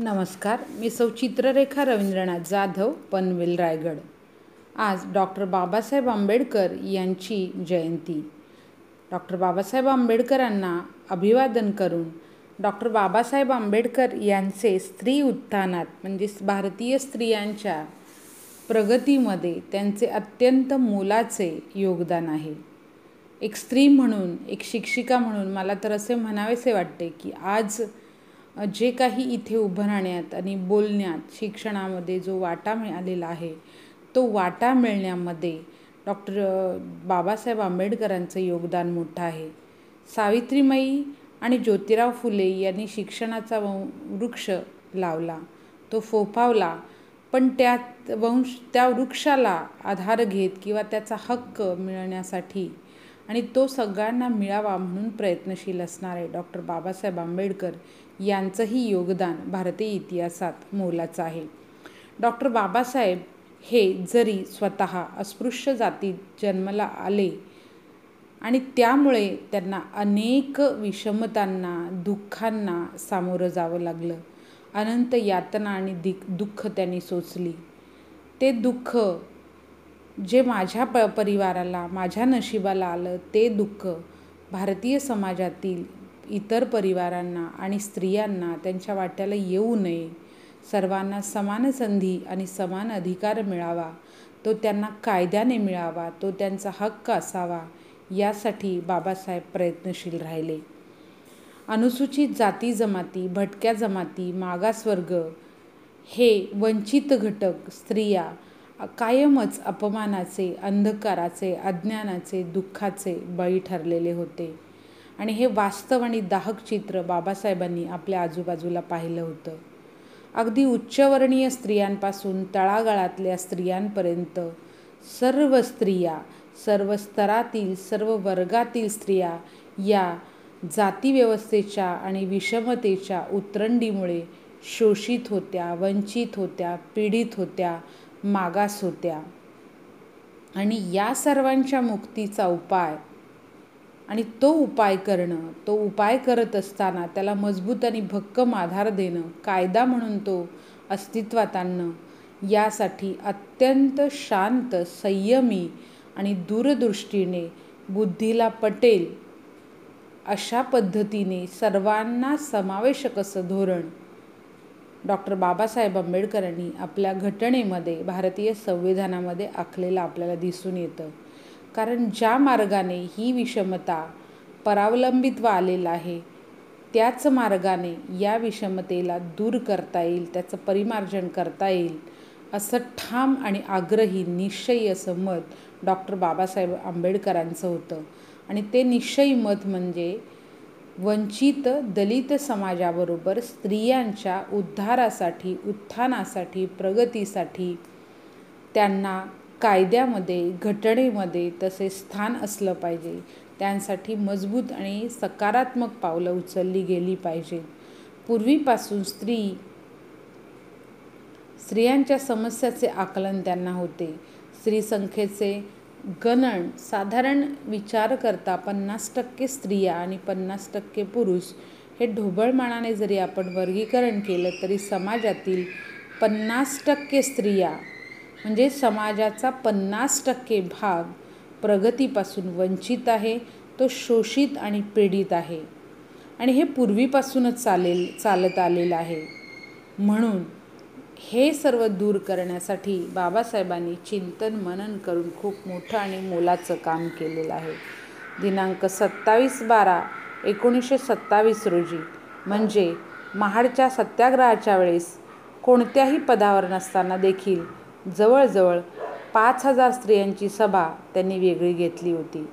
नमस्कार मी सौ चित्ररेखा रवींद्रनाथ जाधव पनवेल रायगड. आज डॉक्टर बाबासाहेब आंबेडकर यांची जयंती. डॉक्टर बाबासाहेब आंबेडकरांना अभिवादन करून डॉक्टर बाबासाहेब आंबेडकर यांचे स्त्री उत्थानात म्हणजेच भारतीय स्त्रियांच्या प्रगतीमध्ये त्यांचे अत्यंत मोलाचे योगदान आहे. एक स्त्री म्हणून एक शिक्षिका म्हणून मला तर असे म्हणावेसे वाटते की आज जे काही इथे उभं राहण्यात आणि बोलण्यात शिक्षणामध्ये जो वाटा मिळालेला आहे तो वाटा मिळण्यामध्ये डॉक्टर बाबासाहेब आंबेडकरांचं योगदान मोठं आहे. सावित्रीमाई आणि ज्योतिराव फुले यांनी शिक्षणाचा वृक्ष लावला. तो फोफावला पण त्यात वंश त्या वृक्षाला आधार घेत किंवा त्याचा हक्क मिळण्यासाठी आणि तो सगळ्यांना मिळावा म्हणून प्रयत्नशील असणारे डॉक्टर बाबासाहेब आंबेडकर यांचंही योगदान भारतीय इतिहासात मोलाचं आहे. डॉक्टर बाबासाहेब हे जरी स्वतः अस्पृश्य जातीत जन्माला आले आणि त्यामुळे त्यांना अनेक विषमतांना दुःखांना सामोरं जावं लागलं. अनंत यातना आणि दिक दुःख त्यांनी सोचली ते दुःख जे माझ्या प परिवाराला माझ्या नशिबाला आलं ते दुःख भारतीय समाजातील इतर परिवारांना आणि स्त्रियांना त्यांच्या वाट्याला येऊ नये. सर्वांना समान संधी आणि समान अधिकार मिळावा. तो त्यांना कायद्याने मिळावा. तो त्यांचा हक्क असावा. यासाठी बाबासाहेब प्रयत्नशील राहिले. अनुसूचित जाती जमाती भटक्या जमाती मागासवर्ग हे वंचित घटक स्त्रिया कायमच अपमानाचे अंधकाराचे अज्ञानाचे दुःखाचे बळी ठरलेले होते. आणि हे वास्तव आणि दाहक चित्र बाबासाहेबांनी आपल्या आजूबाजूला पाहिलं होतं. अगदी उच्चवर्णीय स्त्रियांपासून तळागाळातल्या स्त्रियांपर्यंत सर्व स्त्रिया सर्व स्तरातील सर्व वर्गातील स्त्रिया या जातीव्यवस्थेच्या आणि विषमतेच्या उतरंडीमुळे शोषित होत्या वंचित होत्या पीडित होत्या मागास होत्या. आणि या सर्वांच्या मुक्तीचा उपाय आणि तो उपाय करणं तो उपाय करत असताना त्याला मजबूत आणि भक्कम आधार देणं कायदा म्हणून तो अस्तित्वात आणणं यासाठी अत्यंत शांत संयमी आणि दूरदृष्टीने बुद्धीला पटेल अशा पद्धतीने सर्वांना समावेशक असं धोरण डॉक्टर बाबासाहेब आंबेडकरांनी आपल्या घटनेमध्ये भारतीय संविधानामध्ये आखलेलं आपल्याला दिसून येतं. कारण ज्या मार्गाने ही विषमता परावलंबित्व आलेलं आहे त्याच मार्गाने या विषमतेला दूर करता येईल त्याचं परिमार्जन करता येईल असं ठाम आणि आग्रही निश्चयी असं मत डॉक्टर बाबासाहेब आंबेडकरांचं होतं. आणि ते निश्चयी मत म्हणजे वंचित दलित समाजाबरोबर स्त्रियांच्या उद्धारासाठी उत्थानासाठी प्रगतीसाठी त्यांना कायद्यामध्ये घटनेमध्ये तसे स्थान असलं पाहिजे. त्यांसाठी मजबूत आणि सकारात्मक पावलं उचलली गेली पाहिजेत. पूर्वीपासून स्त्री स्त्रियांच्या समस्याचे आकलन त्यांना होते. स्त्री संख्येचे गणन साधारण विचार करता पन्नास टक्के स्त्रिया आणि पन्नास टक्के पुरुष हे ढोबळमानाने जरी आपण वर्गीकरण केलं तरी समाजातील पन्नास टक्के स्त्रिया म्हणजे समाजाचा पन्नास टक्के भाग प्रगतीपासून वंचित आहे तो शोषित आणि पीडित आहे. आणि हे पूर्वीपासूनच चालेल चालत आलेलं आहे. म्हणून हे सर्व दूर करण्यासाठी बाबासाहेबांनी चिंतन मनन करून खूप मोठं आणि मोलाचं काम केलेलं आहे. दिनांक सत्तावीस बारा एकोणीसशे सत्तावीस रोजी म्हणजे महाडच्या सत्याग्रहाच्या वेळेस कोणत्याही पदावर नसताना देखील जवळजवळ पाच हजार स्त्रियांची सभा त्यांनी वेगळी घेतली होती.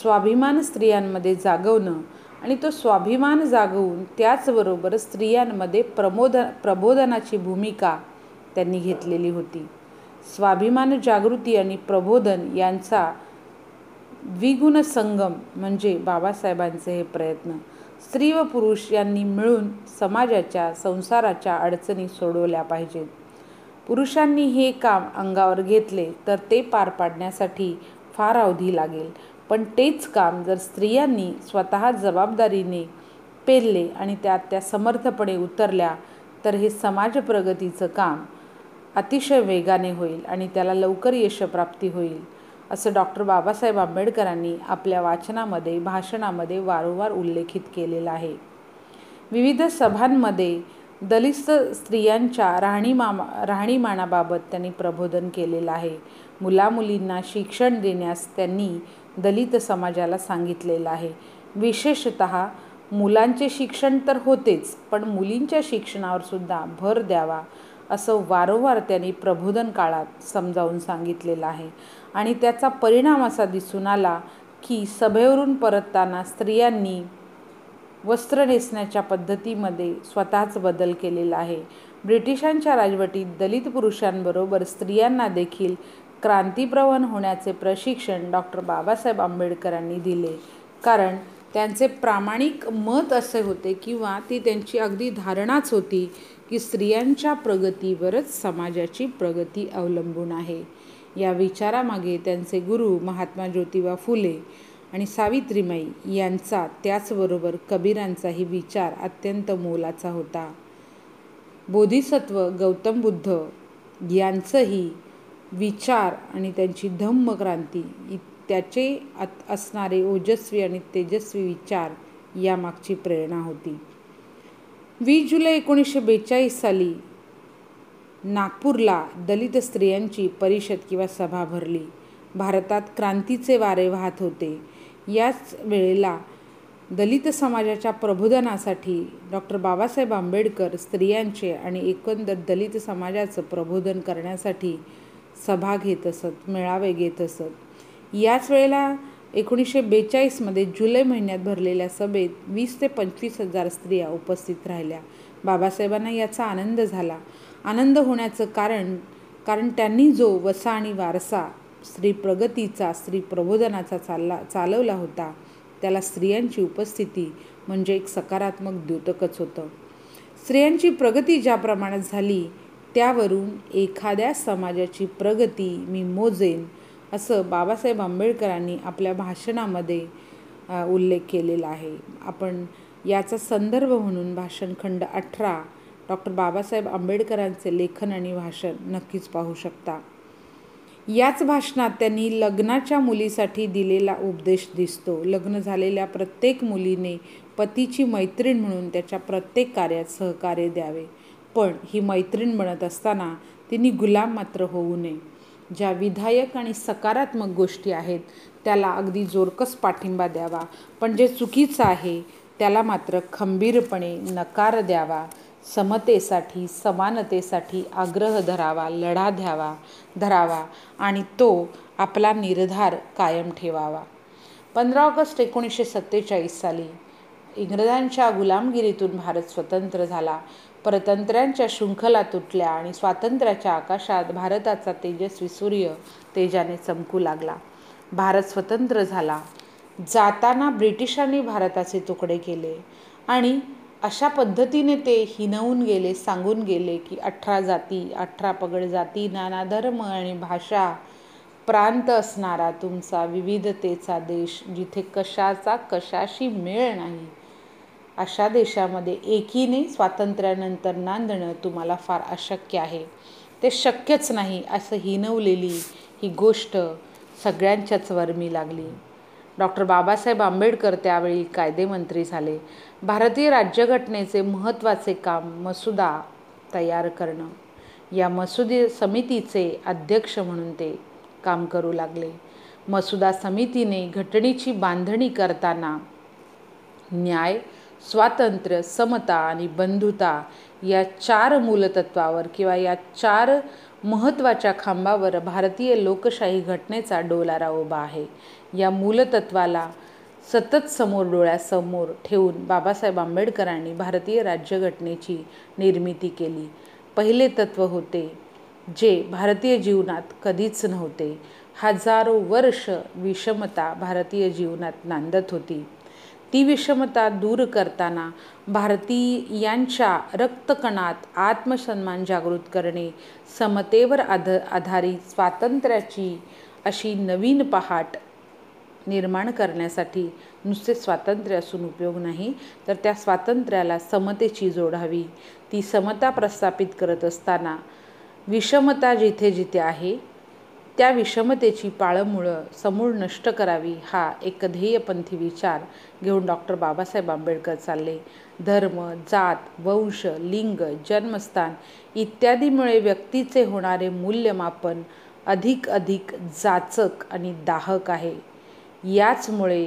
स्वाभिमान स्त्रियांमध्ये जागवणं आणि तो स्वाभिमान जागवून त्याचबरोबर स्त्रियांमध्ये प्रमोद प्रबोधनाची भूमिका त्यांनी घेतलेली होती. स्वाभिमान जागृती आणि प्रबोधन यांचा द्विगुण संगम म्हणजे बाबासाहेबांचे हे प्रयत्न. स्त्री व पुरुष यांनी मिळून समाजाच्या संसाराच्या अडचणी सोडवल्या पाहिजेत. पुरुषांनी हे काम अंगावर घेतले तर ते पार पाडण्यासाठी फार अवधी लागेल. पण तेच काम जर स्त्रियांनी स्वतः जबाबदारीने पेरले आणि त्यात त्या समर्थपणे उतरल्या तर हे समाज प्रगतीचं काम अतिशय वेगाने होईल आणि त्याला लवकर यशप्राप्ती होईल असं डॉक्टर बाबासाहेब आंबेडकरांनी आपल्या वाचनामध्ये भाषणामध्ये वारंवार उल्लेखित केलेलं आहे. विविध सभांमध्ये दलित स्त्रियांच्या राहणीमामा राहणीमानाबाबत त्यांनी प्रबोधन केलेलं आहे. मुलामुलींना शिक्षण देण्यास त्यांनी दलित समाजाला सांगितलेलं आहे. विशेषत मुलांचे शिक्षण तर होतेच पण मुलींच्या शिक्षणावर सुद्धा भर द्यावा असं वारंवार त्यांनी प्रबोधन काळात समजावून सांगितलेलं आहे. आणि त्याचा परिणाम असा दिसून आला की सभेवरून परतताना स्त्रियांनी वस्त्र नेसण्याच्या पद्धतीमध्ये स्वतःच बदल केलेला आहे. ब्रिटिशांच्या राजवटीत दलित पुरुषांबरोबर स्त्रियांना देखील क्रांतीप्रवण होण्याचे प्रशिक्षण डॉक्टर बाबासाहेब आंबेडकरांनी दिले. कारण त्यांचे प्रामाणिक मत असे होते किंवा ती त्यांची अगदी धारणाच होती की स्त्रियांच्या प्रगतीवरच समाजाची प्रगती अवलंबून आहे. या विचारामागे त्यांचे गुरु महात्मा ज्योतिबा फुले आणि सावित्रीमाई यांचा त्याचबरोबर कबीरांचाही विचार अत्यंत मोलाचा होता. बोधिसत्व गौतम बुद्ध यांचंही विचार आणि त्यांची धम्मक्रांती त्याचे असणारे ओजस्वी आणि तेजस्वी विचार यामागची प्रेरणा होती. वीस जुलै एकोणीसशे बेचाळीस साली नागपूरला दलित स्त्रियांची परिषद किंवा सभा भरली. भारतात क्रांतीचे वारे वाहत होते. याच वेळेला दलित समाजाच्या प्रबोधनासाठी डॉक्टर बाबासाहेब आंबेडकर स्त्रियांचे आणि एकंदर दलित समाजाचं प्रबोधन करण्यासाठी सभा घेत असत मेळावे घेत असत. याच वेळेला एकोणीसशे बेचाळीसमध्ये जुलै महिन्यात भरलेल्या सभेत वीस ते पंचवीस हजार स्त्रिया उपस्थित राहिल्या. बाबासाहेबांना याचा आनंद झाला. आनंद होण्याचं कारण कारण त्यांनी जो वसा आणि वारसा स्त्री प्रगतीचा स्त्री प्रबोधनाचा चालला चालवला होता. त्याला स्त्रियांची उपस्थिती म्हणजे एक सकारात्मक द्योतकच होतं. स्त्रियांची प्रगती ज्या प्रमाणात झाली त्यावरून एखाद्या समाजाची प्रगती मी मोजेन असं बाबासाहेब आंबेडकरांनी आपल्या भाषणामध्ये उल्लेख केलेला आहे. आपण याचा संदर्भ म्हणून भाषणखंड अठरा डॉक्टर बाबासाहेब आंबेडकरांचे लेखन आणि भाषण नक्कीच पाहू शकता. याच भाषणात त्यांनी लग्नाच्या मुलीसाठी दिलेला उपदेश दिसतो. लग्न झालेल्या प्रत्येक मुलीने पतीची मैत्रीण म्हणून त्याच्या प्रत्येक कार्यात सहकार्य द्यावे. पण ही मैत्रीण बनत असताना तिने गुलाम मात्र होऊ नये. ज्या विधायक आणि सकारात्मक गोष्टी आहेत त्याला अगदी जोरकस पाठिंबा द्यावा. पण जे चुकीचं आहे त्याला मात्र खंबीरपणे नकार द्यावा. समतेसाठी समानतेसाठी आग्रह धरावा लढा द्यावा धरावा आणि तो आपला निर्धार कायम ठेवावा. पंधरा ऑगस्ट एकोणीसशे सत्तेचाळीस साली इंग्रजांच्या गुलामगिरीतून भारत स्वतंत्र झाला. परतंत्र्यांच्या शृंखला तुटल्या आणि स्वातंत्र्याच्या आकाशात भारताचा तेजस्वी सूर्य तेजाने चमकू लागला. भारत स्वतंत्र झाला. जाताना ब्रिटिशांनी भारताचे तुकडे केले आणि अशा पद्धतीने ते हिनवून गेले सांगून गेले की अठरा जाती अठरा पगड जाती नाना धर्म आणि भाषा प्रांत असणारा तुमचा विविधतेचा देश जिथे कशाचा कशाशी मेळ नाही. अशा देशामध्ये एकीने स्वातंत्र्यानंतर नांदणं तुम्हाला फार अशक्य आहे. ते शक्यच नाही असं हिनवलेली ही गोष्ट सगळ्यांच्याच वर्मी लागली. डॉक्टर बाबासाहेब आंबेडकर त्यावेळी कायदेमंत्री झाले. भारतीय राज्यघटनेचे महत्त्वाचे काम मसुदा तयार करणं. या मसुदे समितीचे अध्यक्ष म्हणून ते काम करू लागले. मसुदा समितीने घटनेची बांधणी करताना न्याय स्वातंत्र्य समता आणि बंधुता या चार मूलतत्वावर किंवा या चार महत्त्वाच्या खांबावर भारतीय लोकशाही घटनेचा डोलारा उभा आहे. या मूलतत्वाला सतत समोर डोळ्यासमोर ठेवून बाबासाहेब आंबेडकरांनी भारतीय राज्यघटनेची निर्मिती केली. पहिले तत्व होते जे भारतीय जीवनात कधीच नव्हते. हजारो वर्ष विषमता भारतीय जीवनात नांदत होती. ती विषमता दूर करताना भारतीयांच्या रक्तकणात आत्मसन्मान जागृत करणे समतेवर आध आधारित स्वातंत्र्याची अशी नवीन पहाट निर्माण करण्यासाठी नुसते स्वातंत्र्य असून उपयोग नाही तर त्या स्वातंत्र्याला समतेची जोड हवी. ती समता प्रस्थापित करत असताना विषमता जिथे जिथे आहे त्या विषमतेची पाळंमुळं समूळ नष्ट करावी हा एक ध्येयपंथी विचार घेऊन डॉक्टर बाबासाहेब आंबेडकर चालले. धर्म जात वंश लिंग जन्मस्थान इत्यादीमुळे व्यक्तीचे होणारे मूल्यमापन अधिक अधिक जाचक आणि दाहक आहे. याचमुळे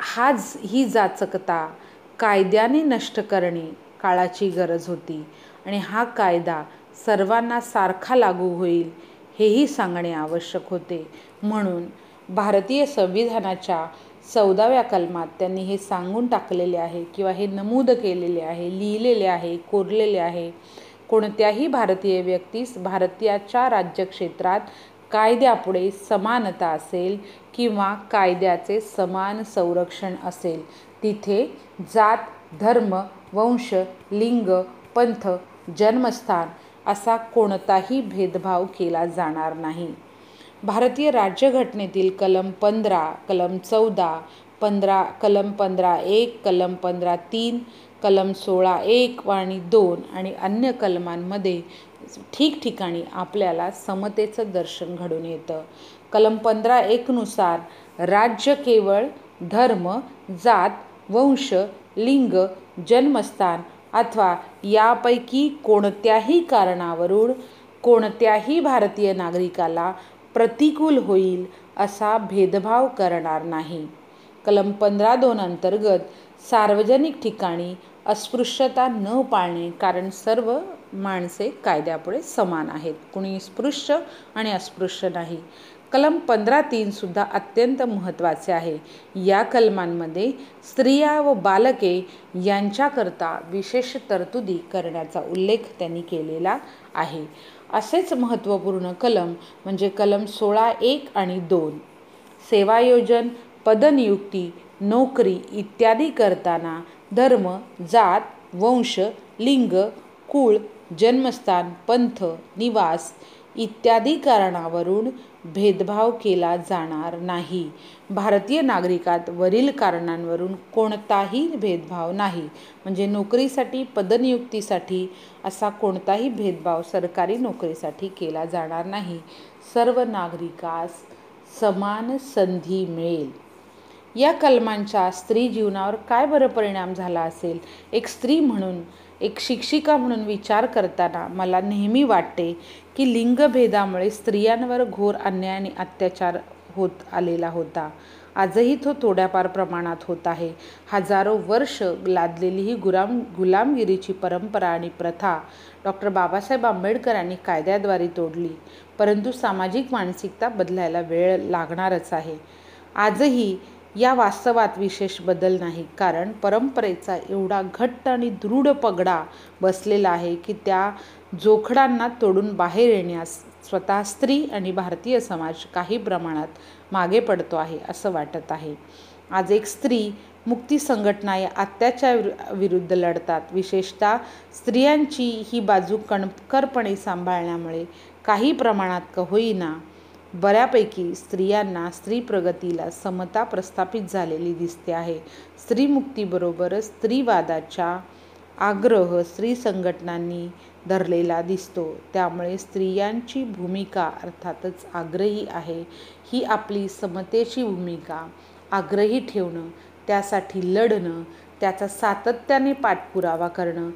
हाच ही जाचकता कायद्याने नष्ट करणे काळाची गरज होती. आणि हा कायदा सर्वांना सारखा लागू होईल हेही सांगणे आवश्यक होते. म्हणून भारतीय संविधानाच्या चौदाव्या कलमात त्यांनी हे सांगून टाकलेले आहे किंवा हे नमूद केलेले आहे लिहिलेले आहे कोरलेले आहे. कोणत्याही भारतीय व्यक्तीस भारतीयाच्या राज्यक्षेत्रात कायद्यापुढे समानता असेल किंवा कायद्याचे समान संरक्षण असेल तिथे जात धर्म वंश लिंग पंथ जन्मस्थान असा कोणताही भेदभाव केला जाणार नाही. भारतीय राज्यघटनेतील कलम पंधरा कलम चौदा पंधरा कलम पंधरा एक कलम पंधरा तीन कलम सोळा एक आणि दोन आणि अन्य कलमांमध्ये ठिकठिकाणी आपल्याला समतेचं दर्शन घडून येतं. कलम पंधरा एकनुसार राज्य केवळ धर्म जात वंश लिंग जन्मस्थान अथवा यापैकी कोणत्याही कारणावरून कोणत्याही भारतीय नागरिकाला प्रतिकूल होईल असा भेदभाव करणार नाही. कलम पंधरा दोन अंतर्गत सार्वजनिक ठिकाणी अस्पृश्यता न पाळणे कारण सर्व माणसे कायद्यापुढे समान आहेत. कुणी स्पृश्य आणि अस्पृश्य नाही. कलम पंधरा तीनसुद्धा अत्यंत महत्त्वाचे आहे. या कलमांमध्ये स्त्रिया व बालके यांच्याकरता विशेष तरतुदी करण्याचा उल्लेख त्यांनी केलेला आहे. असेच महत्त्वपूर्ण कलम म्हणजे कलम सोळा एक आणि दोन. सेवायोजन पदनियुक्ती नोकरी इत्यादी करताना धर्म जात वंश लिंग कुळ जन्मस्थान पंथ निवास इत्यादी कारणावरून भेदभाव केला जाणार नाही. भारतीय नागरिकात वरील कारणांवरून कोणताही भेदभाव नाही. म्हणजे नोकरीसाठी पदनियुक्तीसाठी असा कोणताही भेदभाव सरकारी नोकरीसाठी केला जाणार नाही. सर्व नागरिकास समान संधी मिळेल. या कलमांचा स्त्री जीवनावर काय बरं परिणाम झाला असेल? एक स्त्री म्हणून एक शिक्षिका म्हणून विचार करताना मला नेहमी वाटते की लिंगभेदामुळे स्त्रियांवर घोर अन्याय आणि अत्याचार होत आलेला होता. आजही तो थोड्याफार प्रमाणात होत आहे. हजारो वर्ष लादलेली ही गुलाम गुलामगिरीची परंपरा आणि प्रथा डॉक्टर बाबासाहेब आंबेडकरांनी कायद्याद्वारे तोडली. परंतु सामाजिक मानसिकता बदलायला वेळ लागणारच आहे. आजही या वास्तवात विशेष बदल नाही. कारण परंपरेचा एवढा घट्ट आणि दृढ पगडा बसलेला आहे की त्या जोखडांना तोडून बाहेर येण्यास स्वतः स्त्री आणि भारतीय समाज काही प्रमाणात मागे पडतो आहे असं वाटत आहे. आज एक स्त्री मुक्ती संघटना या अत्याचार विरुद्ध लढतात. विशेषतः स्त्रियांची ही बाजू कणकरपणे सांभाळण्यामुळे काही प्रमाणात का होईना बऱ्यापैकी स्त्रियांना स्त्री प्रगतीला समता प्रस्थापित झालेली दिसते आहे. स्त्रीमुक्तीबरोबरच स्त्रीवादाच्या आग्रह स्त्री संघटनांनी धरलेला दिसतो. त्यामुळे स्त्रियांची भूमिका अर्थातच आग्रही आहे. ही आपली समतेची भूमिका आग्रही ठेवणं त्यासाठी लढणं त्याचा सातत्याने पाठपुरावा करणं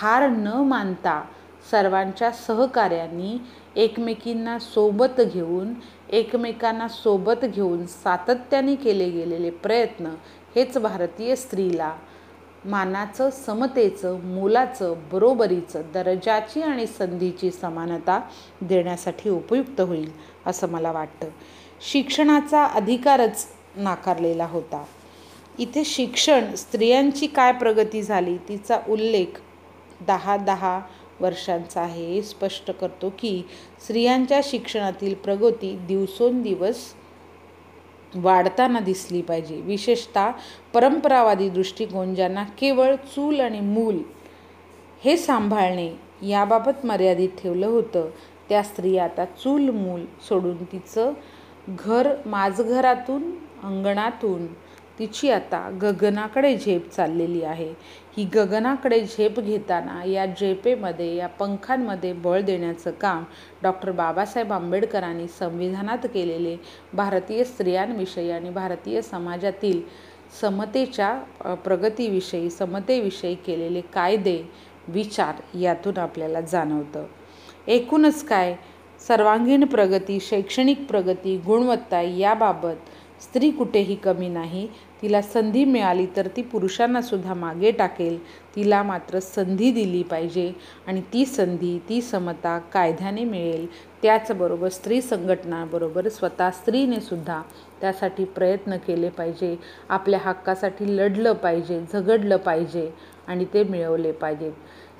हार न मानता सर्वांच्या सहकार्यांनी एकमेकींना सोबत घेऊन एकमेकांना सोबत घेऊन सातत्याने केले गेलेले प्रयत्न हेच भारतीय स्त्रीला मानाचं समतेचं मोलाचं बरोबरीचं दर्जाची आणि संधीची समानता देण्यासाठी उपयुक्त होईल असं मला वाटतं. शिक्षणाचा अधिकारच नाकारलेला होता. इथे शिक्षण स्त्रियांची काय प्रगती झाली तिचा उल्लेख दहा दहा वर्षांचा आहे. हे स्पष्ट करतो की स्त्रियांच्या शिक्षणातील प्रगती दिवसोंदिवस वाढताना दिसली पाहिजे. विशेषतः परंपरावादी दृष्टिकोन ज्यांना केवळ चूल आणि मूल हे सांभाळणे याबाबत मर्यादित ठेवलं होतं त्या स्त्रिया आता चूल मूल सोडून तिचं घर माझघरातून अंगणातून तिची आता गगनाकडे झेप चाललेली आहे. की गगनाकडे झेप घेताना या झेपेमध्ये या पंखांमध्ये बळ देण्याचं काम डॉक्टर बाबासाहेब आंबेडकरांनी संविधानात केलेले भारतीय स्त्रियांविषयी आणि भारतीय समाजातील समतेच्या प्रगतीविषयी समतेविषयी केलेले कायदे विचार यातून आपल्याला जाणवतं. एकूणच काय? सर्वांगीण प्रगती शैक्षणिक प्रगती गुणवत्ता याबाबत स्त्री कुठेही कमी नाही. तिला संधी मिळाली तर ती पुरुषांनासुद्धा मागे टाकेल. तिला मात्र संधी दिली पाहिजे आणि ती संधी ती समता कायद्याने मिळेल. त्याचबरोबर स्त्री संघटनाबरोबर स्वतः स्त्रीनेसुद्धा त्यासाठी प्रयत्न केले पाहिजे. आपल्या हक्कासाठी लढलं पाहिजे झगडलं पाहिजे आणि ते मिळवले पाहिजेत.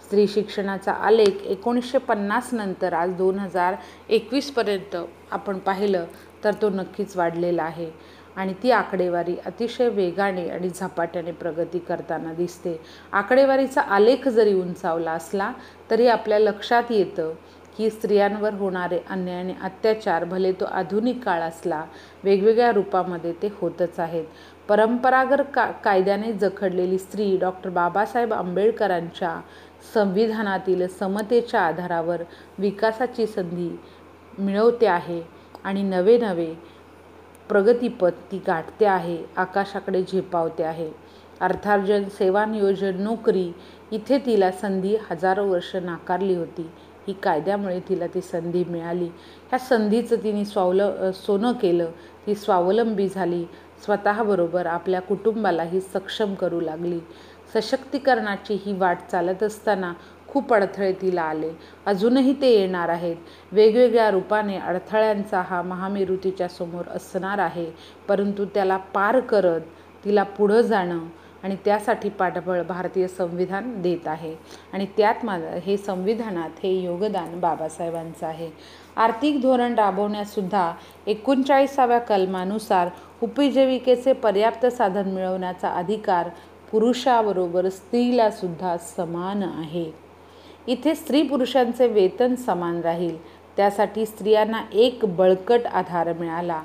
स्त्री शिक्षणाचा आलेख एकोणीसशे पन्नास नंतर आज दोन हजार एकवीसपर्यंत आपण पाहिलं तर तो नक्कीच वाढलेला आहे. आणि ती आकडेवारी अतिशय वेगाने आणि झपाट्याने प्रगती करताना दिसते. आकडेवारीचा आलेख जरी उंचावला असला तरी आपल्या लक्षात येतं की स्त्रियांवर होणारे अन्याय आणि अत्याचार भले तो आधुनिक काळ असला वेगवेगळ्या रूपामध्ये ते होतच आहेत. परंपरागत का कायद्याने जखडलेली स्त्री डॉक्टर बाबासाहेब आंबेडकरांच्या संविधानातील समतेच्या आधारावर विकासाची संधी मिळवते आहे आणि नवे नवे प्रगतीपथ ती गाठते आहे आकाशाकडे झेपावते आहे. अर्थार्जन सेवा नियोजन नोकरी इथे तिला संधी हजारो वर्ष नाकारली होती. ही कायद्यामुळे तिला ती संधी मिळाली. ह्या संधीचं तिने स्वावल सोनं केलं. ती स्वावलंबी झाली. स्वतःबरोबर आपल्या कुटुंबालाही सक्षम करू लागली. सशक्तीकरणाची ही वाट चालत असताना खूप अडथळे तिला आले. अजूनही ते येणार आहेत. वेगवेगळ्या रूपाने अडथळ्यांचा हा महामेरू तिच्या समोर असणार आहे. परंतु त्याला पार करत तिला पुढं जाणं आणि त्यासाठी पाठबळ भारतीय संविधान देत आहे. आणि त्यात माझं हे संविधानात हे योगदान बाबासाहेबांचं आहे. आर्थिक धोरण राबवण्यासुद्धा एकोणचाळीसाव्या कलमानुसार उपजीविकेचे पर्याप्त साधन मिळवण्याचा अधिकार पुरुषाबरोबर स्त्रीलासुद्धा समान आहे. इथे स्त्री पुरुषांचे वेतन समान राहील. त्यासाठी स्त्रियांना एक बळकट आधार मिळाला.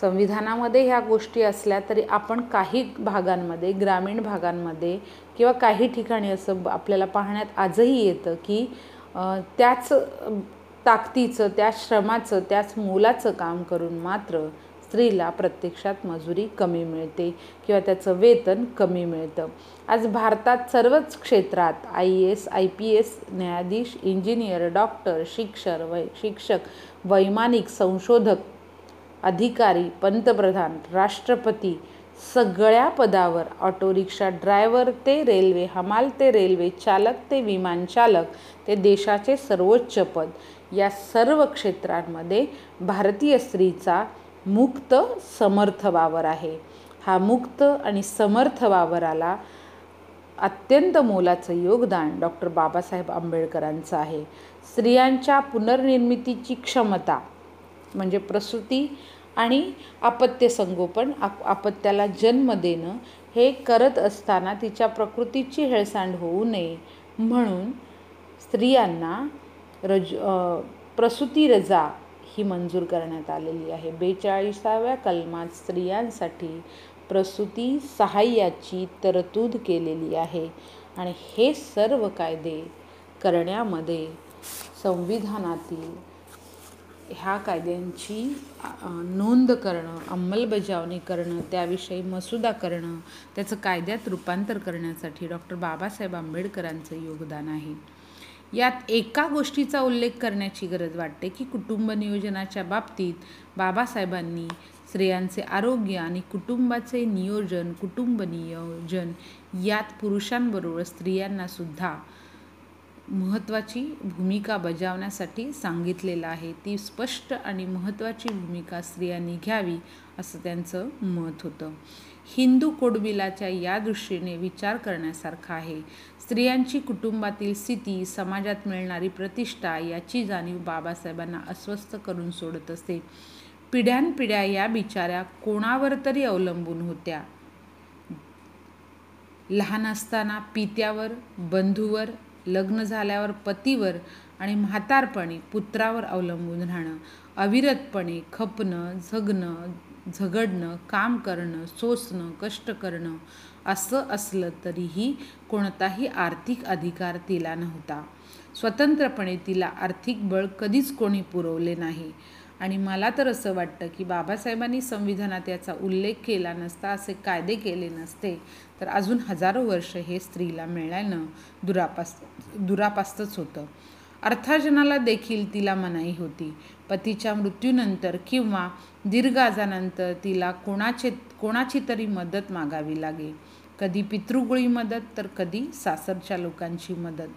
संविधानामध्ये ह्या गोष्टी असल्या तरी आपण काही भागांमध्ये ग्रामीण भागांमध्ये किंवा काही ठिकाणी असं आपल्याला पाहण्यात आजही येतं की त्याच ताकदीचं त्या श्रमाचं त्याच मोलाचं काम करून मात्र स्त्रीला प्रत्यक्षात मजुरी कमी मिळते किंवा त्याचं वेतन कमी मिळतं. आज भारतात सर्वच क्षेत्रात I A S I P S न्यायाधीश इंजिनियर डॉक्टर शिक्षक वै शिक्षक वैमानिक संशोधक अधिकारी पंतप्रधान राष्ट्रपती सगळ्या पदावर ऑटो रिक्षा ड्रायव्हर ते रेल्वे हमाल ते रेल्वे चालक ते विमान चालक ते देशाचे सर्वोच्च पद. या सर्व क्षेत्रांमध्ये भारतीय स्त्रीचा मुक्त समर्थ वावर आहे. हा मुक्त आणि समर्थ वावराला अत्यंत मोलाचं योगदान डॉक्टर बाबासाहेब आंबेडकरांचं आहे. स्त्रियांच्या पुनर्निर्मितीची क्षमता म्हणजे प्रसूती आणि आपत्य संगोपन आप आपत्याला जन्म देणं हे करत असताना तिच्या प्रकृतीची हेळसांड होऊ नये म्हणून स्त्रियांना रज प्रसूती रजा ही मंजूर करण्यात आलेली आहे. बेचाळीसाव्या कलमात स्त्रियांसाठी प्रसूती सहाय्याची तरतूद केलेली आहे आणि हे सर्व कायदे करण्यामध्ये संविधानातील ह्या कायद्यांची नोंद करणं अंमलबजावणी करणं त्याविषयी मसुदा करणं त्याचं कायद्यात रूपांतर करण्यासाठी डॉक्टर बाबासाहेब आंबेडकरांचं योगदान आहे. यात एका गोष्टीचा उल्लेख करण्याची गरज वाटते की कुटुंब नियोजनाच्या बाबतीत बाबासाहेबांनी स्त्रियांचे आरोग्य आणि कुटुंबाचे नियोजन कुटुंब नियोजन यात पुरुषांबरोबर स्त्रियांनासुद्धा महत्त्वाची भूमिका बजावण्यासाठी सांगितलेलं आहे. ती स्पष्ट आणि महत्त्वाची भूमिका स्त्रियांनी घ्यावी असं त्यांचं मत होतं. हिंदू कोडबिलाच्या या दृष्टीने विचार करण्यासारखा आहे. स्त्रियांची कुटुंबातील स्थिती समाजात मिळणारी प्रतिष्ठा याची जाणीव बाबासाहेबांना अस्वस्थ करून सोडत असे पिढ्यानपिढ्या या बिचाऱ्या कोणावर तरी अवलंबून होत्या? लहान असताना पित्यावर बंधूवर लग्न झाल्यावर पतीवर आणि म्हातारपणी पुत्रावर अवलंबून राहणं अविरतपणे खपणं झगणं झगडणं काम करणं सोसणं कष्ट करणं असं असलं तरीही कोणताही आर्थिक अधिकार तिला नव्हता. स्वतंत्रपणे तिला आर्थिक बळ कधीच कोणी पुरवले नाही. आणि मला तर असं वाटतं की बाबासाहेबांनी संविधानात याचा उल्लेख केला नसता असे कायदे केले नसते तर अजून हजारो वर्ष हे स्त्रीला मिळाल्यानं दुरापास दुरापास्तच होतं. अर्थार्जनाला देखील तिला मनाई होती. पतीच्या मृत्यूनंतर किंवा दीर्घ आजानंतर तिला कोणाचे कोणाची तरी मदत मागावी लागे. कधी पितृगुळी मदत तर कधी सासरच्या लोकांची मदत.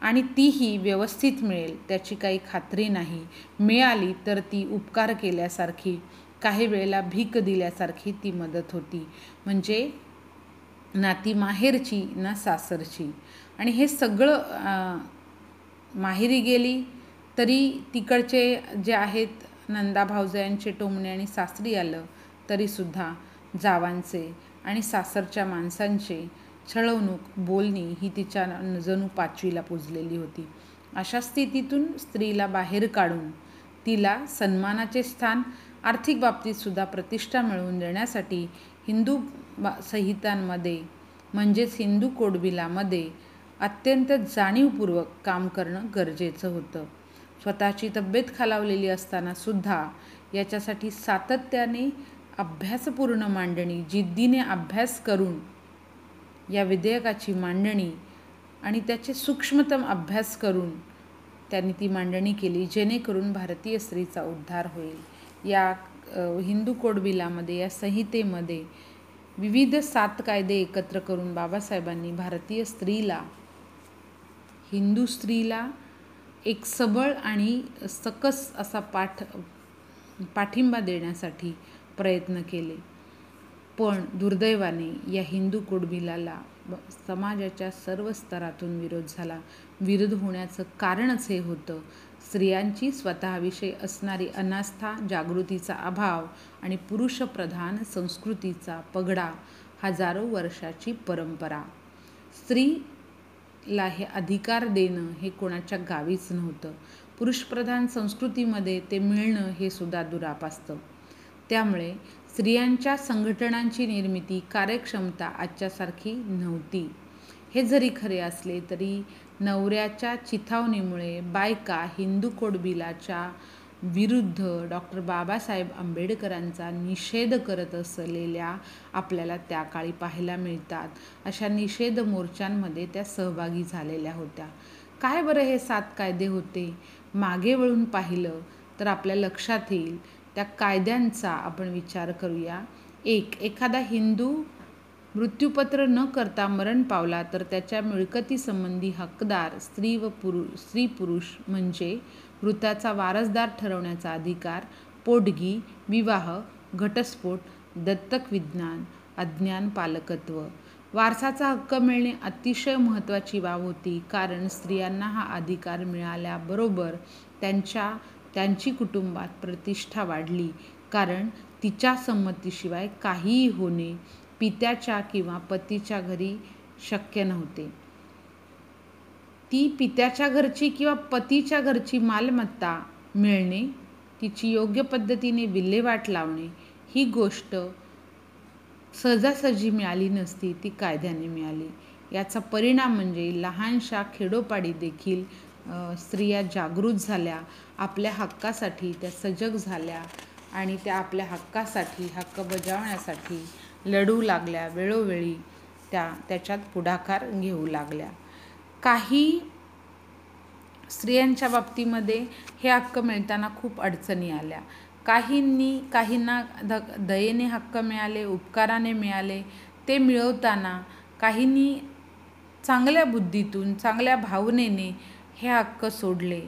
आणि तीही व्यवस्थित मिळेल त्याची काही खात्री नाही. मिळाली तर ती उपकार केल्यासारखी काही वेळेला भीक दिल्यासारखी ती मदत होती. म्हणजे ना ती माहेरची ना सासरची. आणि हे सगळं माहेरी गेली तरी तिकडचे जे आहेत नंदा भाऊजयांचे टोमणे आणि सासरी आलं तरीसुद्धा जावांचे. आणि सासरच्या माणसांचे छळवणूक बोलणी ही तिच्या जणू पाचवीला पुजलेली होती. अशा स्थितीतून स्त्रीला बाहेर काढून तिला सन्मानाचे स्थान आर्थिक बाबतीतसुद्धा प्रतिष्ठा मिळवून देण्यासाठी हिंदू बा संहितांमध्ये म्हणजेच हिंदू कोडबिलामध्ये अत्यंत जाणीवपूर्वक काम करणं गरजेचं होतं. स्वतःची तब्येत खालावलेली असतानासुद्धा याच्यासाठी सातत्याने अभ्यासपूर्ण मांडणी जिद्दीने अभ्यास करून या विधेयकाची मांडणी आणि त्याचे सूक्ष्मतम अभ्यास करून त्यांनी ती मांडणी केली जेणेकरून भारतीय स्त्रीचा उद्धार होईल. या हिंदू कोडबिलामध्ये या संहितेमध्ये विविध सात कायदे एकत्र करून बाबासाहेबांनी भारतीय स्त्रीला हिंदू स्त्रीला एक सबळ आणि सकस असा पाठ पाठिंबा देण्यासाठी प्रयत्न केले. पण दुर्दैवाने या हिंदू कुडबिलाला समाजाच्या सर्व स्तरातून विरोध झाला. विरोध होण्याचं कारणच हे होतं. स्त्रियांची स्वतःविषयी असणारी अनास्था जागृतीचा अभाव आणि पुरुषप्रधान संस्कृतीचा पगडा हजारो वर्षाची परंपरा. स्त्रीला हे अधिकार देणं हे कोणाच्या गावीच नव्हतं. पुरुषप्रधान संस्कृतीमध्ये ते मिळणं हे सुद्धा दुरापासतं. त्यामुळे स्त्रियांच्या संघटनांची निर्मिती कार्यक्षमता आजच्यासारखी नव्हती. हे जरी खरे असले तरी नवऱ्याच्या चिथावणीमुळे बायका हिंदू कोडबिलाच्या विरुद्ध डॉक्टर बाबासाहेब आंबेडकरांचा निषेध करत असलेल्या आपल्याला त्या काळी पाहायला मिळतात. अशा निषेध मोर्चांमध्ये त्या सहभागी झालेल्या होत्या. काय बरं हे सात कायदे होते? मागे वळून पाहिलं तर आपल्या लक्षात येईल त्या कायद्यांचा आपण विचार करूया. एक एखादा हिंदू मृत्यूपत्र न करता मरण पावला तर त्याच्या मिळकतीसंबंधी हकदार स्त्री व पुरु स्त्री पुरुष म्हणजे मृताचा वारसदार ठरवण्याचा अधिकार पोटगी विवाह घटस्फोट दत्तक विज्ञान अज्ञान पालकत्व. वारसाचा हक्क मिळणे अतिशय महत्त्वाची बाब होती कारण स्त्रियांना हा अधिकार मिळाल्याबरोबर त्यांच्या त्यांची कुटुंबात प्रतिष्ठा वाढली. कारण तिच्या संमतीशिवाय काहीही होणे पित्याच्या किंवा पतीच्या घरी शक्य नव्हते. ती पित्याच्या घरची किंवा पतीच्या घरची मालमत्ता मिळणे तिची योग्य पद्धतीने विल्हेवाट लावणे ही गोष्ट सहजासहजी मिळाली नसती ती कायद्याने मिळाली. याचा परिणाम म्हणजे लहानशा खेडोपाडी देखील स्त्रिया जागृत झाल्या आपल्या हक्कासाठी त्या सजग झाल्या आणि त्या आपल्या हक्कासाठी हक्क बजावण्यासाठी लढू लागल्या वेळोवेळी त्या त्याच्यात पुढाकार घेऊ लागल्या. काही स्त्रियांच्या बाबतीमध्ये हे हक्क मिळताना खूप अडचणी आल्या. काहींनी काहींना द दयेने हक्क मिळाले उपकाराने मिळाले ते मिळवताना काहींनी चांगल्या बुद्धीतून चांगल्या भावनेने हे हक्क सोडले.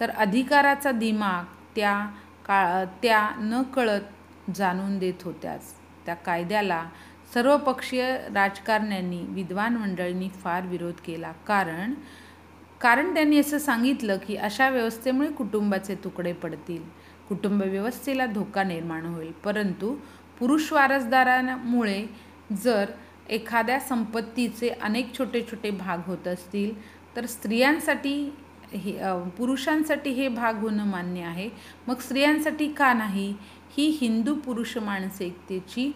तर अधिकाराचा दिमाग त्या का त्या न कळत जाणून देत होत्याच. त्या कायद्याला सर्वपक्षीय राजकारण्यांनी विद्वान मंडळींनी फार विरोध केला. कारण कारण त्यांनी असं सांगितलं की अशा व्यवस्थेमुळे कुटुंबाचे तुकडे पडतील. कुटुंब व्यवस्थेला धोका निर्माण होईल. परंतु पुरुष वारसदारांमुळे जर एखाद्या संपत्तीचे अनेक छोटे छोटे भाग होत असतील तर स्त्रियांसाठी हे पुरुषांसाठी हे भाग होणं मान्य आहे. मग स्त्रियांसाठी का नाही? ही हिंदू पुरुष मानसिकतेची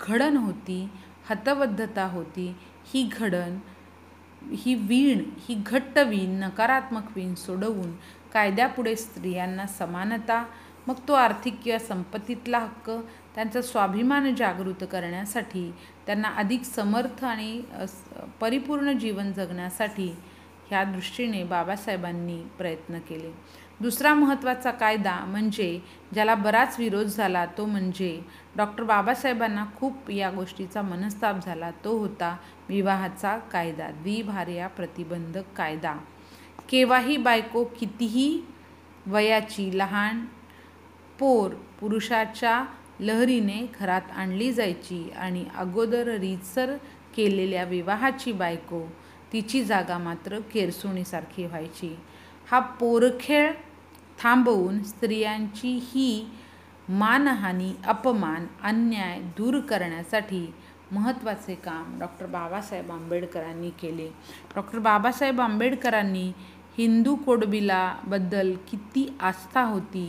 घडण होती हतबद्धता होती. ही घडण ही वीण ही घट्ट वीण नकारात्मक वीण सोडवून कायद्यापुढे स्त्रियांना समानता मग तो आर्थिक किंवा संपत्तीतला हक्क त्यांचा स्वाभिमान जागृत करण्यासाठी त्यांना अधिक समर्थ आणि परिपूर्ण जीवन जगण्यासाठी ह्या दृष्टीने बाबासाहेबांनी प्रयत्न केले. दुसरा महत्त्वाचा कायदा म्हणजे ज्याला बराच विरोध झाला तो म्हणजे डॉक्टर बाबासाहेबांना खूप या गोष्टीचा मनस्ताप झाला. तो होता विवाहाचा कायदा द्विभार्या प्रतिबंधक कायदा. केव्हाही बायको कितीही वयाची लहान पोर पुरुषाच्या लहरीने घरात आणली जायची आणि अगोदर रीतसर केलेल्या विवाहाची बायको तिची जागा मात्र केरसुणीसारखी व्हायची. हा पोरखेळ थांबवून स्त्रियांची ही मानहानी अपमान अन्याय दूर करण्यासाठी महत्त्वाचे काम डॉक्टर बाबासाहेब आंबेडकरांनी केले. डॉक्टर बाबासाहेब आंबेडकरांनी हिंदू कोडबिलाबद्दल किती आस्था होती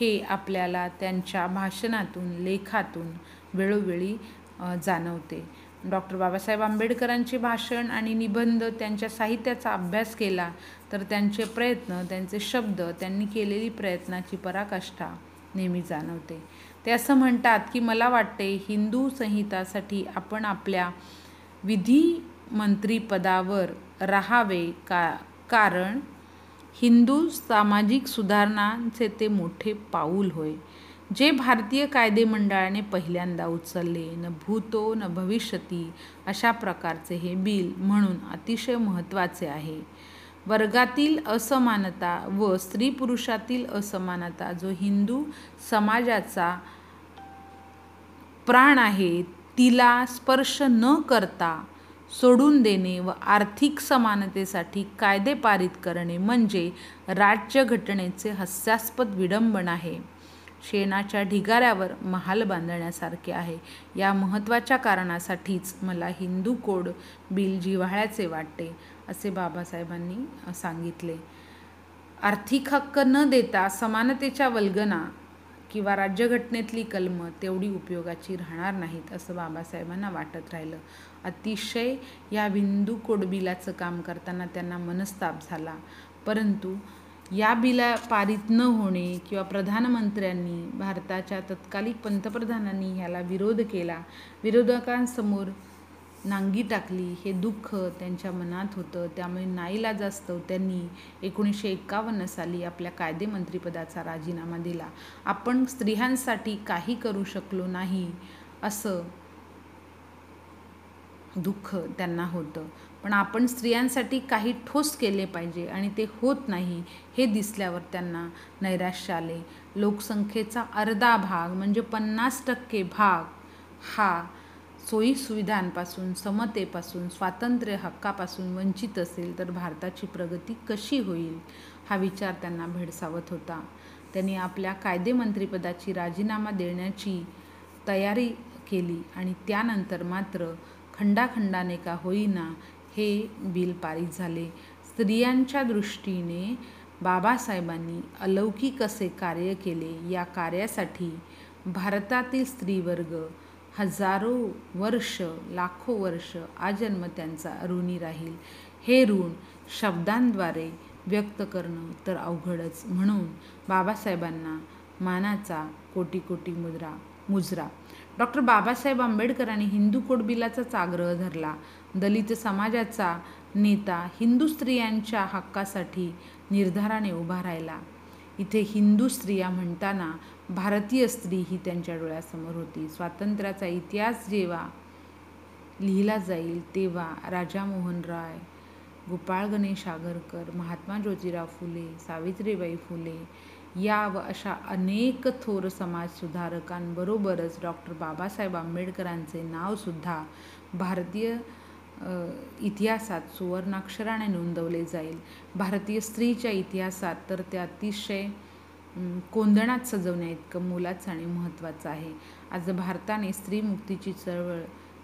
हे आपल्याला त्यांच्या भाषणातून लेखातून वेळोवेळी जाणवते. डॉक्टर बाबासाहेब आंबेडकरांचे भाषण आणि निबंध त्यांच्या साहित्याचा अभ्यास केला तर त्यांचे प्रयत्न त्यांचे शब्द त्यांनी केलेली प्रयत्नाची पराकाष्ठा नेहमी जाणवते. ते असं म्हणतात की मला वाटते हिंदू संहितासाठी आपण आपल्या विधिमंत्रीपदावर राहावे का कारण हिंदू सामाजिक सुधारणांचे ते मोठे पाऊल होय. जे भारतीय कायदे मंडळाने पहिल्यांदा उचलले न भूतो न भविष्यती अशा प्रकारचे हे बिल म्हणून अतिशय महत्त्वाचे आहे. वर्गातील असमानता व स्त्री पुरुषातील असमानता जो हिंदू समाजाचा प्राण आहे तिला स्पर्श न करता सोडून देणे व आर्थिक समानतेसाठी कायदे पारित करणे म्हणजे राज्यघटनेचे हास्यास्पद विडंबन आहे. शेणाच्या ढिगाऱ्यावर महाल बांधण्यासारखे आहे. या महत्त्वाच्या कारणासाठीच मला हिंदू कोड बिल जिव्हाळ्याचे वाटते असे बाबासाहेबांनी सांगितले. आर्थिक हक्क न देता समानतेच्या वल्गना किंवा राज्यघटनेतली कलमं तेवढी उपयोगाची राहणार नाहीत असं बाबासाहेबांना वाटत राहिलं. अतिशय या हिंदू कोड बिलाचं काम करताना त्यांना मनस्ताप झाला. परंतु या बिला पारित न होणे किंवा प्रधानमंत्र्यांनी भारताच्या तत्कालिक पंतप्रधानांनी ह्याला विरोध केला विरोधकांसमोर नांगी टाकली हे दुःख त्यांच्या मनात होतं. त्यामुळे नाईलाजास्तव त्यांनी एकोणीसशे एकावन्न साली आपल्या कायदेमंत्रीपदाचा राजीनामा दिला. आपण स्त्रियांसाठी काही करू शकलो नाही असं दुःख त्यांना होतं. पण आपण स्त्रियांसाठी काही ठोस केले पाहिजे आणि ते होत नाही हे दिसल्यावर त्यांना नैराश्य आले. लोकसंख्येचा अर्धा भाग म्हणजे पन्नास टक्के भाग हा सोयीसुविधांपासून समतेपासून स्वातंत्र्य हक्कापासून वंचित असेल तर भारताची प्रगती कशी होईल हा विचार त्यांना भेडसावत होता. त्यांनी आपल्या कायदेमंत्रीपदाची राजीनामा देण्याची तयारी केली आणि त्यानंतर मात्र खंडाखंडाने का होईना हे बिल पारित झाले. स्त्रियांच्या दृष्टीने बाबासाहेबांनी अलौकिक असे कार्य केले. या कार्यासाठी भारतातील स्त्रीवर्ग हजारो वर्ष लाखो वर्ष आजन्म त्यांचा ऋणी राहील. हे ऋण शब्दांद्वारे व्यक्त करणं तर अवघडच. म्हणून बाबासाहेबांना मानाचा कोटी कोटी मुद्रा मुजरा. डॉक्टर बाबासाहेब आंबेडकरांनी हिंदू कोडबिलाचाच आग्रह धरला. दलित समाजाचा नेता हिंदू स्त्रियांच्या हक्कासाठी निर्धाराने उभा राहिला. इथे हिंदू स्त्रिया म्हणताना भारतीय स्त्री ही त्यांच्या डोळ्यासमोर होती. स्वातंत्र्याचा इतिहास जेव्हा लिहिला जाईल तेव्हा राजा मोहन राय गोपाळ गणेश आगरकर महात्मा ज्योतिराव फुले सावित्रीबाई फुले या व अशा अनेक थोर समाजसुधारकांबरोबरच डॉक्टर बाबासाहेब आंबेडकरांचे नावसुद्धा भारतीय इतिहासात सुवर्णाक्षराने नोंदवले जाईल. भारतीय स्त्रीच्या इतिहासात तर ते अतिशय कोंदणात सजवण्या इतकं मोलाचं आणि महत्त्वाचं आहे. आज भारताने स्त्रीमुक्तीची चळवळ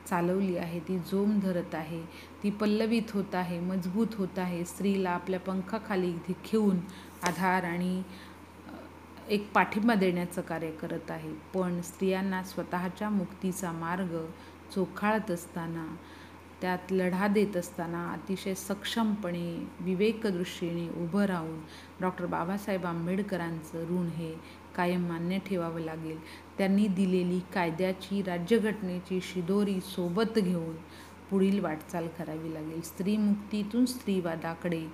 चालवली आहे ती जोम धरत आहे ती पल्लवित होत आहे मजबूत होत आहे. स्त्रीला आपल्या पंखाखाली घेऊन आधार आणि एक पाठिंबा देण्याचं कार्य करत आहे. पण स्त्रियांना स्वतःच्या मुक्तीचा मार्ग चोखाळत असताना त्यात लढा देत असताना अतिशय सक्षमपणे विवेकदृष्टीने उभं राहून डॉक्टर बाबासाहेब आंबेडकरांचं ऋण हे कायम मान्य ठेवावं लागेल. त्यांनी दिलेली कायद्याची राज्यघटनेची शिदोरी सोबत घेऊन पुढील वाटचाल करावी लागेल. स्त्रीमुक्तीतून स्त्रीवादाकडे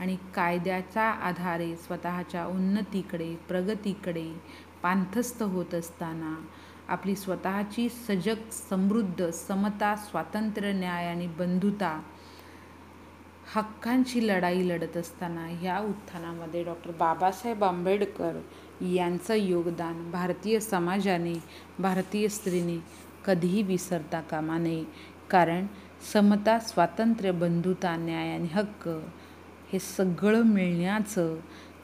आणि कायद्याच्या आधारे स्वतःच्या उन्नतीकडे प्रगतीकडे पांथस्थ होत असताना आपली स्वतःची सजग समृद्ध समता स्वातंत्र्य न्याय आणि बंधुता हक्कांची लढाई लढत असताना ह्या उत्थानामध्ये डॉक्टर बाबासाहेब आंबेडकर यांचं योगदान भारतीय समाजाने भारतीय स्त्रीने कधीही विसरता कामा नये. कारण समता स्वातंत्र्य बंधुता न्याय आणि हक्क हे सगळं मिळण्याचं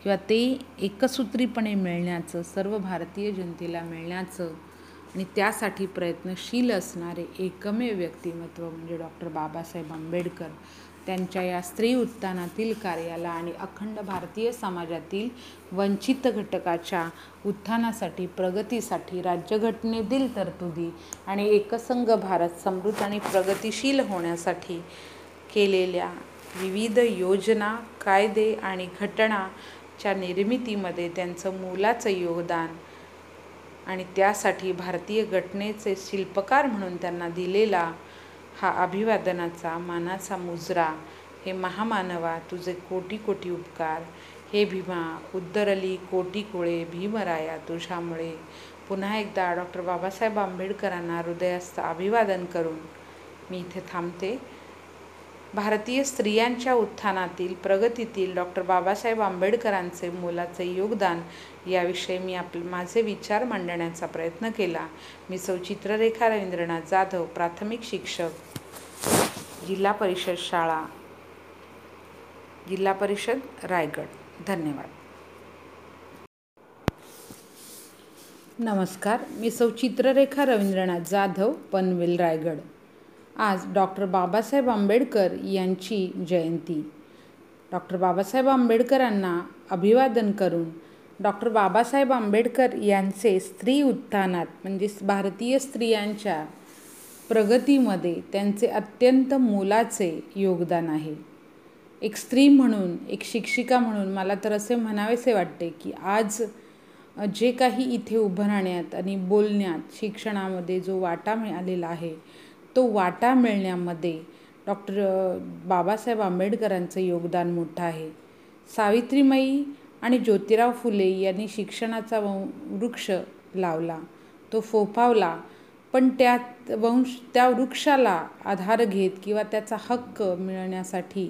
किंवा ते एकसूत्रीपणे मिळण्याचं सर्व भारतीय जनतेला मिळण्याचं आणि त्यासाठी प्रयत्नशील असणारे एकमेव व्यक्तिमत्व म्हणजे डॉक्टर बाबासाहेब आंबेडकर त्यांच्या या स्त्री उत्थानातील कार्याला आणि अखंड भारतीय समाजातील वंचित घटकाच्या उत्थानासाठी प्रगतीसाठी राज्यघटनेतील तरतुदी आणि एकसंघ भारत समृद्ध आणि प्रगतिशील होण्यासाठी केलेल्या विविध योजना कायदे आणि घटनाच्या निर्मितीमध्ये त्यांचं मोलाचं योगदान आणि त्यासाठी भारतीय घटनेचे शिल्पकार म्हणून त्यांना दिलेला हा अभिवादनाचा मानाचा मुजरा हे महामानवा तुझे कोटी कोटी उपकार हे भीमा उद्दरली कोटी कोळे भीमराया तुझ्यामुळे. पुन्हा एकदा डॉक्टर बाबासाहेब आंबेडकरांना हृदयास्त अभिवादन करून मी इथे थांबते. भारतीय स्त्रियांच्या उत्थानातील प्रगतीतील डॉक्टर बाबासाहेब आंबेडकरांचे मोलाचे योगदान याविषयी मी आप माझे विचार मांडण्याचा प्रयत्न केला. मी सौ चित्ररेखा रवींद्रनाथ जाधव प्राथमिक शिक्षक जिल्हा परिषद शाळा जिल्हा परिषद रायगड. धन्यवाद. नमस्कार. मी सौ चित्ररेखा रवींद्रनाथ जाधव पनवेल रायगड. आज डॉक्टर बाबासाहेब आंबेडकर यांची जयंती. डॉक्टर बाबासाहेब आंबेडकरांना अभिवादन करून डॉक्टर बाबासाहेब आंबेडकर यांचे स्त्री उत्थानात म्हणजे भारतीय स्त्रियांच्या प्रगतीमध्ये त्यांचे अत्यंत मोलाचे योगदान आहे. एक स्त्री म्हणून एक शिक्षिका म्हणून मला तर असे म्हणावेसे वाटते की आज जे काही इथे उभं राहण्यात आणि बोलण्यात शिक्षणामध्ये जो वाटा मिळालेला आहे तो वाटा मिळण्यामध्ये डॉक्टर बाबासाहेब आंबेडकरांचं योगदान मोठं आहे. सावित्रीमाई आणि ज्योतिराव फुले यांनी शिक्षणाचा वृक्ष लावला. तो फोफावला पण त्यात वंश त्या वृक्षाला आधार घेत किंवा त्याचा हक्क मिळण्यासाठी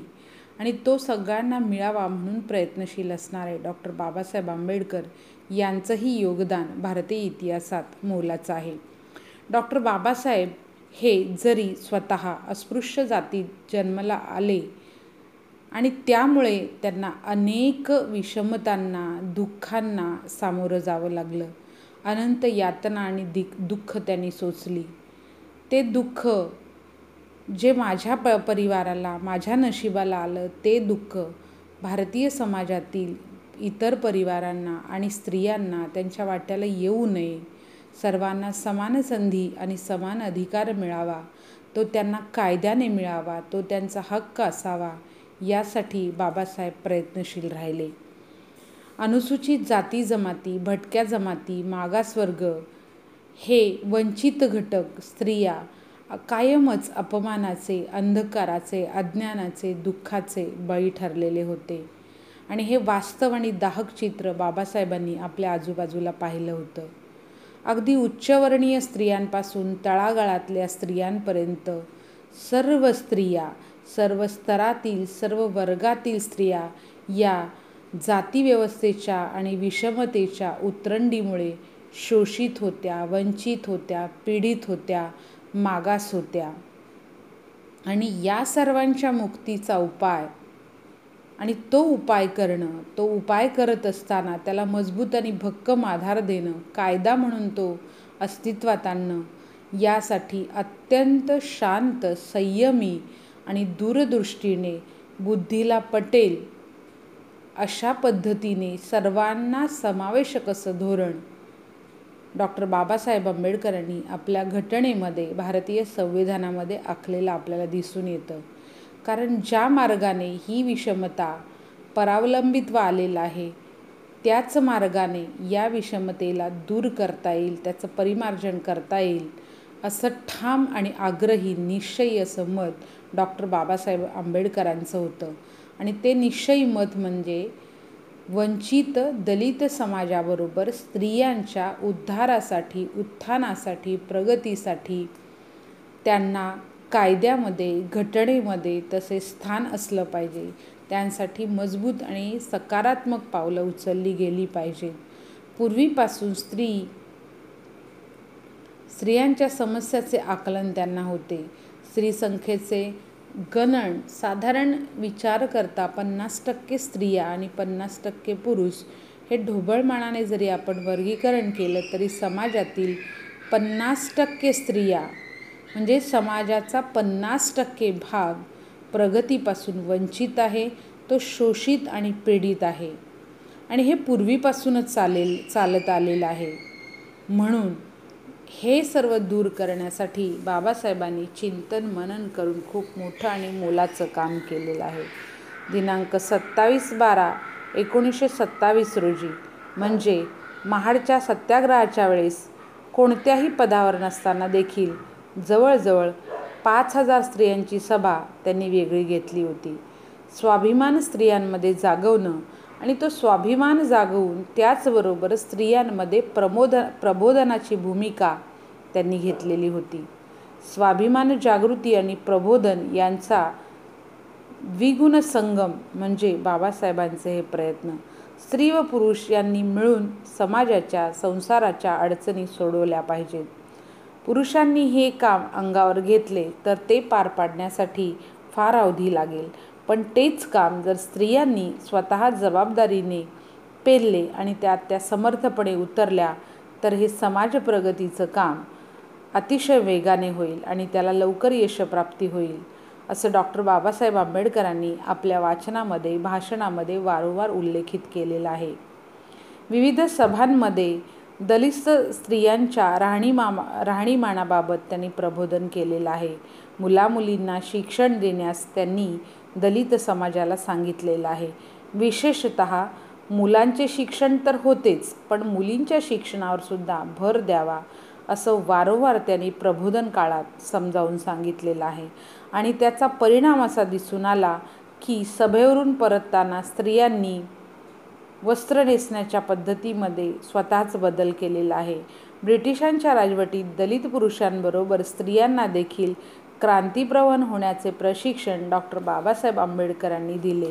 आणि तो सगळ्यांना मिळावा म्हणून प्रयत्नशील असणारे डॉक्टर बाबासाहेब आंबेडकर यांचंही योगदान भारतीय इतिहासात मोलाचं आहे. डॉक्टर बाबासाहेब हे जरी स्वतः अस्पृश्य जातीत जन्माला आले आणि त्यामुळे त्यांना अनेक विषमतांना दुःखांना सामोरं जावं लागलं. अनंत यातना आणि दिक दुःख त्यांनी सोचली ते दुःख जे माझ्या प परिवाराला माझ्या नशिबाला आलं ते दुःख भारतीय समाजातील इतर परिवारांना आणि स्त्रियांना त्यांच्या वाट्याला येऊ नये. सर्वांना समान संधी आणि समान अधिकार मिळावा. तो त्यांना कायद्याने मिळावा तो त्यांचा हक्क असावा यासाठी बाबासाहेब प्रयत्नशील राहिले. अनुसूचित जाती जमाती भटक्या जमाती मागासवर्ग हे वंचित घटक स्त्रिया कायमच अपमानाचे अंधकाराचे अज्ञानाचे दुःखाचे बळी ठरलेले होते. आणि हे वास्तव आणि दाहक चित्र बाबासाहेबांनी आपल्या आजूबाजूला पाहिलं होतं. अगदी उच्चवर्णीय स्त्रियांपासून तळागाळातल्या स्त्रियांपर्यंत सर्व स्त्रिया सर्व स्तरातील सर्व वर्गातील स्त्रिया या जातीव्यवस्थेच्या आणि विषमतेच्या उतरंडीमुळे शोषित होत्या वंचित होत्या पीडित होत्या मागास होत्या. आणि या सर्वांच्या मुक्तीचा उपाय आणि तो उपाय करणं तो उपाय करत असताना त्याला मजबूत आणि भक्कम आधार देणं कायदा म्हणून तो अस्तित्वात आणणं यासाठी अत्यंत शांत संयमी आणि दूरदृष्टीने बुद्धीला पटेल अशा पद्धतीने सर्वांना समावेशक असं धोरण डॉक्टर बाबासाहेब आंबेडकरांनी आपल्या घटनेमध्ये भारतीय संविधानामध्ये आखलेलं आपल्याला दिसून येतं. कारण ज्या मार्गाने ही विषमता परावलंबित्व आलेलं आहे त्याच मार्गाने या विषमतेला दूर करता येईल त्याचं परिमार्जन करता येईल असं ठाम आणि आग्रही निश्चयी असं मत डॉक्टर बाबासाहेब आंबेडकरांचं होतं. आणि ते निश्चयी मत म्हणजे वंचित दलित समाजाबरोबर स्त्रियांच्या उद्धारासाठी उत्थानासाठी प्रगतीसाठी त्यांना कायद्यामध्ये घटनेमध्ये तसे स्थान असलं पाहिजे. त्यांसाठी मजबूत आणि सकारात्मक पावलं उचलली गेली पाहिजेत. पूर्वीपासून स्त्री स्त्रियांच्या समस्याचे आकलन त्यांना होते. स्त्री संख्येचे गणन साधारण विचार करता पन्नास टक्के स्त्रिया आणि पन्नास टक्के पुरुष हे ढोबळमानाने जरी आपण वर्गीकरण केलं तरी समाजातील पन्नास टक्के स्त्रिया म्हणजे समाजाचा पन्नास टक्के भाग प्रगतीपासून वंचित आहे तो शोषित आणि पीडित आहे. आणि हे पूर्वीपासूनच चालेल चालत आलेलं आहे. म्हणून हे सर्व दूर करण्यासाठी बाबासाहेबांनी चिंतन मनन करून खूप मोठं आणि मोलाचं काम केलेलं आहे. दिनांक सत्तावीस बारा एकोणीसशे सत्तावीस रोजी म्हणजे महाडच्या सत्याग्रहाच्या वेळेस कोणत्याही पदावर नसताना देखील जवळजवळ पाच हजार स्त्रियांची सभा त्यांनी वेगळी घेतली होती. स्वाभिमान स्त्रियांमध्ये जागवणं आणि तो स्वाभिमान जागवून त्याचबरोबर स्त्रियांमध्ये प्रमोद प्रबोधनाची भूमिका त्यांनी घेतलेली होती. स्वाभिमान जागृती आणि प्रबोधन यांचा द्विगुण संगम म्हणजे बाबासाहेबांचे हे प्रयत्न. स्त्री व पुरुष यांनी मिळून समाजाच्या संसाराच्या अडचणी सोडवल्या पाहिजेत. पुरुषांनी हे काम अंगावर घेतले तर ते पार पाडण्यासाठी फार अवधी लागेल. पण तेच काम जर स्त्रियांनी स्वतः जबाबदारीने पेरले आणि त्यात त्या समर्थपणे उतरल्या तर हे समाज प्रगतीचं काम अतिशय वेगाने होईल आणि त्याला लवकर यशप्राप्ती होईल असं डॉक्टर बाबासाहेब आंबेडकरांनी आपल्या वाचनामध्ये भाषणामध्ये वारंवार उल्लेखित केलेलं आहे. विविध सभांमध्ये दलित स्त्रियांच्या राहणीमामा राहणीमानाबाबत त्यांनी प्रबोधन केलेलं आहे. मुलामुलींना शिक्षण देण्यास त्यांनी दलित समाजाला सांगितलेलं आहे. विशेषत मुलांचे शिक्षण तर होतेच पण मुलींच्या शिक्षणावर सुद्धा भर द्यावा असं वारंवार त्यांनी प्रबोधन काळात समजावून सांगितलेलं आहे. आणि त्याचा परिणाम असा दिसून आला की सभेवरून परतताना स्त्रियांनी वस्त्र नेसण्याच्या पद्धतीमध्ये स्वतःच बदल केलेला आहे. ब्रिटिशांच्या राजवटीत दलित पुरुषांबरोबर स्त्रियांना देखील क्रांतीप्रवण होण्याचे प्रशिक्षण डॉक्टर बाबासाहेब आंबेडकरांनी दिले.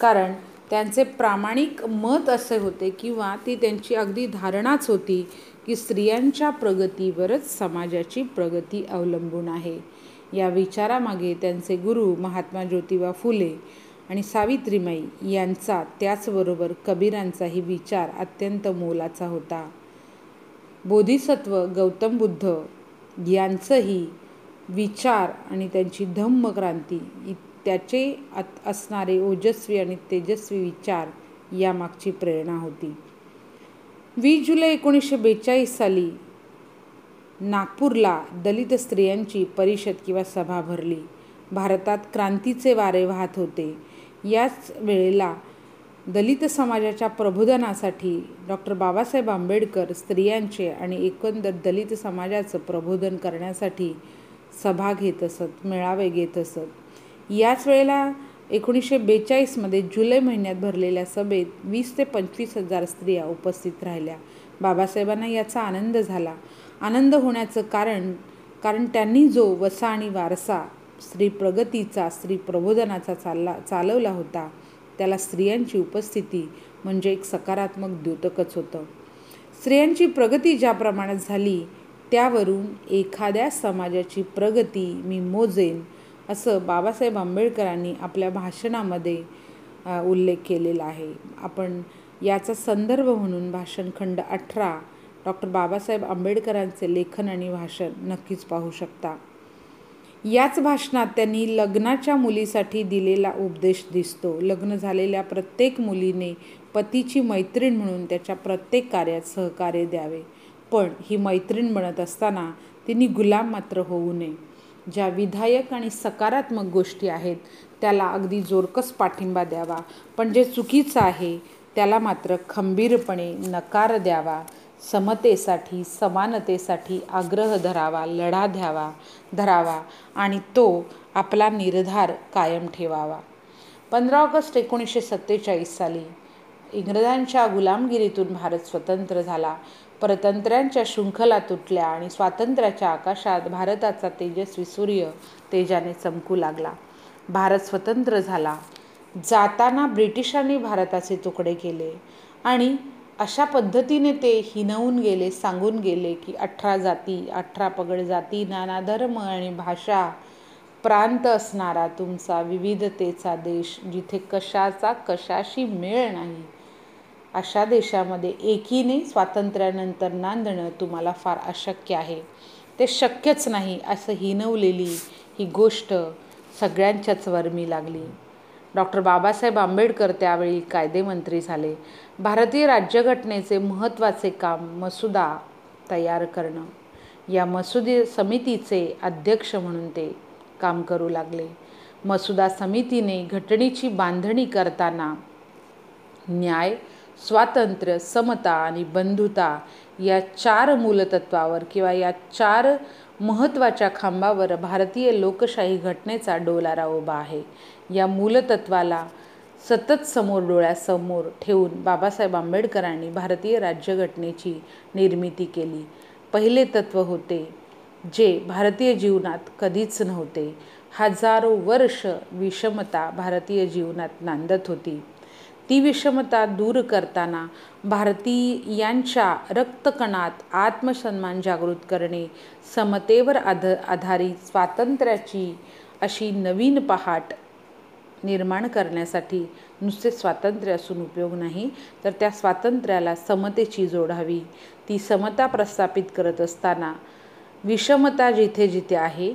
कारण त्यांचे प्रामाणिक मत असे होते किंवा ती त्यांची अगदी धारणाच होती की स्त्रियांच्या प्रगतीवरच समाजाची प्रगती अवलंबून आहे. या विचारामागे त्यांचे गुरु महात्मा ज्योतिबा फुले आणि सावित्रीमाई यांचा त्याचबरोबर कबीरांचाही विचार अत्यंत मोलाचा होता. बोधिसत्व गौतम बुद्ध यांचंही विचार आणि त्यांची धम्मक्रांती त्याचे असणारे ओजस्वी आणि तेजस्वी विचार यामागची प्रेरणा होती. वीस जुलै एकोणीसशे बेचाळीस साली नागपूरला दलित स्त्रियांची परिषद किंवा सभा भरली. भारतात क्रांतीचे वारे वाहत होते. याच वेळेला दलित समाजाच्या प्रबोधनासाठी डॉक्टर बाबासाहेब आंबेडकर स्त्रियांचे आणि एकंदर दलित समाजाचं प्रबोधन करण्यासाठी सभा घेत असत मेळावे घेत असत. याच वेळेला एकोणीसशे बेचाळीसमध्ये जुलै महिन्यात भरलेल्या सभेत वीस ते पंचवीस हजार स्त्रिया उपस्थित राहिल्या. बाबासाहेबांना याचा आनंद झाला. आनंद होण्याचं कारण कारण त्यांनी जो वसा आणि वारसा स्त्री प्रगतीचा स्त्री प्रबोधनाचा चालला चालवला होता. त्याला स्त्रियांची उपस्थिती म्हणजे एक सकारात्मक द्योतकच होतं. स्त्रियांची प्रगती ज्या प्रमाणात झाली त्यावरून एखाद्या समाजाची प्रगती मी मोजेन असं बाबासाहेब आंबेडकरांनी आपल्या भाषणामध्ये उल्लेख केलेला आहे. आपण याचा संदर्भ म्हणून भाषण खंड अठरा डॉक्टर बाबासाहेब आंबेडकरांचे लेखन आणि भाषण नक्कीच पाहू शकता. याच भाषणात त्यांनी लग्नाच्या मुलीसाठी दिलेला उपदेश दिसतो. लग्न झालेल्या प्रत्येक मुलीने पतीची मैत्रीण म्हणून त्याच्या प्रत्येक कार्यात सहकार्य द्यावे. पण ही मैत्रीण बनत असताना तिने गुलाम मात्र होऊ नये. ज्या विधायक आणि सकारात्मक गोष्टी आहेत त्याला अगदी जोरकस पाठिंबा द्यावा. पण जे चुकीचं आहे त्याला मात्र खंबीरपणे नकार द्यावा. समतेसाठी समानतेसाठी आग्रह धरावा लढा द्यावा धरावा आणि तो आपला निर्धार कायम ठेवावा. पंधरा ऑगस्ट एकोणीसशे सत्तेचाळीस साली इंग्रजांच्या गुलामगिरीतून भारत स्वतंत्र झाला. परतंत्र्यांच्या शृंखला तुटल्या आणि स्वातंत्र्याच्या आकाशात भारताचा तेजस्वी सूर्य तेजाने चमकू लागला. भारत स्वतंत्र झाला. जाताना ब्रिटिशांनी भारताचे तुकडे केले आणि अशा पद्धतीने ते हिनवून गेले सांगून गेले की अठरा जाती अठरा पगड जाती नाना धर्म आणि भाषा प्रांत असणारा तुमचा विविधतेचा देश जिथे कशाचा कशाशी मेळ नाही. अशा देशामध्ये एकीने स्वातंत्र्यानंतर नांदणं तुम्हाला फार अशक्य आहे. ते शक्यच नाही असं हिनवलेली ही गोष्ट सगळ्यांच्याच वर्मी लागली. डॉक्टर बाबासाहेब आंबेडकर त्यावेळी कायदेमंत्री झाले. भारतीय राज्यघटनेचे महत्त्वाचे काम मसुदा तयार करणं. या मसुदे समितीचे अध्यक्ष म्हणून ते काम करू लागले. मसुदा समितीने घटनेची बांधणी करताना न्याय स्वातंत्र्य समता आणि बंधुता या चार मूलतत्वावर किंवा या चार महत्त्वाच्या खांबावर भारतीय लोकशाही घटनेचा डोलारा उभा आहे. या मूलतत्वाला सतत समोर डोळ्यासमोर ठेवून बाबासाहेब आंबेडकरांनी भारतीय राज्यघटनेची निर्मिती केली. पहिले तत्त्व होते जे भारतीय जीवनात कधीच नव्हते. हजारो वर्ष विषमता भारतीय जीवनात नांदत होती. ती विषमता दूर करताना भारतीयांच्या रक्तकणात आत्मसन्मान जागृत करणे समतेवर आध आधारित स्वातंत्र्याची अशी नवीन पहाट निर्माण करण्यासाठी नुसते स्वातंत्र्य असून उपयोग नाही तर त्या स्वातंत्र्याला समतेची जोडावी ती समता प्रस्थापित करत असताना विषमता जिथे जिथे आहे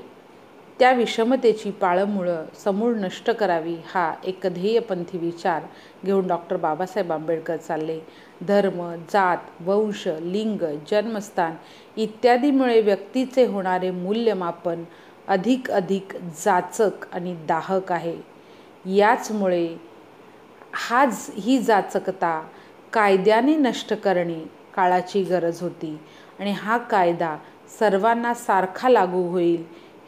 त्या विषमतेची पाळंमुळं समूळ नष्ट करावी हा एक ध्येयपंथी विचार घेऊन डॉक्टर बाबासाहेब आंबेडकर चालले. धर्म जात वंश लिंग जन्मस्थान इत्यादीमुळे व्यक्तीचे होणारे मूल्यमापन अधिक अधिक जाचक आणि दाहक आहे. याचमुळे हाच ही जाचकता कायद्याने नष्ट करणे काळाची गरज होती आणि हा कायदा सर्वांना सारखा लागू होईल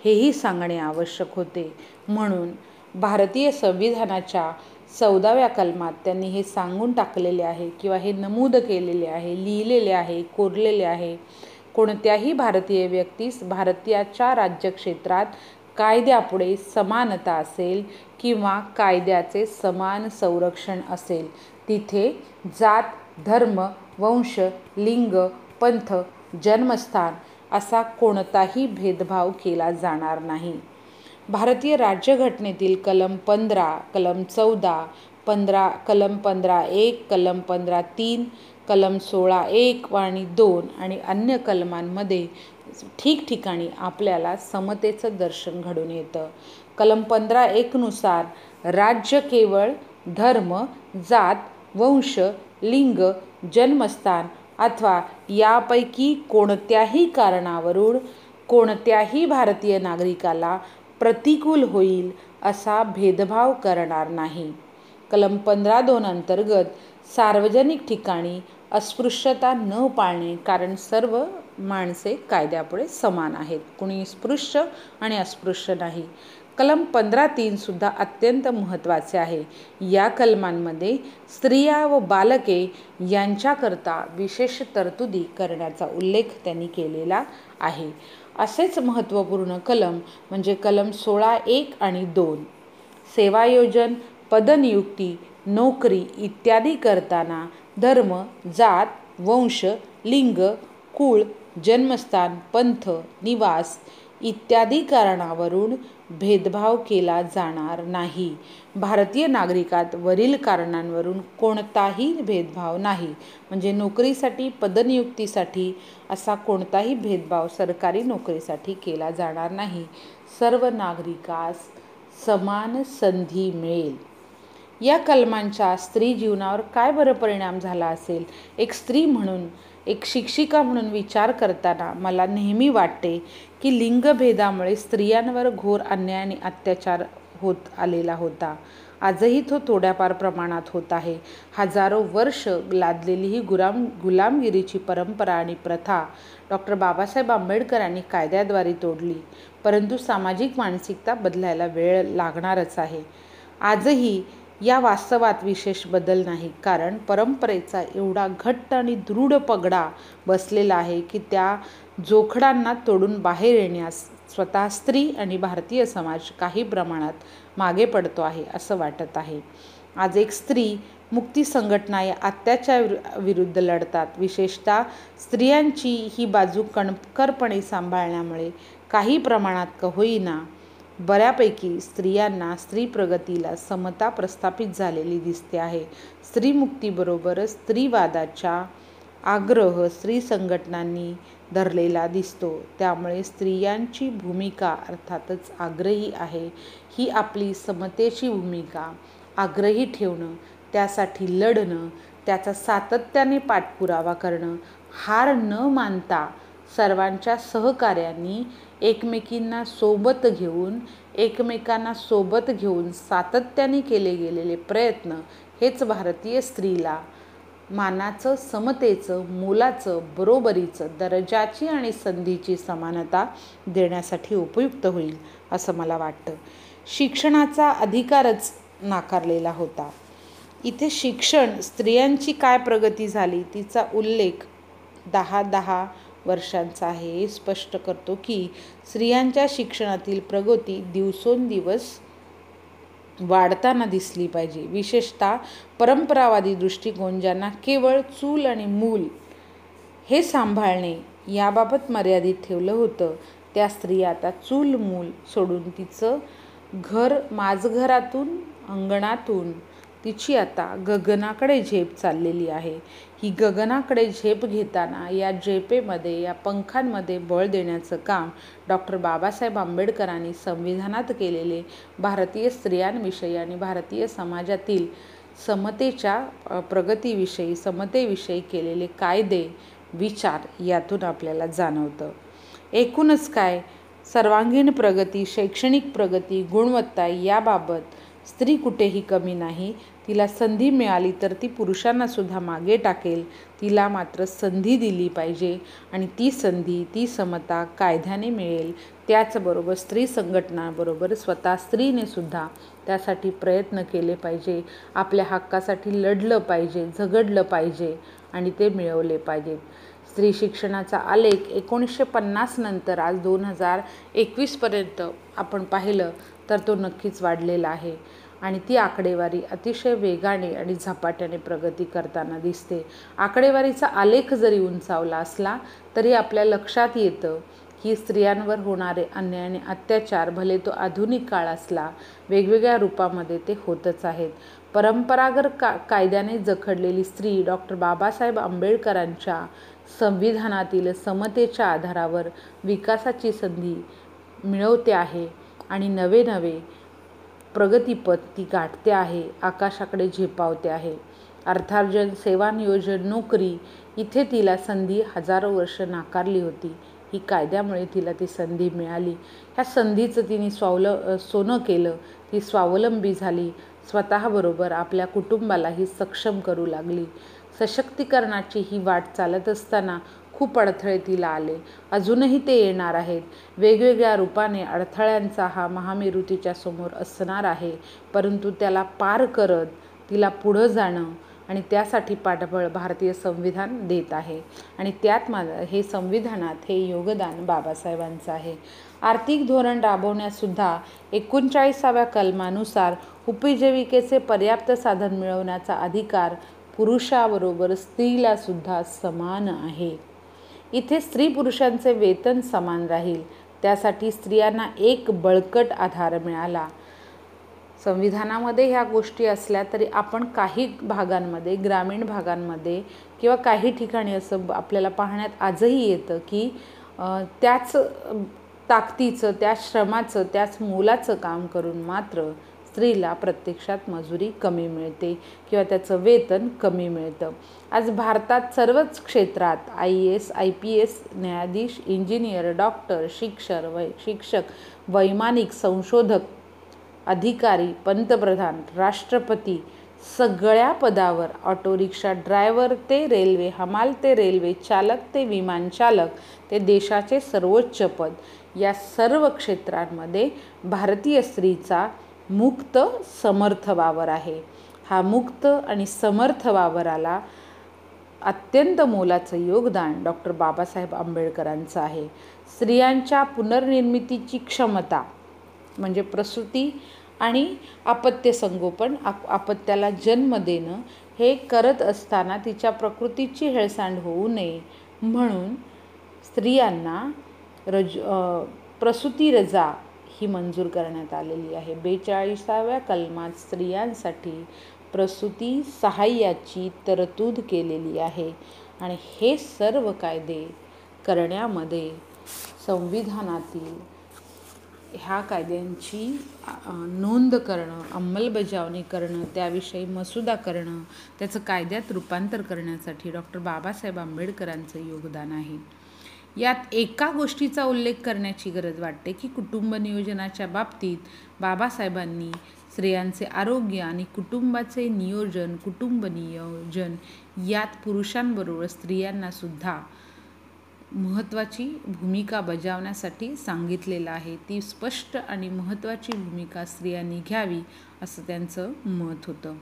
हेही सांगणे आवश्यक होते. म्हणून भारतीय संविधानाच्या चौदाव्या कलमात त्यांनी हे सांगून टाकलेले आहे किंवा हे नमूद केलेले आहे लिहिलेले आहे कोरलेले आहे. कोणत्याही भारतीय व्यक्तीस भारतीयाच्या राज्यक्षेत्रात कायद्यापुढे समानता असेल किंवा कायद्याचे समान संरक्षण असेल तिथे जात धर्म वंश लिंग पंथ जन्मस्थान असा कोणताही भेदभाव केला जाणार नाही. भारतीय राज्यघटनेतील कलम पंधरा कलम चौदा पंधरा कलम पंधरा एक कलम पंधरा तीन कलम सोळा एक आणि दोन आणि अन्य कलमांमध्ये ठिकठिकाणी आपल्याला समतेचं दर्शन घडून येतं. कलम पंधरा एकनुसार राज्य केवळ धर्म जात वंश लिंग जन्मस्थान अथवा यापैकी कोणत्याही कारणावरून कोणत्याही भारतीय नागरिकाला प्रतिकूल होईल असा भेदभाव करणार नाही. कलम पंधरा दोन अंतर्गत सार्वजनिक ठिकाणी अस्पृश्यता न पाळणे कारण सर्व माणसे कायद्यापुढे समान आहेत. कुणी स्पृश्य आणि अस्पृश्य नाही. कलम पंधरा तीनसुद्धा अत्यंत महत्त्वाचे आहे. या कलमांमध्ये स्त्रिया व बालके यांच्याकरता विशेष तरतुदी करण्याचा उल्लेख त्यांनी केलेला आहे. असेच महत्त्वपूर्ण कलम म्हणजे कलम सोळा एक आणि दोन. सेवायोजन पदनियुक्ती नोकरी इत्यादी करताना धर्म जात वंश लिंग कुळ जन्मस्थान पंथ निवास इत्यादी कारणावरून भेदभाव केला जाणार नाही. भारतीय नागरिकात वरील कारणांवरून कोणताही भेदभाव नाही. म्हणजे नोकरीसाठी पदनियुक्तीसाठी असा कोणताही भेदभाव सरकारी नोकरीसाठी केला जाणार नाही. सर्व नागरिकास समान संधी मिळेल. या कलमांचा स्त्री जीवनावर काय बरं परिणाम झाला असेल? एक स्त्री म्हणून एक शिक्षिका म्हणून विचार करताना मला नेहमी वाटते की लिंगभेदामुळे स्त्रियांवर घोर अन्याय आणि अत्याचार होत आलेला होता. आजही तो थोड्याफार प्रमाणात होत आहे. हजारो वर्ष लादलेली ही गुलाम गुलामगिरीची परंपरा आणि प्रथा डॉक्टर बाबासाहेब आंबेडकरांनी कायद्याद्वारे तोडली. परंतु सामाजिक मानसिकता बदलायला वेळ लागणारच आहे. आजही या वास्तवात विशेष बदल नाही. कारण परंपरेचा एवढा घट्ट आणि दृढ पगडा बसलेला आहे की त्या जोखडांना तोडून बाहेर येण्यास स्वतः स्त्री आणि भारतीय समाज काही प्रमाणात मागे पडतो आहे असं वाटत आहे. आज एक स्त्री मुक्ती संघटना या अत्याचार विरुद्ध लढतात. विशेषतः स्त्रियांची ही बाजू कणकरपणे सांभाळण्यामुळे काही प्रमाणात का होईना बऱ्यापैकी स्त्रियांना स्त्री प्रगतीला समता प्रस्थापित झालेली दिसते आहे. स्त्रीमुक्तीबरोबरच स्त्रीवादाच्या आग्रह स्त्री संघटनांनी धरलेला दिसतो. त्यामुळे स्त्रियांची भूमिका अर्थातच आग्रही आहे. ही आपली समतेची भूमिका आग्रही ठेवणं त्यासाठी लढणं त्याचा सातत्याने पाठपुरावा करणं हार न मानता सर्वांच्या सहकार्यांनी एकमेकींना सोबत घेऊन एकमेकांना सोबत घेऊन सातत्याने केले गेलेले प्रयत्न हेच भारतीय स्त्रीला मानाचं समतेचं मोलाचं बरोबरीचं दर्जाची आणि संधीची समानता देण्यासाठी उपयुक्त होईल असं मला वाटतं. शिक्षणाचा अधिकारच नाकारलेला होता. इथे शिक्षण स्त्रियांची काय प्रगती झाली तिचा उल्लेख दहा दहा वर्षांचा आहे. हे स्पष्ट करतो की स्त्रियांच्या शिक्षणातील प्रगती दिवसोंदिवस वाढताना दिसली पाहिजे. विशेषतः परंपरावादी दृष्टिकोन ज्यांना केवळ चूल आणि मूल हे सांभाळणे याबाबत मर्यादित ठेवलं होतं त्या स्त्री आता चूल मूल सोडून तिचं घर माझघरातून अंगणातून तिची आता गगनाकडे झेप चाललेली आहे. ही गगनाकडे झेप घेताना या झेपेमध्ये या पंखांमध्ये बळ देण्याचं काम डॉक्टर बाबासाहेब आंबेडकरांनी संविधानात केलेले भारतीय स्त्रियांविषयी आणि भारतीय समाजातील समतेच्या प्रगतीविषयी समतेविषयी केलेले कायदे विचार यातून आपल्याला जाणवतं. एकूणच काय? सर्वांगीण प्रगती शैक्षणिक प्रगती गुणवत्ता याबाबत स्त्री कुठेही कमी नाही. तिला संधी मिळाली तर ती पुरुषांनासुद्धा मागे टाकेल. तिला मात्र संधी दिली पाहिजे आणि ती संधी ती समता कायद्याने मिळेल. त्याचबरोबर स्त्री संघटनाबरोबर स्वतः स्त्रीनेसुद्धा त्यासाठी प्रयत्न केले पाहिजे. आपल्या हक्कासाठी लढलं पाहिजे झगडलं पाहिजे आणि ते मिळवले पाहिजेत. स्त्री शिक्षणाचा आलेख एकोणीसशे पन्नास नंतर आज दोन हजार एकवीसपर्यंत आपण पाहिलं तर तो नक्कीच वाढलेला आहे. आणि ती आकडेवारी अतिशय वेगाने आणि झपाट्याने प्रगती करताना दिसते. आकडेवारीचा आलेख जरी उंचावला असला तरी आपल्या लक्षात येतं की स्त्रियांवर होणारे अन्याय आणि अत्याचार भले तो आधुनिक काळ असला वेगवेगळ्या रूपामध्ये ते होतच आहेत. परंपरागत का कायद्याने जखडलेली स्त्री डॉक्टर बाबासाहेब आंबेडकरांच्या संविधानातील समतेच्या आधारावर विकासाची संधी मिळवते आहे आणि नवे नवे प्रगतीपथ ती गाठते आहे आकाशाकडे झेपावते आहे. अर्थार्जन सेवा नियोजन नोकरी इथे तिला संधी हजारो वर्ष नाकारली होती. ही कायद्यामुळे तिला ती संधी मिळाली. ह्या संधीचं तिने स्वावल सोनं केलं ती स्वावलंबी झाली. स्वतःबरोबर आपल्या कुटुंबालाही सक्षम करू लागली. सशक्तीकरणाची ही वाट चालत असताना खूप अडथळे तिला आले. अजूनही ते येणार आहेत. वेगवेगळ्या रूपाने अडथळ्यांचा हा महामेरू तिच्या समोर असणार आहे. परंतु त्याला पार करत तिला पुढं जाणं आणि त्यासाठी पाठबळ भारतीय संविधान देत आहे. आणि त्यात माझं हे संविधानात हे योगदान बाबासाहेबांचं आहे. आर्थिक धोरण राबवण्यासुद्धा एकोणचाळीसाव्या कलमानुसार उपजीविकेचे पर्याप्त साधन मिळवण्याचा अधिकार पुरुषाबरोबर स्त्रीलासुद्धा समान आहे. इथे स्त्री पुरुषांचे वेतन समान राहील. त्यासाठी स्त्रियांना एक बळकट आधार मिळाला. संविधानामध्ये ह्या गोष्टी असल्या तरी आपण काही भागांमध्ये ग्रामीण भागांमध्ये किंवा काही ठिकाणी असं आपल्याला पाहण्यात आजही येतं की त्याच ताकदीचं त्या श्रमाचं त्याच मोलाचं काम करून मात्र स्त्रीला प्रत्यक्षात मजुरी कमी मिळते किंवा त्याचं वेतन कमी मिळतं. आज भारतात सर्वच क्षेत्रात I A S I P S न्यायाधीश इंजिनियर डॉक्टर शिक्षक वै शिक्षक वैमानिक संशोधक अधिकारी पंतप्रधान राष्ट्रपती सगळ्या पदावर ऑटो रिक्षा ड्रायव्हर ते रेल्वे हमाल ते रेल्वे चालक ते विमान चालक ते देशाचे सर्वोच्च पद. या सर्व क्षेत्रांमध्ये भारतीय स्त्रीचा मुक्त समर्थ वावर आहे. हा मुक्त आणि समर्थ वावराला अत्यंत मोलाचं योगदान डॉक्टर बाबासाहेब आंबेडकरांचं आहे. स्त्रियांच्या पुनर्निर्मितीची क्षमता म्हणजे प्रसूती आणि आपत्य संगोपन आप आपत्याला जन्म देणं हे करत असताना तिच्या प्रकृतीची हेळसांड होऊ नये म्हणून स्त्रियांना रज प्रसूती रजा ही मंजूर करण्यात आलेली आहे. बेचाळीसाव्या कलमात स्त्रियांसाठी प्रसूती सहाय्याची तरतूद केलेली आहे आणि हे सर्व कायदे करण्यामध्ये संविधानातील ह्या कायद्यांची नोंद करणं अंमलबजावणी करणं त्याविषयी मसुदा करणं त्याचं कायद्यात रूपांतर करण्यासाठी डॉक्टर बाबासाहेब आंबेडकरांचं योगदान आहे. यात एका गोष्टीचा उल्लेख करण्याची गरज वाटते की कुटुंब नियोजनाच्या बाबतीत बाबासाहेबांनी स्त्रियांचे आरोग्य आणि कुटुंबाचे नियोजन कुटुंब नियोजन यात पुरुषांबरोबर स्त्रियांनासुद्धा महत्त्वाची भूमिका बजावण्यासाठी सांगितलेलं आहे. ती स्पष्ट आणि महत्त्वाची भूमिका स्त्रियांनी घ्यावी असं त्यांचं मत होतं.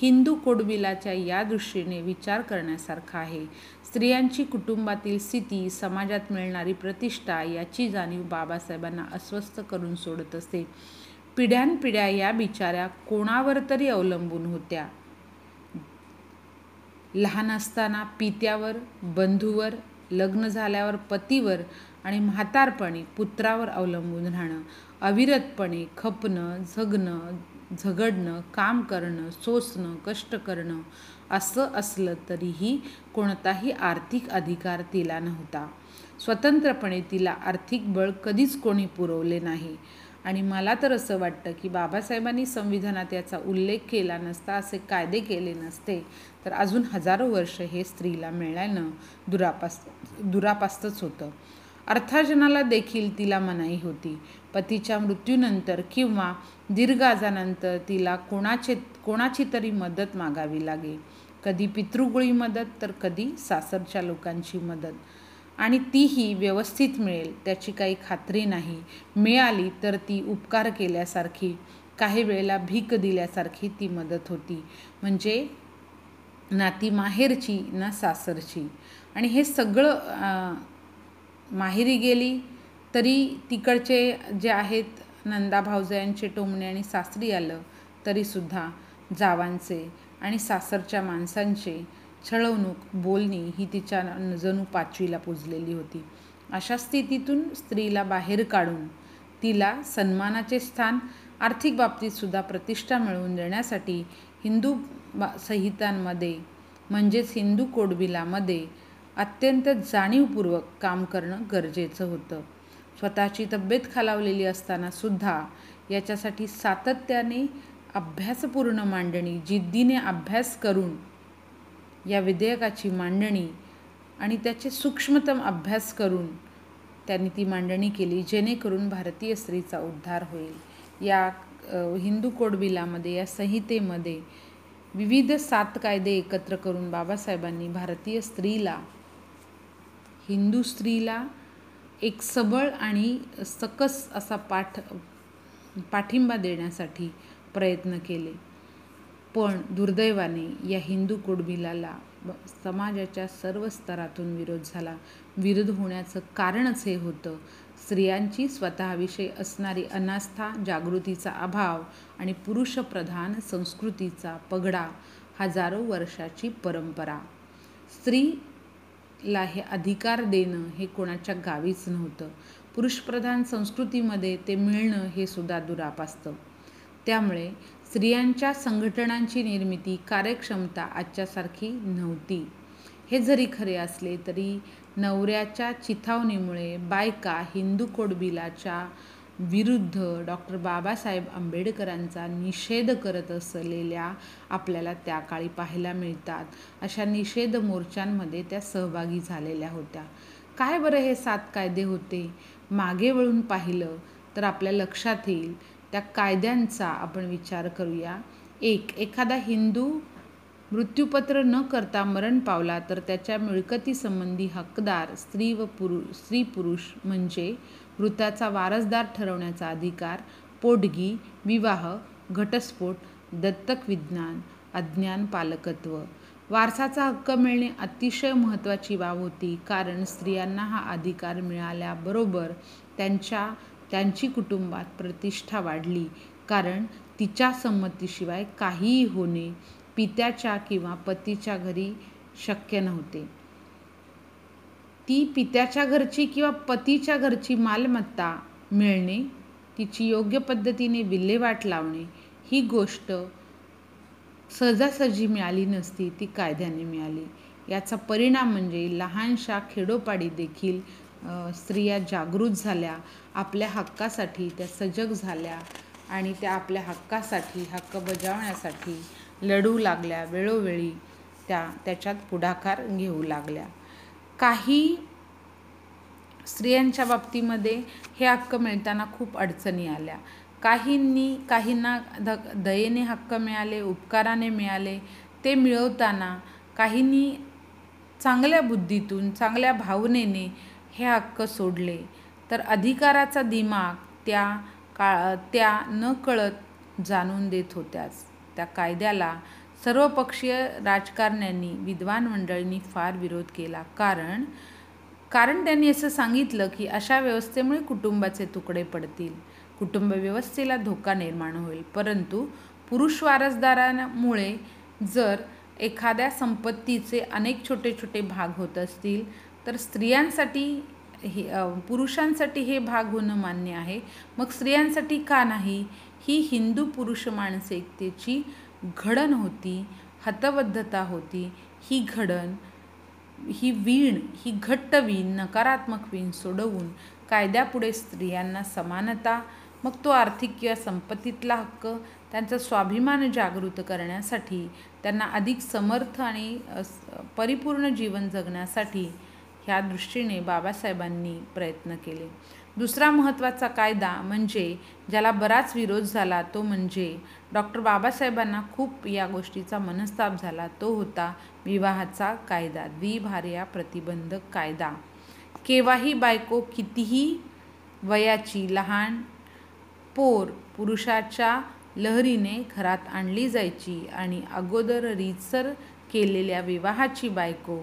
हिंदू कोडबिलाच्या या दृष्टीने विचार करण्यासारखा आहे. स्त्रियांची कुटुंबातील स्थिती समाजात मिळणारी प्रतिष्ठा याची जाणीव बाबासाहेबांना अस्वस्थ करून सोडत असते. पिढ्यानपिढ्या या बिचाऱ्या कोणावर तरी अवलंबून होत्या. लहान असताना पित्यावर बंधूवर लग्न झाल्यावर पतीवर आणि म्हातारपणी पुत्रावर अवलंबून राहणं अविरतपणे खपणं झगणं झगडणं काम करणं सोसणं कष्ट करणं असं असलं तरीही कोणताही आर्थिक अधिकार तिला नव्हता. स्वतंत्रपणे तिला आर्थिक बळ कधीच कोणी पुरवले नाही. आणि मला तर असं वाटतं की बाबासाहेबांनी संविधानात याचा उल्लेख केला नसता असे कायदे केले नसते तर अजून हजारो वर्ष हे स्त्रीला मिळालं दुरापास दुरापास्तच होतं. अर्थार्जनाला देखील तिला मनाई होती. पतीच्या मृत्यूनंतर किंवा दीर्घ आजानंतर तिला कोणाचे कोणाची तरी मदत मागावी लागे. कधी पितृगुळी मदत तर कधी सासरच्या लोकांची मदत. आणि तीही व्यवस्थित मिळेल त्याची काही खात्री नाही. मिळाली तर ती उपकार केल्यासारखी काही वेळेला भीक दिल्यासारखी ती मदत होती. म्हणजे ना ती माहेरची ना सासरची. आणि हे सगळं माहेरी गेली तरी तिकडचे जे आहेत नंदा भाऊजयांचे टोमणे आणि सासरी आलं तरीसुद्धा जावांचे. आणि सासरच्या माणसांचे छळवणूक बोलणी ही तिच्या जणू पाचवीला पुजलेली होती. अशा स्थितीतून स्त्रीला बाहेर काढून तिला सन्मानाचे स्थान आर्थिक बाबतीतसुद्धा प्रतिष्ठा मिळवून देण्यासाठी हिंदू बा संहितांमध्ये म्हणजेच हिंदू कोडबिलामध्ये अत्यंत जाणीवपूर्वक काम करणं गरजेचं होतं. स्वतःची तब्येत खालावलेली असतानासुद्धा याच्यासाठी सातत्याने अभ्यासपूर्ण मांडणी जिद्दीने अभ्यास करून या विधेयकाची मांडणी आणि त्याचे सूक्ष्मतम अभ्यास करून त्यांनी ती मांडणी केली जेणेकरून भारतीय स्त्रीचा उद्धार होईल. या हिंदू कोडबिलामध्ये या संहितेमध्ये विविध सात कायदे एकत्र करून बाबासाहेबांनी भारतीय स्त्रीला हिंदू स्त्रीला एक सबळ आणि सकस असा पाठ पाठिंबा देण्यासाठी प्रयत्न केले. पण दुर्दैवाने या हिंदू कुडबिलाला समाजाच्या सर्व स्तरातून विरोध झाला. विरोध होण्याचं कारणच हे होतं. स्त्रियांची स्वतःविषयी असणारी अनास्था जागृतीचा अभाव आणि पुरुषप्रधान संस्कृतीचा पगडा हजारो वर्षाची परंपरा. स्त्रीला हे अधिकार देणं हे कोणाच्या गावीच नव्हतं. पुरुषप्रधान संस्कृतीमध्ये ते मिळणं हे सुद्धा दुराप असतं त्यामुळे स्त्रियांच्या संघटनांची निर्मिती कार्यक्षमता आजच्यासारखी नव्हती. हे जरी खरे असले तरी नवऱ्याच्या चिथावणीमुळे बायका हिंदू कोड बिलाच्या विरुद्ध डॉक्टर बाबासाहेब आंबेडकरांचा निषेध करत असलेल्या आपल्याला त्या काळी पाहायला मिळतात. अशा निषेध मोर्चांमध्ये त्या सहभागी झालेल्या होत्या. काय बरं हे सात कायदे होते? मागे वळून पाहिलं तर आपल्या लक्षात येईल त्या कायद्यांचा आपण विचार करूया. एक एखादा हिंदू मृत्यूपत्र न करता मरण पावला तर त्याच्या मिळकतीसंबंधी हकदार स्त्री व पुरु स्त्री पुरुष म्हणजे मृताचा वारसदार ठरवण्याचा अधिकार पोटगी विवाह घटस्फोट दत्तक विज्ञान अज्ञान पालकत्व. वारसाचा हक्क मिळणे अतिशय महत्त्वाची बाब होती कारण स्त्रियांना हा अधिकार मिळाल्याबरोबर त्यांच्या त्यांची कुटुंबात प्रतिष्ठा वाढली. कारण तिच्या संमतीशिवाय काहीही होणे पित्याच्या किंवा पतीच्या घरी शक्य नव्हते. ती पित्याच्या घरची किंवा पतीच्या घरची मालमत्ता मिळणे तिची योग्य पद्धतीने विल्हेवाट लावणे ही गोष्ट सहजासहजी मिळाली नसती ती कायद्याने मिळाली. याचा परिणाम म्हणजे लहानशा खेडोपाडी देखील स्त्रिया जागृत झाल्या आपल्या हक्कासाठी त्या सजग झाल्या आणि त्या आपल्या हक्कासाठी हक्क बजावण्यासाठी लढू लागल्या वेळोवेळी त्या त्याच्यात पुढाकार घेऊ लागल्या. काही स्त्रियांच्या बाबतीमध्ये हे हक्क मिळताना खूप अडचणी आल्या. काहींनी काहींना द दयेने हक्क मिळाले उपकाराने मिळाले ते मिळवताना काहींनी चांगल्या बुद्धीतून चांगल्या भावनेने हे हक्क सोडले. तर अधिकाराचा दिमाग त्या का त्या न कळत जाणून देत होत्याच. त्या कायद्याला सर्वपक्षीय राजकारण्यांनी विद्वान मंडळींनी फार विरोध केला. कारण कारण त्यांनी असं सांगितलं की अशा व्यवस्थेमुळे कुटुंबाचे तुकडे पडतील. कुटुंब व्यवस्थेला धोका निर्माण होईल. परंतु पुरुष वारसदारांमुळे जर एखाद्या संपत्तीचे अनेक छोटे छोटे भाग होत असतील तर स्त्रियांसाठी हे पुरुषांसाठी हे भाग होणं मान्य आहे. मग स्त्रियांसाठी का नाही? ही हिंदू पुरुष मानसिकतेची घडण होती हतबद्धता होती. ही घडण ही वीण ही घट्ट वीण नकारात्मक वीण सोडवून कायद्यापुढे स्त्रियांना समानता मग तो आर्थिक किंवा संपत्तीतला हक्क त्यांचा स्वाभिमान जागृत करण्यासाठी त्यांना अधिक समर्थ आणि परिपूर्ण जीवन जगण्यासाठी ह्या दृष्टीने बाबासाहेबांनी प्रयत्न केले. दुसरा महत्त्वाचा कायदा म्हणजे ज्याला बराच विरोध झाला तो म्हणजे डॉक्टर बाबासाहेबांना खूप या गोष्टीचा मनस्ताप झाला. तो होता विवाहाचा कायदा द्विभार्या प्रतिबंधक कायदा. केव्हाही बायको कितीही वयाची लहान पोर पुरुषाच्या लहरीने घरात आणली जायची आणि अगोदर रीतसर केलेल्या विवाहाची बायको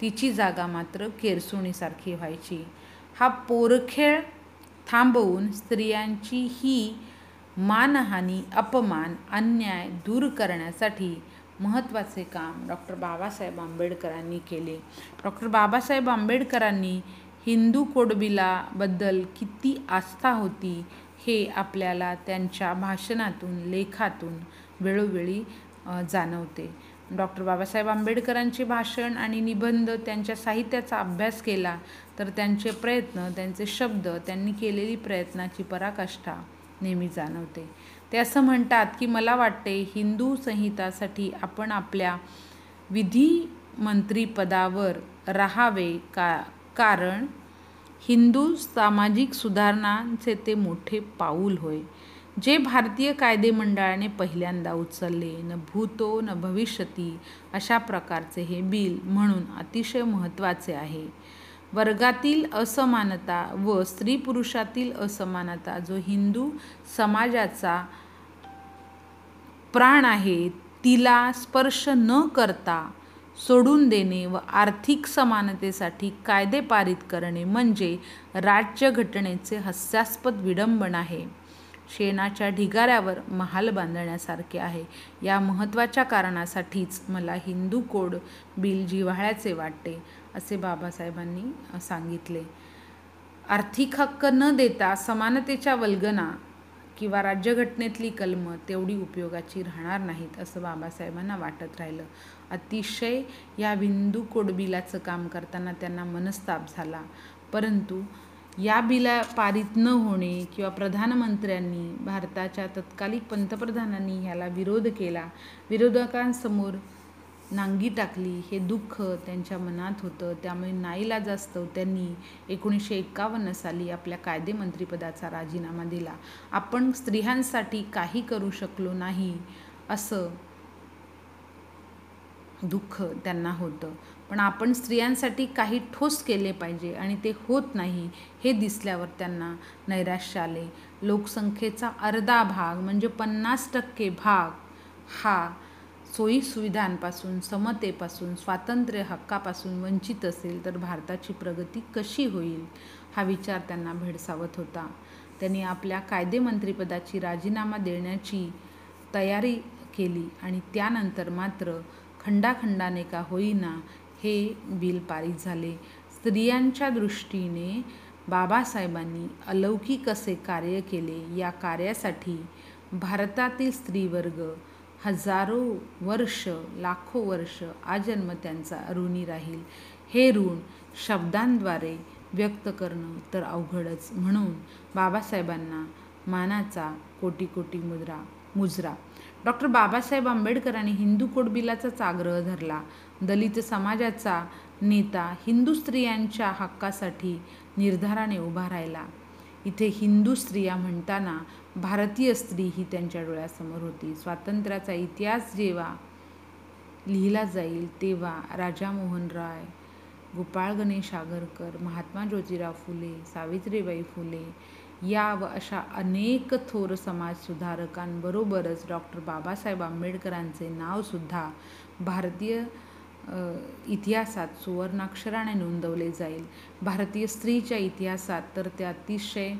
तिची जागा मात्र केरसुणीसारखी व्हायची. हा पोरखेळ थांबवून स्त्रियांची ही मानहानी अपमान अन्याय दूर करण्यासाठी महत्त्वाचे काम डॉक्टर बाबासाहेब आंबेडकरांनी केले. डॉक्टर बाबासाहेब आंबेडकरांनी हिंदू कोडबिलाबद्दल किती आस्था होती हे आपल्याला त्यांच्या भाषणातून लेखातून वेळोवेळी जाणवते. डॉक्टर बाबासाहेब आंबेडकरांचे भाषण आणि निबंध त्यांच्या साहित्याचा अभ्यास केला तर त्यांचे प्रयत्न त्यांचे शब्द त्यांनी केलेली प्रयत्नाची पराकाष्ठा नेहमी जाणवते. ते असं म्हणतात की मला वाटते हिंदू संहितासाठी आपण आपल्या विधिमंत्रीपदावर राहावे का कारण हिंदू सामाजिक सुधारणांचे ते मोठे पाऊल होय. जे भारतीय कायदे मंडळाने पहिल्यांदा उचलले न भूतो न भविष्यती अशा प्रकारचे हे बिल म्हणून अतिशय महत्त्वाचे आहे. वर्गातील असमानता व स्त्री पुरुषातील असमानता जो हिंदू समाजाचा प्राण आहे तिला स्पर्श न करता सोडून देणे व आर्थिक समानतेसाठी कायदे पारित करणे म्हणजे राज्यघटनेचे हास्यास्पद विडंबन आहे. शेणाच्या ढिगाऱ्यावर महाल बांधण्यासारखे आहे. या महत्त्वाच्या कारणासाठीच मला हिंदू कोड बिल जिव्हाळ्याचे वाटते असे बाबासाहेबांनी सांगितले. आर्थिक हक्क न देता समानतेच्या वल्गना किंवा राज्यघटनेतली कलमं तेवढी उपयोगाची राहणार नाहीत असं बाबासाहेबांना वाटत राहिलं. अतिशय या बिंदू कोड बिलाचं काम करताना त्यांना मनस्ताप झाला. परंतु या बिला पारित न होणे किंवा प्रधानमंत्र्यांनी भारताच्या तत्कालिक पंतप्रधानांनी ह्याला विरोध केला विरोधकांसमोर नांगी टाकली हे दुःख त्यांच्या मनात होतं. त्यामुळे नाईलाजास्तव त्यांनी एकोणीसशे एकावन्न साली आपल्या कायदेमंत्रीपदाचा राजीनामा दिला. आपण स्त्रियांसाठी काही करू शकलो नाही असं दुःख त्यांना होतं. पण आपण स्त्रियांसाठी काही ठोस केले पाहिजे आणि ते होत नाही हे दिसल्यावर त्यांना नैराश्य आले. लोकसंख्येचा अर्धा भाग म्हणजे पन्नास टक्के भाग हा सोयीसुविधांपासून समतेपासून स्वातंत्र्य हक्कापासून वंचित असेल तर भारताची प्रगती कशी होईल हा विचार त्यांना भेडसावत होता. त्यांनी आपल्या कायदेमंत्रीपदाची राजीनामा देण्याची तयारी केली आणि त्यानंतर मात्र खंडाखंडाने का होईना हे बिल पारित झाले. स्त्रियांच्या दृष्टीने बाबासाहेबांनी अलौकिक असे कार्य केले. या कार्यासाठी भारतातील स्त्रीवर्ग हजारो वर्ष लाखो वर्ष आजन्म त्यांचा ऋणी राहील. हे ऋण शब्दांद्वारे व्यक्त करणं तर अवघडच म्हणून बाबासाहेबांना मानाचा कोटी कोटी मुद्रा मुजरा. डॉक्टर बाबासाहेब आंबेडकरांनी हिंदू कोटबिलाचाच आग्रह धरला. दलित समाजाचा नेता हिंदू स्त्रियांच्या हक्कासाठी निर्धाराने उभा राहिला. इथे हिंदू स्त्रिया म्हणताना भारतीय स्त्री ही त्यांच्या डोळ्यासमोर होती. स्वातंत्र्याचा इतिहास जेव्हा लिहिला जाईल तेव्हा राजा मोहन राय गोपाळ गणेश आगरकर महात्मा ज्योतिराव फुले सावित्रीबाई फुले या व अशा अनेक थोर समाजसुधारकांबरोबरच डॉक्टर बाबासाहेब आंबेडकरांचे नावसुद्धा भारतीय इतिहासात सुवर्णाक्षराने नोंदवले जाईल. भारतीय स्त्रीच्या इतिहासात तर ते अतिशय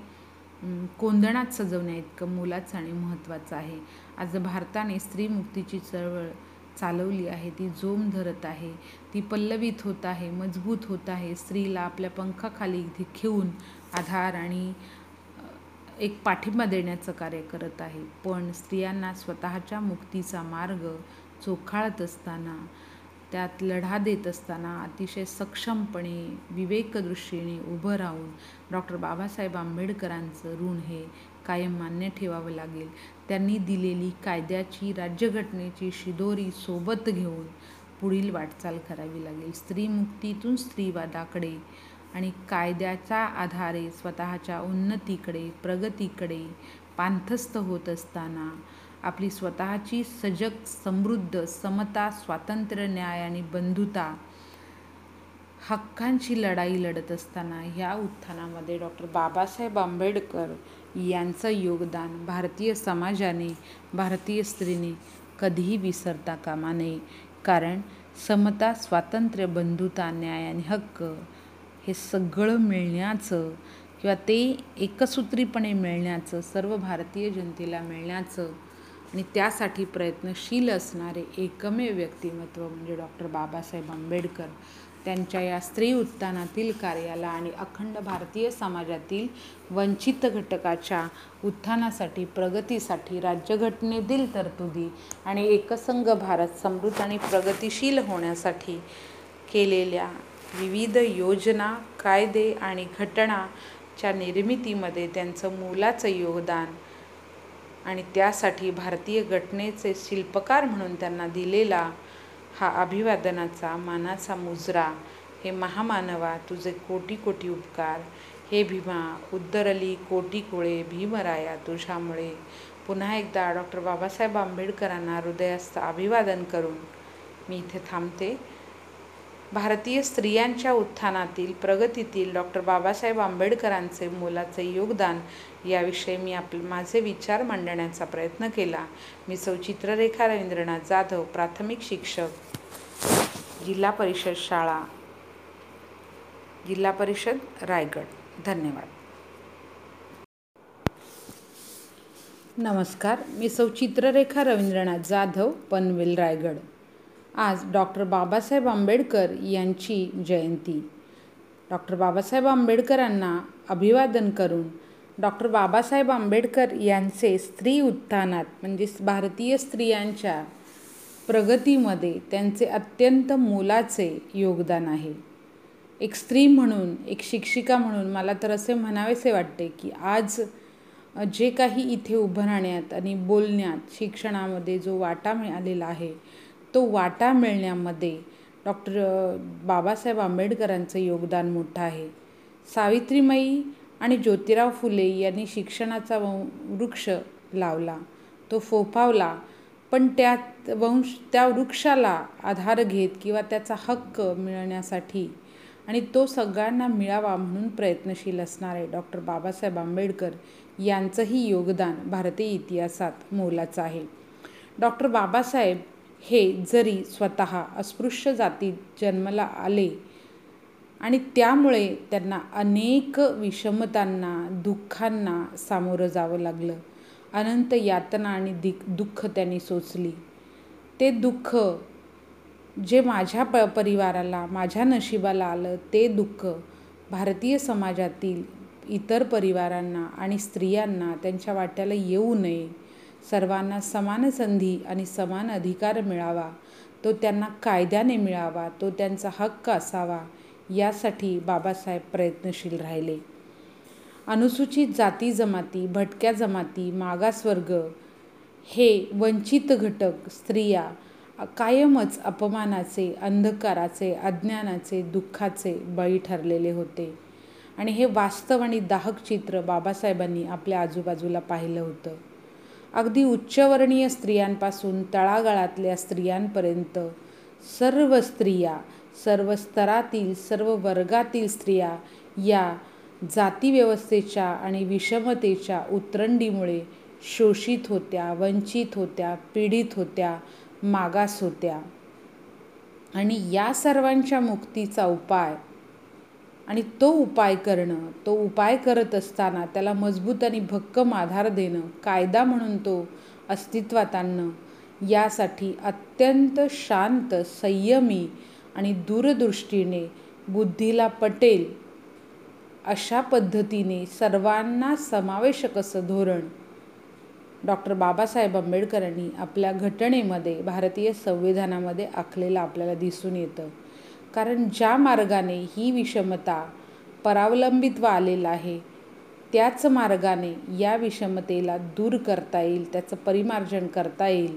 कोंदणात सजवण्या इतकं मोलाचं आणि महत्त्वाचं आहे. आज भारताने स्त्रीमुक्तीची चळवळ चालवली आहे ती जोम धरत आहे ती पल्लवित होत आहे मजबूत होत आहे. स्त्रीला आपल्या पंखाखाली घेऊन आधार आणि एक पाठिंबा देण्याचं कार्य करत आहे. पण स्त्रियांना स्वतःच्या मुक्तीचा मार्ग चोखाळत असताना त्यात लढा देत असताना अतिशय सक्षमपणे विवेकदृष्टीने उभं राहून डॉक्टर बाबासाहेब आंबेडकरांचं ऋण हे कायम मान्य ठेवावं लागेल. त्यांनी दिलेली कायद्याची राज्यघटनेची शिदोरी सोबत घेऊन पुढील वाटचाल करावी लागेल. स्त्रीमुक्तीतून स्त्रीवादाकडे आणि कायद्याच्या आधारे स्वतःच्या उन्नतीकडे प्रगतीकडे पांथस्थ होत असताना आपली स्वतःची सजग समृद्ध समता स्वातंत्र्य न्याय आणि बंधुता हक्कांची लढाई लढत असताना ह्या उत्थानामध्ये डॉक्टर बाबासाहेब आंबेडकर यांचं योगदान भारतीय समाजाने भारतीय स्त्रीने कधीही विसरता कामा नये. कारण समता स्वातंत्र्य बंधुता न्याय आणि हक्क हे सगळं मिळण्याचं किंवा ते एकसूत्रीपणे मिळण्याचं सर्व भारतीय जनतेला मिळण्याचं आणि त्यासाठी प्रयत्नशील असणारे एकमेव व्यक्तिमत्व म्हणजे डॉक्टर बाबासाहेब आंबेडकर त्यांच्या या स्त्री उत्थानातील कार्याला आणि अखंड भारतीय समाजातील वंचित घटकाच्या उत्थानासाठी प्रगतीसाठी राज्यघटनेतील तरतुदी आणि एकसंघ भारत समृद्ध आणि प्रगतिशील होण्यासाठी केलेल्या विविध योजना कायदे आणि घटनाच्या निर्मितीमध्ये त्यांचं मोलाचं योगदान आणि त्यासाठी भारतीय घटनेचे शिल्पकार म्हणून त्यांना दिलेला हा अभिवादनाचा मानाचा मुजरा हे महामानवा तुझे कोटी कोटी उपकार हे भीमा उद्दरली कोटी कोळे भीमराया तुझ्यामुळे. पुन्हा एकदा डॉक्टर बाबासाहेब आंबेडकरांना हृदयास्त अभिवादन करून मी इथे थांबते. भारतीय स्त्रियांच्या उत्थानातील प्रगतीतील डॉक्टर बाबासाहेब आंबेडकरांचे मोलाचे योगदान याविषयी मी आप माझे विचार मांडण्याचा प्रयत्न केला. मी सौ चित्ररेखा रवींद्रनाथ जाधव प्राथमिक शिक्षक जिल्हा परिषद शाळा जिल्हा परिषद रायगड. धन्यवाद. नमस्कार. मी सौ चित्ररेखा रवींद्रनाथ जाधव पनवेल रायगड. आज डॉक्टर बाबासाहेब आंबेडकर यांची जयंती. डॉक्टर बाबासाहेब आंबेडकरांना अभिवादन करून डॉक्टर बाबासाहेब आंबेडकर यांचे स्त्री उत्थानात म्हणजे भारतीय स्त्रियांच्या प्रगतीमध्ये त्यांचे अत्यंत मोलाचे योगदान आहे. एक स्त्री म्हणून एक शिक्षिका म्हणून मला तर असे म्हणावेसे वाटते की आज जे काही इथे उभं राहण्यात आणि बोलण्यात शिक्षणामध्ये जो वाटा मिळालेला आहे तो वाटा मिळण्यामध्ये डॉक्टर बाबासाहेब आंबेडकरांचं योगदान मोठं आहे. सावित्रीमाई आणि ज्योतिराव फुले यांनी शिक्षणाचा वृक्ष लावला. तो फोफावला. पण त्यात वंश त्या वृक्षाला आधार घेत किंवा त्याचा हक्क मिळण्यासाठी आणि तो सगळ्यांना मिळावा म्हणून प्रयत्नशील असणारे डॉक्टर बाबासाहेब आंबेडकर यांचंही योगदान भारतीय इतिहासात मोलाचं आहे. डॉक्टर बाबासाहेब हे जरी स्वतः अस्पृश्य जातीत जन्माला आले आणि त्यामुळे त्यांना अनेक विषमतांना दुःखांना सामोरं जावं लागलं. अनंत यातना आणि दिक दुःख त्यांनी सोचली ते दुःख जे माझ्या प परिवाराला माझ्या नशिबाला आलं ते दुःख भारतीय समाजातील इतर परिवारांना आणि स्त्रियांना त्यांच्या वाट्याला येऊ नये. सर्वांना समान संधी आणि समान अधिकार मिळावा. तो त्यांना कायद्याने मिळावा. तो त्यांचा हक्क असावा. यासाठी बाबासाहेब प्रयत्नशील राहिले. अनुसूचित जाती जमाती भटक्या जमाती मागासवर्ग हे वंचित घटक स्त्रिया कायमच अपमानाचे अंधकाराचे अज्ञानाचे दुःखाचे बळी ठरलेले होते. आणि हे वास्तव आणि दाहक चित्र बाबासाहेबांनी आपल्या आजूबाजूला पाहिलं होतं. अगदी उच्चवर्णीय स्त्रियांपासून तळागाळातल्या स्त्रियांपर्यंत सर्व स्त्रिया सर्व स्तरातील सर्व वर्गातील स्त्रिया या जातीव्यवस्थेच्या आणि विषमतेच्या उतरंडीमुळे शोषित होत्या वंचित होत्या पीडित होत्या मागास होत्या. आणि या सर्वांच्या मुक्तीचा उपाय आणि तो उपाय करणं तो उपाय करत असताना त्याला मजबूत आणि भक्कम आधार देणं कायदा म्हणून तो अस्तित्वात आणणं यासाठी अत्यंत शांत संयमी आणि दूरदृष्टीने बुद्धीला पटेल अशा पद्धतीने सर्वांना समावेशक असं धोरण डॉक्टर बाबासाहेब आंबेडकरांनी आपल्या घटनेमध्ये भारतीय संविधानामध्ये आखलेलं आपल्याला दिसून येतं. कारण ज्या मार्गाने ही विषमता परावलंबित्व आलेलं आहे त्याच मार्गाने या विषमतेला दूर करता येईल त्याचं परिमार्जन करता येईल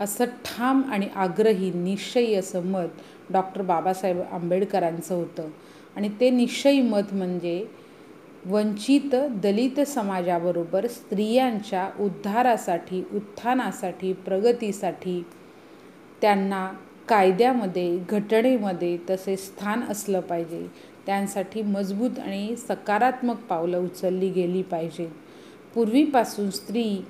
असं ठाम आणि आग्रही निश्चयी असं मत डॉक्टर बाबासाहेब आंबेडकरांचं होतं. आणि ते निश्चयी मत म्हणजे वंचित दलित समाजाबरोबर स्त्रियांच्या उद्धारासाठी उत्थानासाठी प्रगतीसाठी त्यांना कायद्यामध्ये घटनेमध्ये तसे स्थान असलं पाहिजे. त्यांसाठी मजबूत आणि सकारात्मक पावलं उचलली गेली पाहिजेत. पूर्वीपासून स्त्री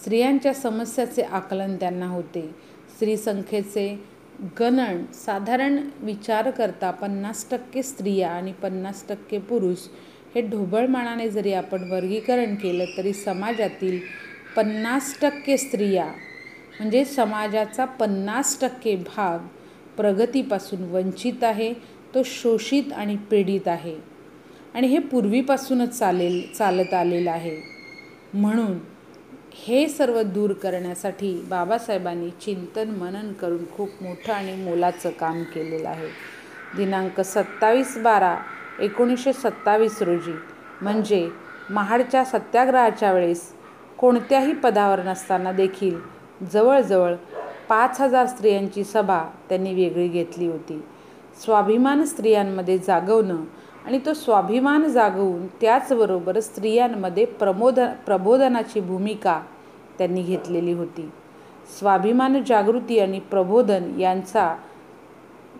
स्त्रियांच्या समस्याचे आकलन त्यांना होते. स्त्री संख्येचे गणन साधारण विचार करता पन्नास टक्के स्त्रिया आणि पन्नास टक्के पुरुष हे ढोबळमानाने जरी आपण वर्गीकरण केलं तरी समाजातील पन्नास टक्के स्त्रिया म्हणजे समाजाचा पन्नास टक्के भाग प्रगतीपासून वंचित आहे तो शोषित आणि पीडित आहे. आणि हे पूर्वीपासूनच चालेल चालत आलेलं आहे. म्हणून हे सर्व दूर करण्यासाठी बाबासाहेबांनी चिंतन मनन करून खूप मोठं आणि मोलाचं काम केलेलं आहे. दिनांक सत्तावीस बारा एकोणीसशे सत्तावीस रोजी म्हणजे महाडच्या सत्याग्रहाच्या वेळेस कोणत्याही पदावर नसताना देखील जवळजवळ पाच हजार स्त्रियांची सभा त्यांनी वेगळी घेतली होती. स्वाभिमान स्त्रियांमध्ये जागवणं आणि तो स्वाभिमान जागवून त्याचबरोबर स्त्रियांमध्ये प्रमोद प्रबोधनाची भूमिका त्यांनी घेतलेली होती. स्वाभिमान जागृती आणि प्रबोधन यांचा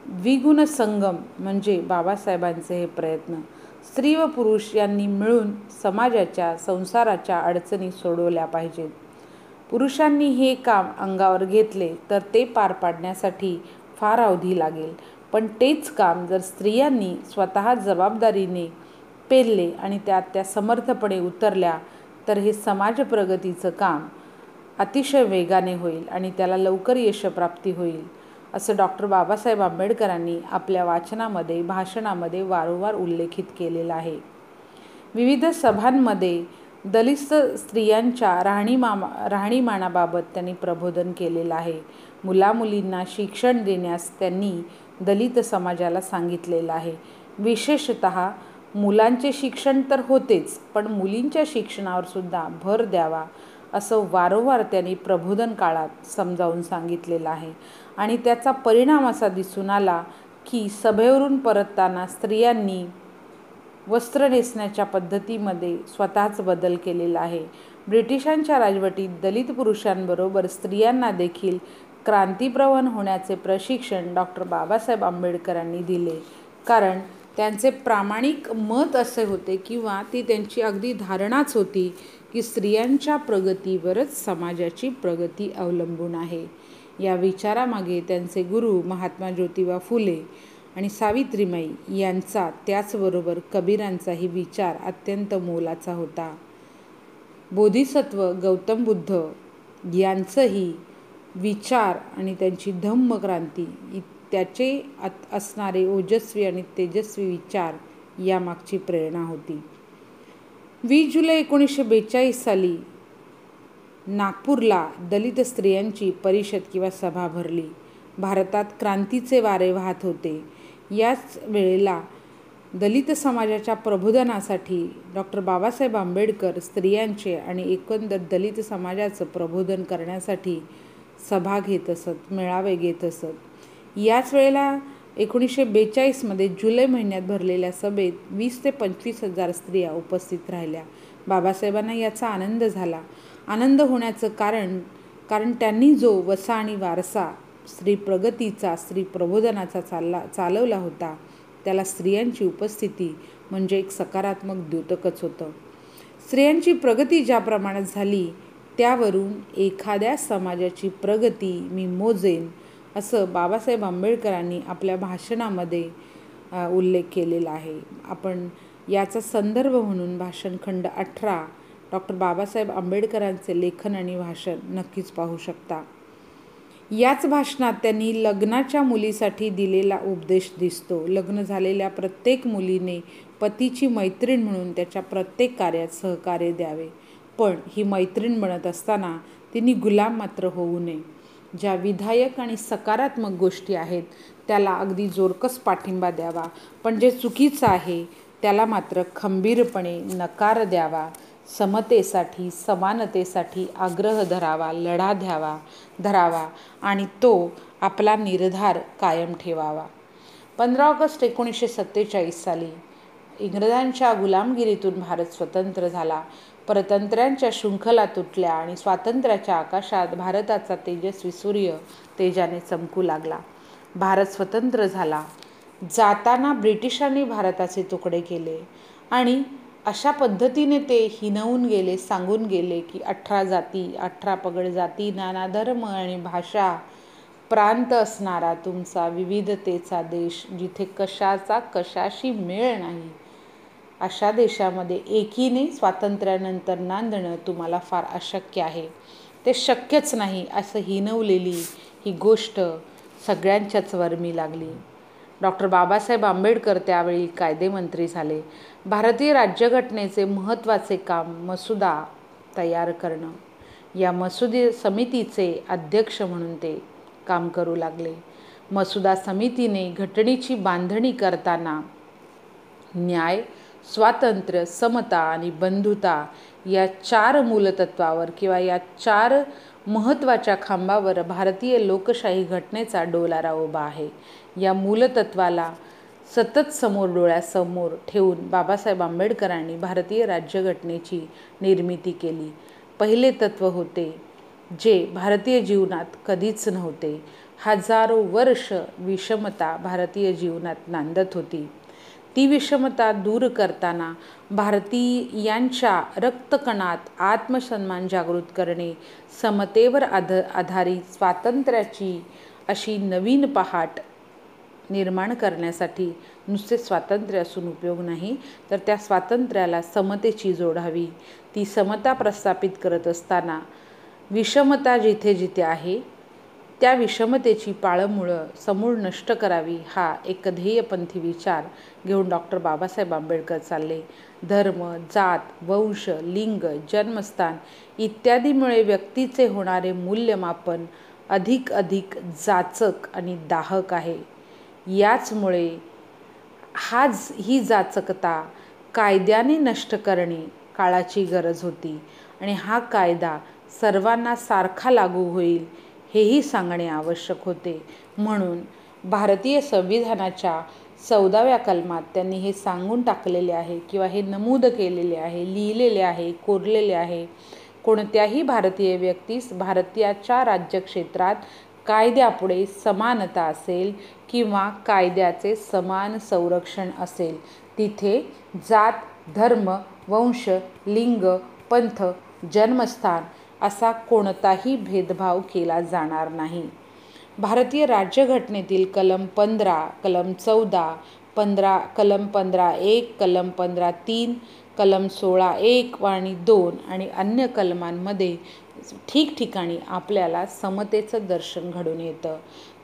द्विगुण संगम म्हणजे बाबासाहेबांचे हे प्रयत्न. स्त्री व पुरुष यांनी मिळून समाजाच्या संसाराच्या अडचणी सोडवल्या पाहिजेत. पुरुषांनी हे काम अंगावर घेतले तर ते पार पाडण्यासाठी फार अवधी लागेल. पण तेच काम जर स्त्रियांनी स्वतः जबाबदारीने पेलले आणि त्यात त्या समर्थपणे उतरल्या तर हे समाज प्रगतीचं काम अतिशय वेगाने होईल आणि त्याला लवकर यशप्राप्ती होईल असं डॉक्टर बाबासाहेब आंबेडकरांनी आपल्या वाचनामध्ये भाषणामध्ये वारंवार उल्लेखित केलेलं आहे. विविध सभांमध्ये दलित स्त्रियांच्या राहणीमामा राहणीमानाबाबत त्यांनी प्रबोधन केलेलं आहे. मुलामुलींना शिक्षण देण्यास त्यांनी दलित समाजाला सांगितलेलं आहे. विशेषत मुलांचे शिक्षण तर होतेच पण मुलींच्या शिक्षणावर सुद्धा भर द्यावा असं वारंवार त्यांनी प्रबोधन काळात समजावून सांगितलेलं आहे. आणि त्याचा परिणाम असा दिसून आला की सभेवरून परतताना स्त्रियांनी वस्त्र नेसण्याच्या पद्धतीमध्ये स्वतःच बदल केलेला आहे. ब्रिटिशांच्या राजवटीत दलित पुरुषांबरोबर स्त्रियांना देखील क्रांतीप्रवण होण्याचे प्रशिक्षण डॉक्टर बाबासाहेब आंबेडकरांनी दिले. कारण त्यांचे प्रामाणिक मत असे होते किंवा ती त्यांची अगदी धारणाच होती की स्त्रियांच्या प्रगतीवरच समाजाची प्रगती अवलंबून आहे. या विचारामागे त्यांचे गुरु महात्मा ज्योतिबा फुले आणि सावित्रीमाई यांचा त्याचबरोबर कबीरांचाही विचार अत्यंत मोलाचा होता. बोधिसत्व गौतम बुद्ध यांचंही विचार आणि त्यांची धम्मक्रांती त्याचे असणारे ओजस्वी आणि तेजस्वी विचार यामागची प्रेरणा होती. वीस जुलै एकोणीसशे बेचाळीस साली नागपूरला दलित स्त्रियांची परिषद किंवा सभा भरली. भारतात क्रांतीचे वारे वाहत होते. याच वेळेला दलित समाजाच्या प्रबोधनासाठी डॉक्टर बाबासाहेब आंबेडकर स्त्रियांचे आणि एकंदर दलित समाजाचं प्रबोधन करण्यासाठी सभा घेत असत मेळावे घेत असत. याच वेळेला एकोणीसशे बेचाळीसमध्ये जुलै महिन्यात भरलेल्या सभेत वीस ते पंचवीस हजार स्त्रिया उपस्थित राहिल्या. बाबासाहेबांना याचा आनंद झाला. आनंद होण्याचं कारण कारण त्यांनी जो वसा आणि वारसा स्त्री प्रगतीचा स्त्री प्रबोधनाचा चालला चालवला होता त्याला स्त्रियांची उपस्थिती म्हणजे एक सकारात्मक द्योतकच होतं. स्त्रियांची प्रगती ज्या प्रमाणात झाली त्यावरून एखाद्या समाजाची प्रगती मी मोजेन असं बाबासाहेब आंबेडकरांनी आपल्या भाषणामध्ये उल्लेख केलेला आहे. आपण याचा संदर्भ म्हणून भाषण खंड अठरा डॉक्टर बाबासाहेब आंबेडकरांचे लेखन आणि भाषण नक्कीच पाहू शकता. याच भाषणात त्यांनी लग्नाच्या मुलीसाठी दिलेला उपदेश दिसतो. लग्न झालेल्या प्रत्येक मुलीने पतीची मैत्रीण म्हणून त्याच्या प्रत्येक कार्यात सहकार्य द्यावे. पण ही मैत्रीण बनत असताना तिने गुलाम मात्र होऊ नये. ज्या विधायक आणि सकारात्मक गोष्टी आहेत त्याला अगदी जोरकस पाठिंबा द्यावा. पण जे चुकीचं आहे त्याला मात्र खंबीरपणे नकार द्यावा. समतेसाठी समानतेसाठी आग्रह धरावा लढा द्यावा धरावा आणि तो आपला निर्धार कायम ठेवावा. पंधरा ऑगस्ट एकोणीसशे सत्तेचाळीस साली इंग्रजांच्या गुलामगिरीतून भारत स्वतंत्र झाला. परतंत्र्यांच्या शृंखला तुटल्या आणि स्वातंत्र्याच्या आकाशात भारताचा तेजस्वी सूर्य तेजाने चमकू लागला. भारत स्वतंत्र झाला. जाताना ब्रिटिशांनी भारताचे तुकडे केले आणि अशा पद्धतीने ते हिनवून गेले सांगून गेले की अठरा जाती अठरा पगड जाती नाना धर्म आणि भाषा प्रांत असणारा तुमचा विविधतेचा देश जिथे कशाचा कशाशी मेळ नाही अशा देशामध्ये एकीने स्वातंत्र्यानंतर नांदणं तुम्हाला फार अशक्य आहे. ते शक्यच नाही असं हिनवलेली ही गोष्ट सगळ्यांच्याच वर्मी लागली. डॉक्टर बाबासाहेब आंबेडकर त्यावेळी कायदेमंत्री झाले. भारतीय राज्यघटनेचे महत्त्वाचे काम मसुदा तयार करणं. या मसुदे समितीचे अध्यक्ष म्हणून ते काम करू लागले. मसुदा समितीने घटनेची बांधणी करताना न्याय स्वातंत्र्य समता आणि बंधुता या चार मूलतत्वावर किंवा या चार महत्त्वाच्या खांबावर भारतीय लोकशाही घटनेचा डोलारा उभा आहे. या मूलतत्वाला सतत समोर डोळ्यासमोर ठेवून बाबासाहेब आंबेडकरांनी भारतीय राज्यघटनेची निर्मिती केली. पहिले तत्त्व होते जे भारतीय जीवनात कधीच नव्हते. हजारो वर्ष विषमता भारतीय जीवनात नांदत होती. ती विषमता दूर करताना भारतीयांच्या रक्तकणात आत्मसन्मान जागृत करणे समतेवर आध आधारित स्वातंत्र्याची अशी नवीन पहाट निर्माण करण्यासाठी नुसते स्वातंत्र्य असून उपयोग नाही तर त्या स्वातंत्र्याला समतेची जोडावी ती समता प्रस्थापित करत असताना विषमता जिथे जिथे आहे त्या विषमतेची पाळंमुळं समूळ नष्ट करावी हा एक ध्येयपंथी विचार घेऊन डॉक्टर बाबासाहेब आंबेडकर चालले. धर्म जात वंश लिंग जन्मस्थान इत्यादीमुळे व्यक्तीचे होणारे मूल्यमापन अधिक अधिक जाचक आणि दाहक आहे. याचमुळे हाच ही जाचकता कायद्याने नष्ट करणे काळाची गरज होती आणि हा कायदा सर्वांना सारखा लागू होईल हेही सांगणे आवश्यक होते. म्हणून भारतीय संविधानाच्या चौदाव्या कलमात त्यांनी हे सांगून टाकलेले आहे किंवा हे नमूद केलेले आहे लिहिलेले आहे कोरलेले आहे. कोणत्याही भारतीय व्यक्तीस भारतीयाच्या राज्यक्षेत्रात कायद्यापुढे समानता असेल किंवा कायद्याचे समान संरक्षण असेल तिथे जात धर्म वंश लिंग पंथ जन्मस्थान असा कोणताही भेदभाव केला जाणार नाही. भारतीय राज्यघटनेतील कलम पंधरा कलम चौदा पंधरा कलम पंधरा एक कलम पंधरा तीन कलम सोळा एक आणि दोन आणि अन्य कलमांमध्ये ठिकठिकाणी आपल्याला समतेचं दर्शन घडून येतं.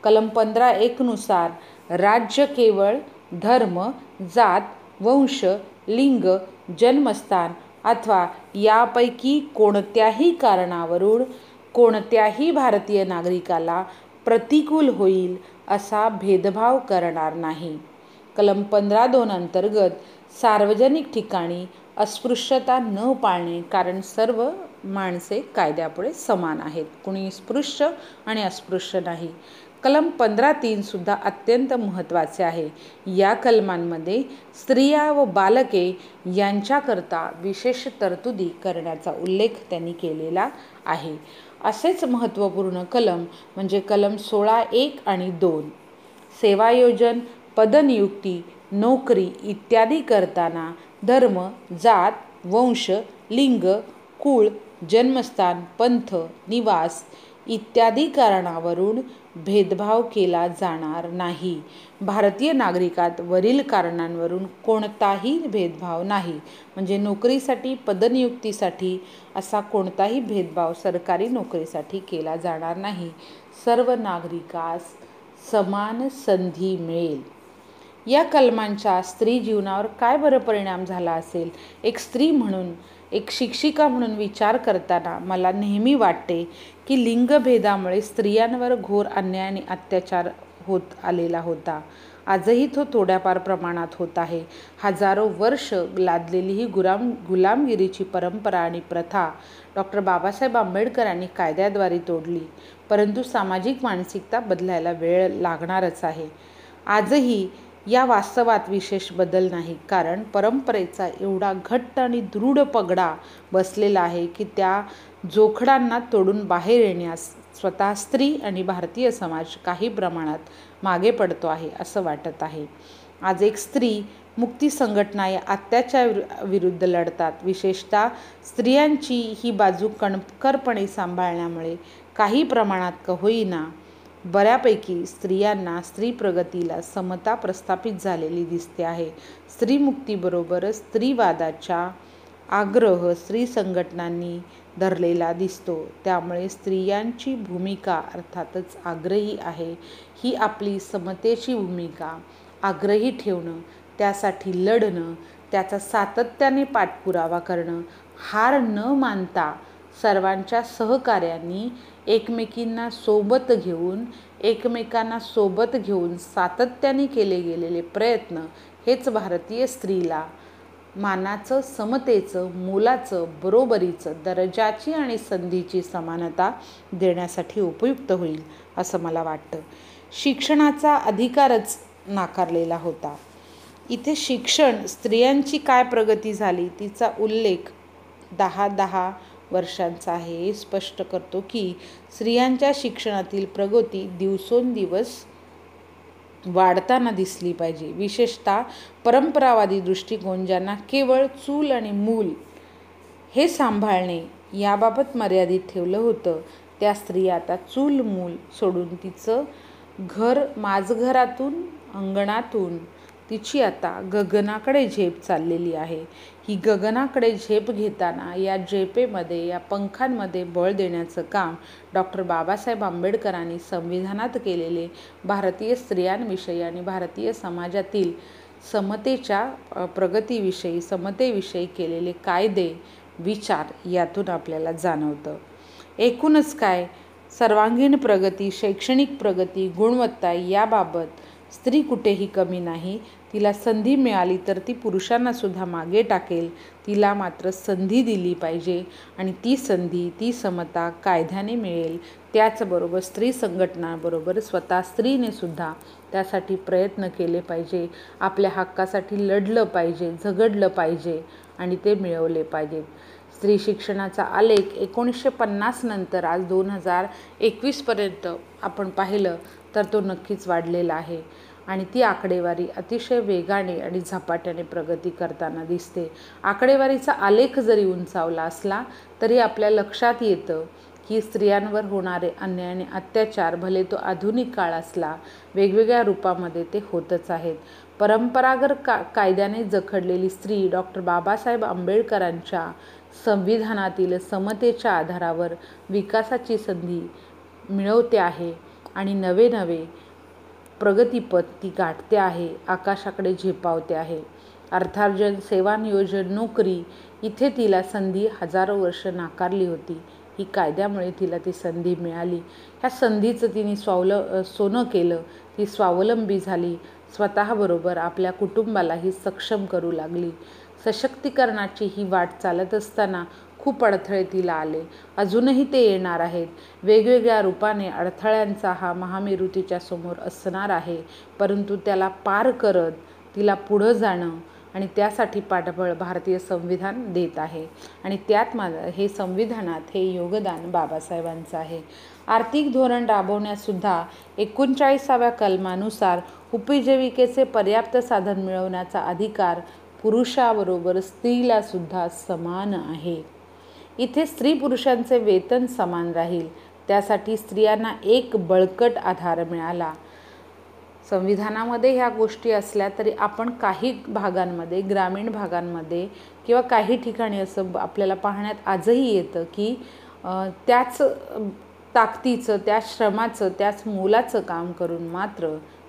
कलम पंधरा एकनुसार राज्य केवळ धर्म जात वंश लिंग जन्मस्थान अथवा यापैकी कोणत्याही कारणावरून कोणत्याही भारतीय नागरिकाला प्रतिकूल होईल असा भेदभाव करणार नाही. कलम पंधरा दोन अंतर्गत सार्वजनिक ठिकाणी अस्पृश्यता न पाळणे कारण सर्व माणसे कायद्यापुढे समान आहेत. कुणी स्पृश्य आणि अस्पृश्य नाही. कलम पंधरा तीनसुद्धा अत्यंत महत्त्वाचे आहे. या कलमांमध्ये स्त्रिया व बालके यांच्याकरता विशेष तरतुदी करण्याचा उल्लेख त्यांनी केलेला आहे. असेच महत्त्वपूर्ण कलम म्हणजे कलम सोळा एक आणि दोन. सेवायोजन पदनियुक्ती नोकरी इत्यादी करताना धर्म जात वंश लिंग कुळ जन्मस्थान पंथ निवास इत्यादी कारणावरून भेदभाव केला जाणार नाही. भारतीय नागरिकात वरील कारणांवरून कोणताही भेदभाव नाही. म्हणजे नोकरीसाठी पदनियुक्तीसाठी असा कोणताही भेदभाव सरकारी नोकरीसाठी केला जाणार नाही. सर्व नागरिकास समान संधी मिळेल. या कलमांचा स्त्री जीवनावर काय बरं परिणाम झाला असेल? एक स्त्री म्हणून एक शिक्षिका म्हणून विचार करताना मला नेहमी वाटते की लिंगभेदामुळे स्त्रियांवर घोर अन्याय आणि अत्याचार होत आलेला होता. आजही तो थोड्याफार प्रमाणात होत आहे. हजारो वर्ष लादलेली ही गुलाम गुलामगिरीची परंपरा आणि प्रथा डॉक्टर बाबासाहेब आंबेडकरांनी कायद्याद्वारे तोडली. परंतु सामाजिक मानसिकता बदलायला वेळ लागणारच आहे. आजही या वास्तवात विशेष बदल नाही कारण परंपरेचा एवढा घट्ट आणि दृढ पगडा बसलेला आहे की त्या जोखडांना तोडून बाहेर येण्यास स्वतः स्त्री आणि भारतीय समाज काही प्रमाणात मागे पडतो आहे असं वाटत आहे. आज एक स्त्री मुक्ती संघटना या आत्याच्या विरुद्ध लढतात. विशेषतः स्त्रियांची ही बाजू कणकरपणे सांभाळण्यामुळे काही प्रमाणात का होईना बऱ्यापैकी स्त्रियांना स्त्री प्रगतीला समता प्रस्थापित झालेली दिसते आहे. स्त्रीमुक्तीबरोबरच स्त्रीवादाच्या आग्रह स्त्री संघटनांनी धरलेला दिसतो. त्यामुळे स्त्रियांची भूमिका अर्थातच आग्रही आहे. ही आपली समतेची भूमिका. आग्रही ठेवणं त्यासाठी लढणं त्याचा सातत्याने पाठपुरावा करणं हार न मानता सर्वांच्या सहकार्यांनी एकमेकींना सोबत घेऊन एकमेकांना सोबत घेऊन सातत्याने केले गेलेले प्रयत्न हेच भारतीय स्त्रीला मानाचं समतेचं मोलाचं बरोबरीचं दर्जाची आणि संधीची समानता देण्यासाठी उपयुक्त होईल असं मला वाटतं. शिक्षणाचा अधिकारच नाकारलेला होता. इथे शिक्षण स्त्रियांची काय प्रगती झाली तिचा उल्लेख दहा दहा वर्षांचा आहे. स्पष्ट करतो की स्त्रियांच्या शिक्षणातील प्रगती दिवसोंदिवस वाढताना दिसली पाहिजे. विशेषतः परंपरावादी दृष्टिकोन ज्यांना केवळ चूल आणि मूल हे सांभाळणे याबाबत मर्यादित ठेवलं होतं त्या स्त्री आता चूल मूल सोडून तिचं घर माझघरातून अंगणातून तिची आता गगनाकडे झेप चाललेली आहे. ही गगनाकडे झेप घेताना या झेपेमध्ये या पंखांमध्ये बळ देण्याचं काम डॉक्टर बाबासाहेब आंबेडकरांनी संविधानात केलेले भारतीय स्त्रियांविषयी आणि भारतीय समाजातील समतेच्या प्रगतीविषयी समतेविषयी केलेले कायदे विचार यातून आपल्याला जाणवतं. एकूणच काय? सर्वांगीण प्रगती शैक्षणिक प्रगती गुणवत्ता याबाबत स्त्री कुठेही कमी नाही. तिला संधी मिळाली तर ती पुरुषांनासुद्धा मागे टाकेल. तिला मात्र संधी दिली पाहिजे आणि ती संधी ती समता कायद्याने मिळेल. त्याचबरोबर स्त्री संघटनाबरोबर स्वतः स्त्रीने सुद्धा त्यासाठी प्रयत्न केले पाहिजे. आपल्या हक्कासाठी लढलं पाहिजे झगडलं पाहिजे आणि ते मिळवले पाहिजेत स्त्री शिक्षणाचा आलेख एकोणीसशे पन्नास नंतर आज दोन हजार एकवीसपर्यंत आपण पाहिलं तर तो नक्कीच वाढलेला आहे. आणि ती आकडेवारी अतिशय वेगाने आणि झपाट्याने प्रगती करताना दिसते. आकडेवारीचा आलेख जरी उंचावला असला तरी आपल्या लक्षात येतं की स्त्रियांवर होणारे अन्याय आणि अत्याचार भले तो आधुनिक काळ असला वेगवेगळ्या रूपामध्ये ते होतच आहेत. परंपरागत का कायद्याने जखडलेली स्त्री डॉक्टर बाबासाहेब आंबेडकरांच्या संविधानातील समतेच्या आधारावर विकासाची संधी मिळवते आहे. आणि नवे नवे प्रगतीपथ ती गाठते आहे आकाशाकडे झेपावते आहे. अर्थार्जन सेवा नियोजन नोकरी इथे तिला संधी हजारो वर्ष नाकारली होती. ही कायद्यामुळे तिला ती संधी मिळाली. ह्या संधीचं तिने स्वावल सोनं केलं ती स्वावलंबी झाली. स्वतःबरोबर आपल्या कुटुंबालाही सक्षम करू लागली. सशक्तीकरणाची ही वाट चालत असताना खूप अडथळे तिला आले. अजूनही ते येणार आहेत. वेगवेगळ्या रूपाने अडथळ्यांचा हा महामेरू तिच्या समोर असणार आहे. परंतु त्याला पार करत तिला पुढं जाणं आणि त्यासाठी पाठबळ भारतीय संविधान देत आहे. आणि त्यात माझं हे संविधानात हे योगदान बाबासाहेबांचं आहे. आर्थिक धोरण राबवण्यासुद्धा एकोणचाळीसाव्या कलमानुसार उपजीविकेचे पर्याप्त साधन मिळवण्याचा अधिकार पुरुषाबरोबर स्त्रीलासुद्धा समान आहे. इथे स्त्री पुरुषांचे वेतन समान राहील. त्यासाठी स्त्रियांना एक बळकट आधार मिळाला. संविधानामध्ये ह्या गोष्टी असल्या तरी आपण काही भागांमध्ये ग्रामीण भागांमध्ये किंवा काही ठिकाणी असं आपल्याला पाहण्यात आजही येतं की त्याच ताकदीचं त्या श्रमाचं त्याच मोलाचं काम करून मात्र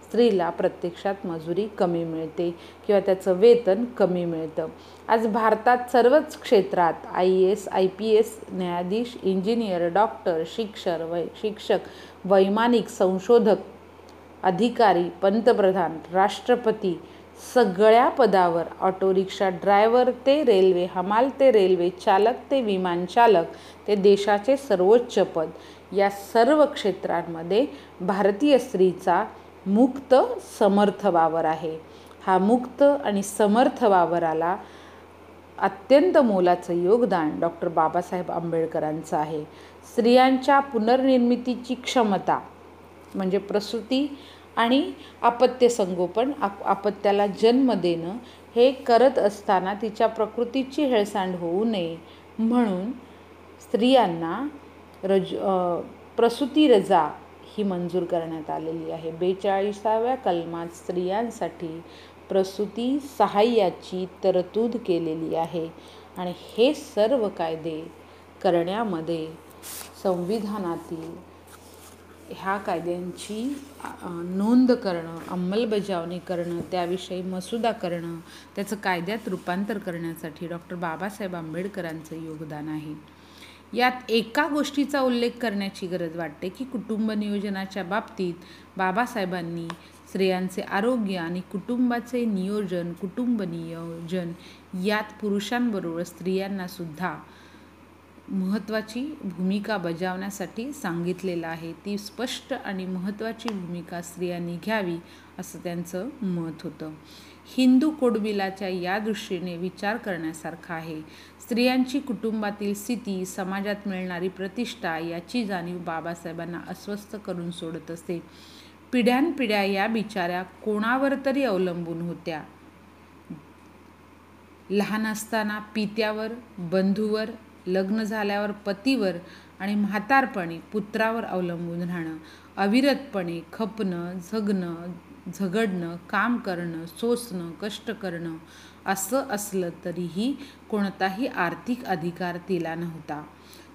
स्त्रीला प्रत्यक्षात मजुरी कमी मिळते किंवा त्याचं वेतन कमी मिळतं. आज भारतात सर्वच क्षेत्रात I A S I P S न्यायाधीश इंजिनियर डॉक्टर शिक्षक वै शिक्षक वैमानिक संशोधक अधिकारी पंतप्रधान राष्ट्रपती सगळ्या पदावर ऑटो रिक्षा ड्रायव्हर ते रेल्वे हमाल ते रेल्वे चालक ते विमानचालक ते देशाचे सर्वोच्च पद. या सर्व क्षेत्रांमध्ये भारतीय स्त्रीचा मुक्त समर्थ वावर आहे. हा मुक्त आणि समर्थ वावराला अत्यंत मोलाचं योगदान डॉक्टर बाबासाहेब आंबेडकरांचं आहे. स्त्रियांच्या पुनर्निर्मितीची क्षमता म्हणजे प्रसूती आणि आपत्य संगोपन आप आपत्याला जन्म देणं हे करत असताना तिच्या प्रकृतीची हेळसांड होऊ नये म्हणून स्त्रियांना रज प्रसूती रजा ही मंजूर करण्यात आलेली आहे. बेचाळीसाव्या कलमात स्त्रियांसाठी प्रसूती सहाय्याची तरतूद केलेली आहे आणि हे सर्व कायदे करण्यामध्ये संविधानातील ह्या कायद्यांची नोंद करणं अंमलबजावणी करणं त्याविषयी मसुदा करणं त्याचं कायद्यात रूपांतर करण्यासाठी डॉक्टर बाबासाहेब आंबेडकरांचं योगदान आहे. यात एका गोष्टीचा उल्लेख करण्याची गरज वाटते की कुटुंब नियोजनाच्या बाबतीत बाबासाहेबांनी स्त्रियांचे आरोग्य आणि कुटुंबाचे नियोजन कुटुंब नियोजन यात पुरुषांबरोबर स्त्रियांनासुद्धा महत्त्वाची भूमिका बजावण्यासाठी सांगितलेलं आहे. ती स्पष्ट आणि महत्त्वाची भूमिका स्त्रियांनी घ्यावी असं त्यांचं मत होतं. हिंदू कोडबिलाच्या या दृष्टीने विचार करण्यासारखा आहे. स्त्रियांची कुटुंबातील स्थिती समाजात मिळणारी प्रतिष्ठा याची जाणीव बाबासाहेबांना अस्वस्थ करून सोडत असते. पिढ्यानपिढ्या या बिचाऱ्या कोणावर तरी अवलंबून होत्या. लहान असताना पित्यावर बंधूवर लग्न झाल्यावर पतीवर आणि म्हातारपणी पुत्रावर अवलंबून राहणं अविरतपणे खपणं झगणं झगडणं काम करणं सोसणं कष्ट करणं असं असलं तरीही कोणताही आर्थिक अधिकार तिला नव्हता.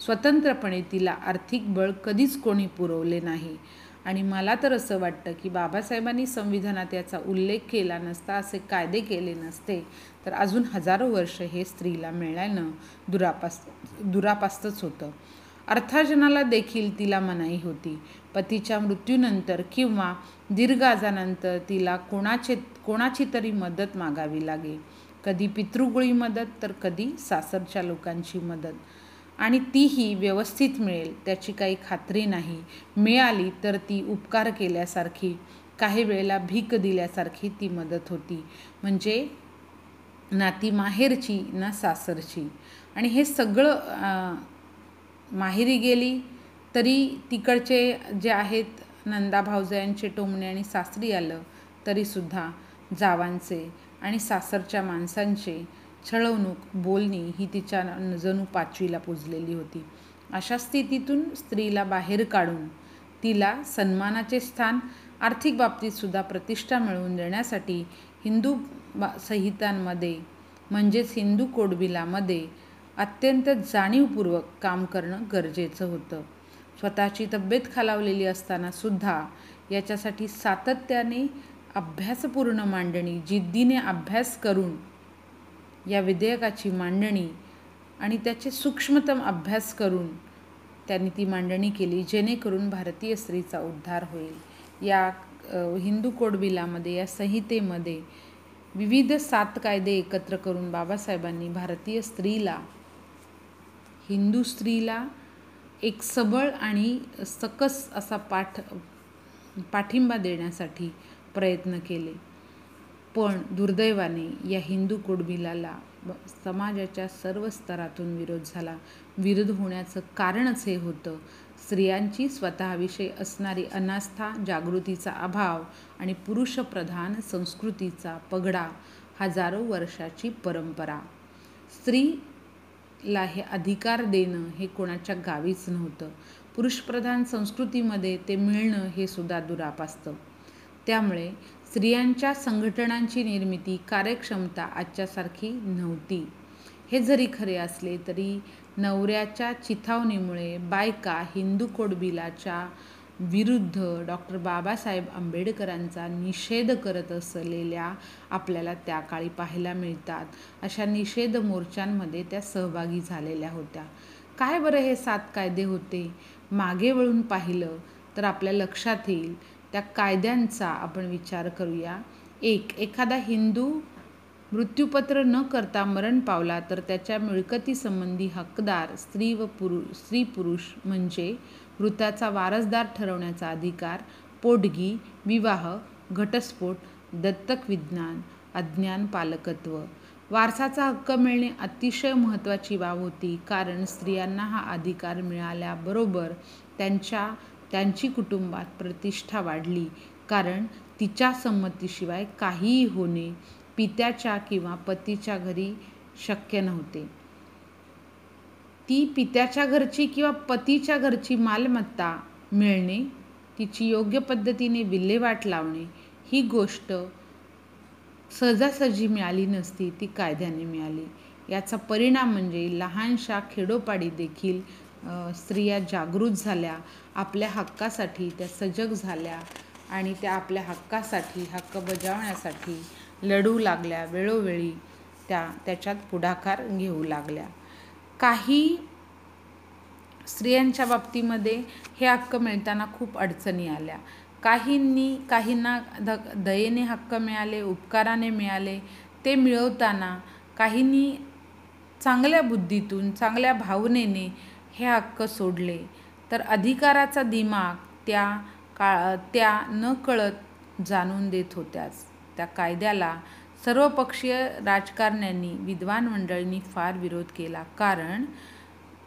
स्वतंत्रपणे तिला आर्थिक बळ कधीच कोणी पुरवले नाही. आणि मला तर असं वाटतं की बाबासाहेबांनी संविधानात याचा उल्लेख केला नसता असे कायदे केले नसते तर अजून हजारो वर्ष हे स्त्रीला मिळाल्यानं दुरापास दुरापास्तच होतं. अर्थार्जनाला देखील तिला मनाई होती. पतीच्या मृत्यूनंतर किंवा दीर्घ आजानंतर तिला कोणाचे कोणाची तरी मदत मागावी लागे. कधी पितृगुळी मदत तर कधी सासरच्या लोकांची मदत. आणि तीही व्यवस्थित मिळेल त्याची काही खात्री नाही. मिळाली तर ती उपकार केल्यासारखी काही वेळेला भीक दिल्यासारखी ती मदत होती. म्हणजे ना ती माहेरची ना सासरची. आणि हे सगळं माहेरी गेली तरी तिकडचे जे आहेत नंदा भाऊजयांचे टोमणे आणि सासरी आलं तरीसुद्धा जावांचे. आणि सासरच्या माणसांचे छळवणूक बोलणी ही तिच्या जणू पाचवीला पुजलेली होती. अशा स्थितीतून स्त्रीला बाहेर काढून तिला सन्मानाचे स्थान आर्थिक बाबतीतसुद्धा प्रतिष्ठा मिळवून देण्यासाठी हिंदू संहितांमध्ये म्हणजेच हिंदू कोडबिलामध्ये अत्यंत जाणीवपूर्वक काम करणं गरजेचं होतं. स्वतःची तब्येत खालावलेली असतानासुद्धा याच्यासाठी सातत्याने अभ्यासपूर्ण मांडणी जिद्दीने अभ्यास करून या विधेयकाची मांडणी आणि त्याचे सूक्ष्मतम अभ्यास करून त्यांनी ती मांडणी केली जेणेकरून भारतीय स्त्रीचा उद्धार होईल. या हिंदू कोडबिलामध्ये या संहितेमध्ये विविध सात कायदे एकत्र करून बाबासाहेबांनी भारतीय स्त्रीला हिंदू स्त्रीला एक सबळ आणि सकस असा पाठ पाठिंबा देण्यासाठी प्रयत्न केले. पण दुर्दैवाने या हिंदू कुडबिलाला समाजाच्या सर्व स्तरातून विरोध झाला. विरोध होण्याचं कारणच हे होतं. स्त्रियांची स्वतःविषयी असणारी अनास्था जागृतीचा अभाव आणि पुरुषप्रधान संस्कृतीचा पगडा हजारो वर्षाची परंपरा. स्त्रीला हे अधिकार देणं हे कोणाच्या गावीच नव्हतं. पुरुषप्रधान संस्कृतीमध्ये ते मिळणं हे सुद्धा दुरापासतं. त्यामुळे स्त्रियांच्या संघटनांची निर्मिती कार्यक्षमता आजच्यासारखी नव्हती. हे जरी खरे असले तरी नवऱ्याच्या चिथावणीमुळे बायका हिंदू कोडबिलाच्या विरुद्ध डॉक्टर बाबासाहेब आंबेडकरांचा निषेध करत असलेल्या आपल्याला त्या काळी पाहायला मिळतात. अशा निषेध मोर्चांमध्ये त्या सहभागी झालेल्या होत्या. काय बरं हे सात कायदे होते? मागे वळून पाहिलं तर आपल्या लक्षात येईल त्या कायद्यांचा आपण विचार करूया. एक एखादा हिंदू मृत्यूपत्र न करता मरण पावला तर त्याच्या मिळकतीसंबंधी हकदार स्त्री व पुरु स्त्री पुरुष म्हणजे मृताचा वारसदार ठरवण्याचा अधिकार पोटगी विवाह घटस्फोट दत्तक विज्ञान अज्ञान पालकत्व. वारसाचा हक्क मिळणे अतिशय महत्त्वाची बाब होती कारण स्त्रियांना हा अधिकार मिळाल्याबरोबर त्यांच्या त्यांची कुटुंबात प्रतिष्ठा वाढली. कारण तिच्या संमतीशिवाय काहीही होणे पित्याच्या किंवा पतीच्या घरी शक्य नव्हते. ती पित्याच्या घरची किंवा पतीच्या घरची मालमत्ता मिळणे तिची योग्य पद्धतीने विल्हेवाट लावणे ही गोष्ट सहजासहजी मिळाली नसती ती कायद्याने मिळाली. याचा परिणाम म्हणजे लहानशा खेडोपाडी देखील स्त्रिया जागृत झाल्या आपल्या हक्कासाठी त्या सजग झाल्या आणि त्या आपल्या हक्कासाठी हक्क बजावण्यासाठी लढू लागल्या वेळोवेळी त्या त्याच्यात पुढाकार घेऊ लागल्या. काही स्त्रियांच्या बाबतीमध्ये हे हक्क मिळताना खूप अडचणी आल्या. काहींनी काहींना ध दयेने हक्क मिळाले उपकाराने मिळाले ते मिळवताना काहींनी चांगल्या बुद्धीतून चांगल्या भावनेने हे हक्क सोडले. तर अधिकाराचा दिमाग त्या का त्या न कळत जाणून देत होत्याच. त्या कायद्याला सर्वपक्षीय राजकारण्यांनी विद्वान मंडळींनी फार विरोध केला. कारण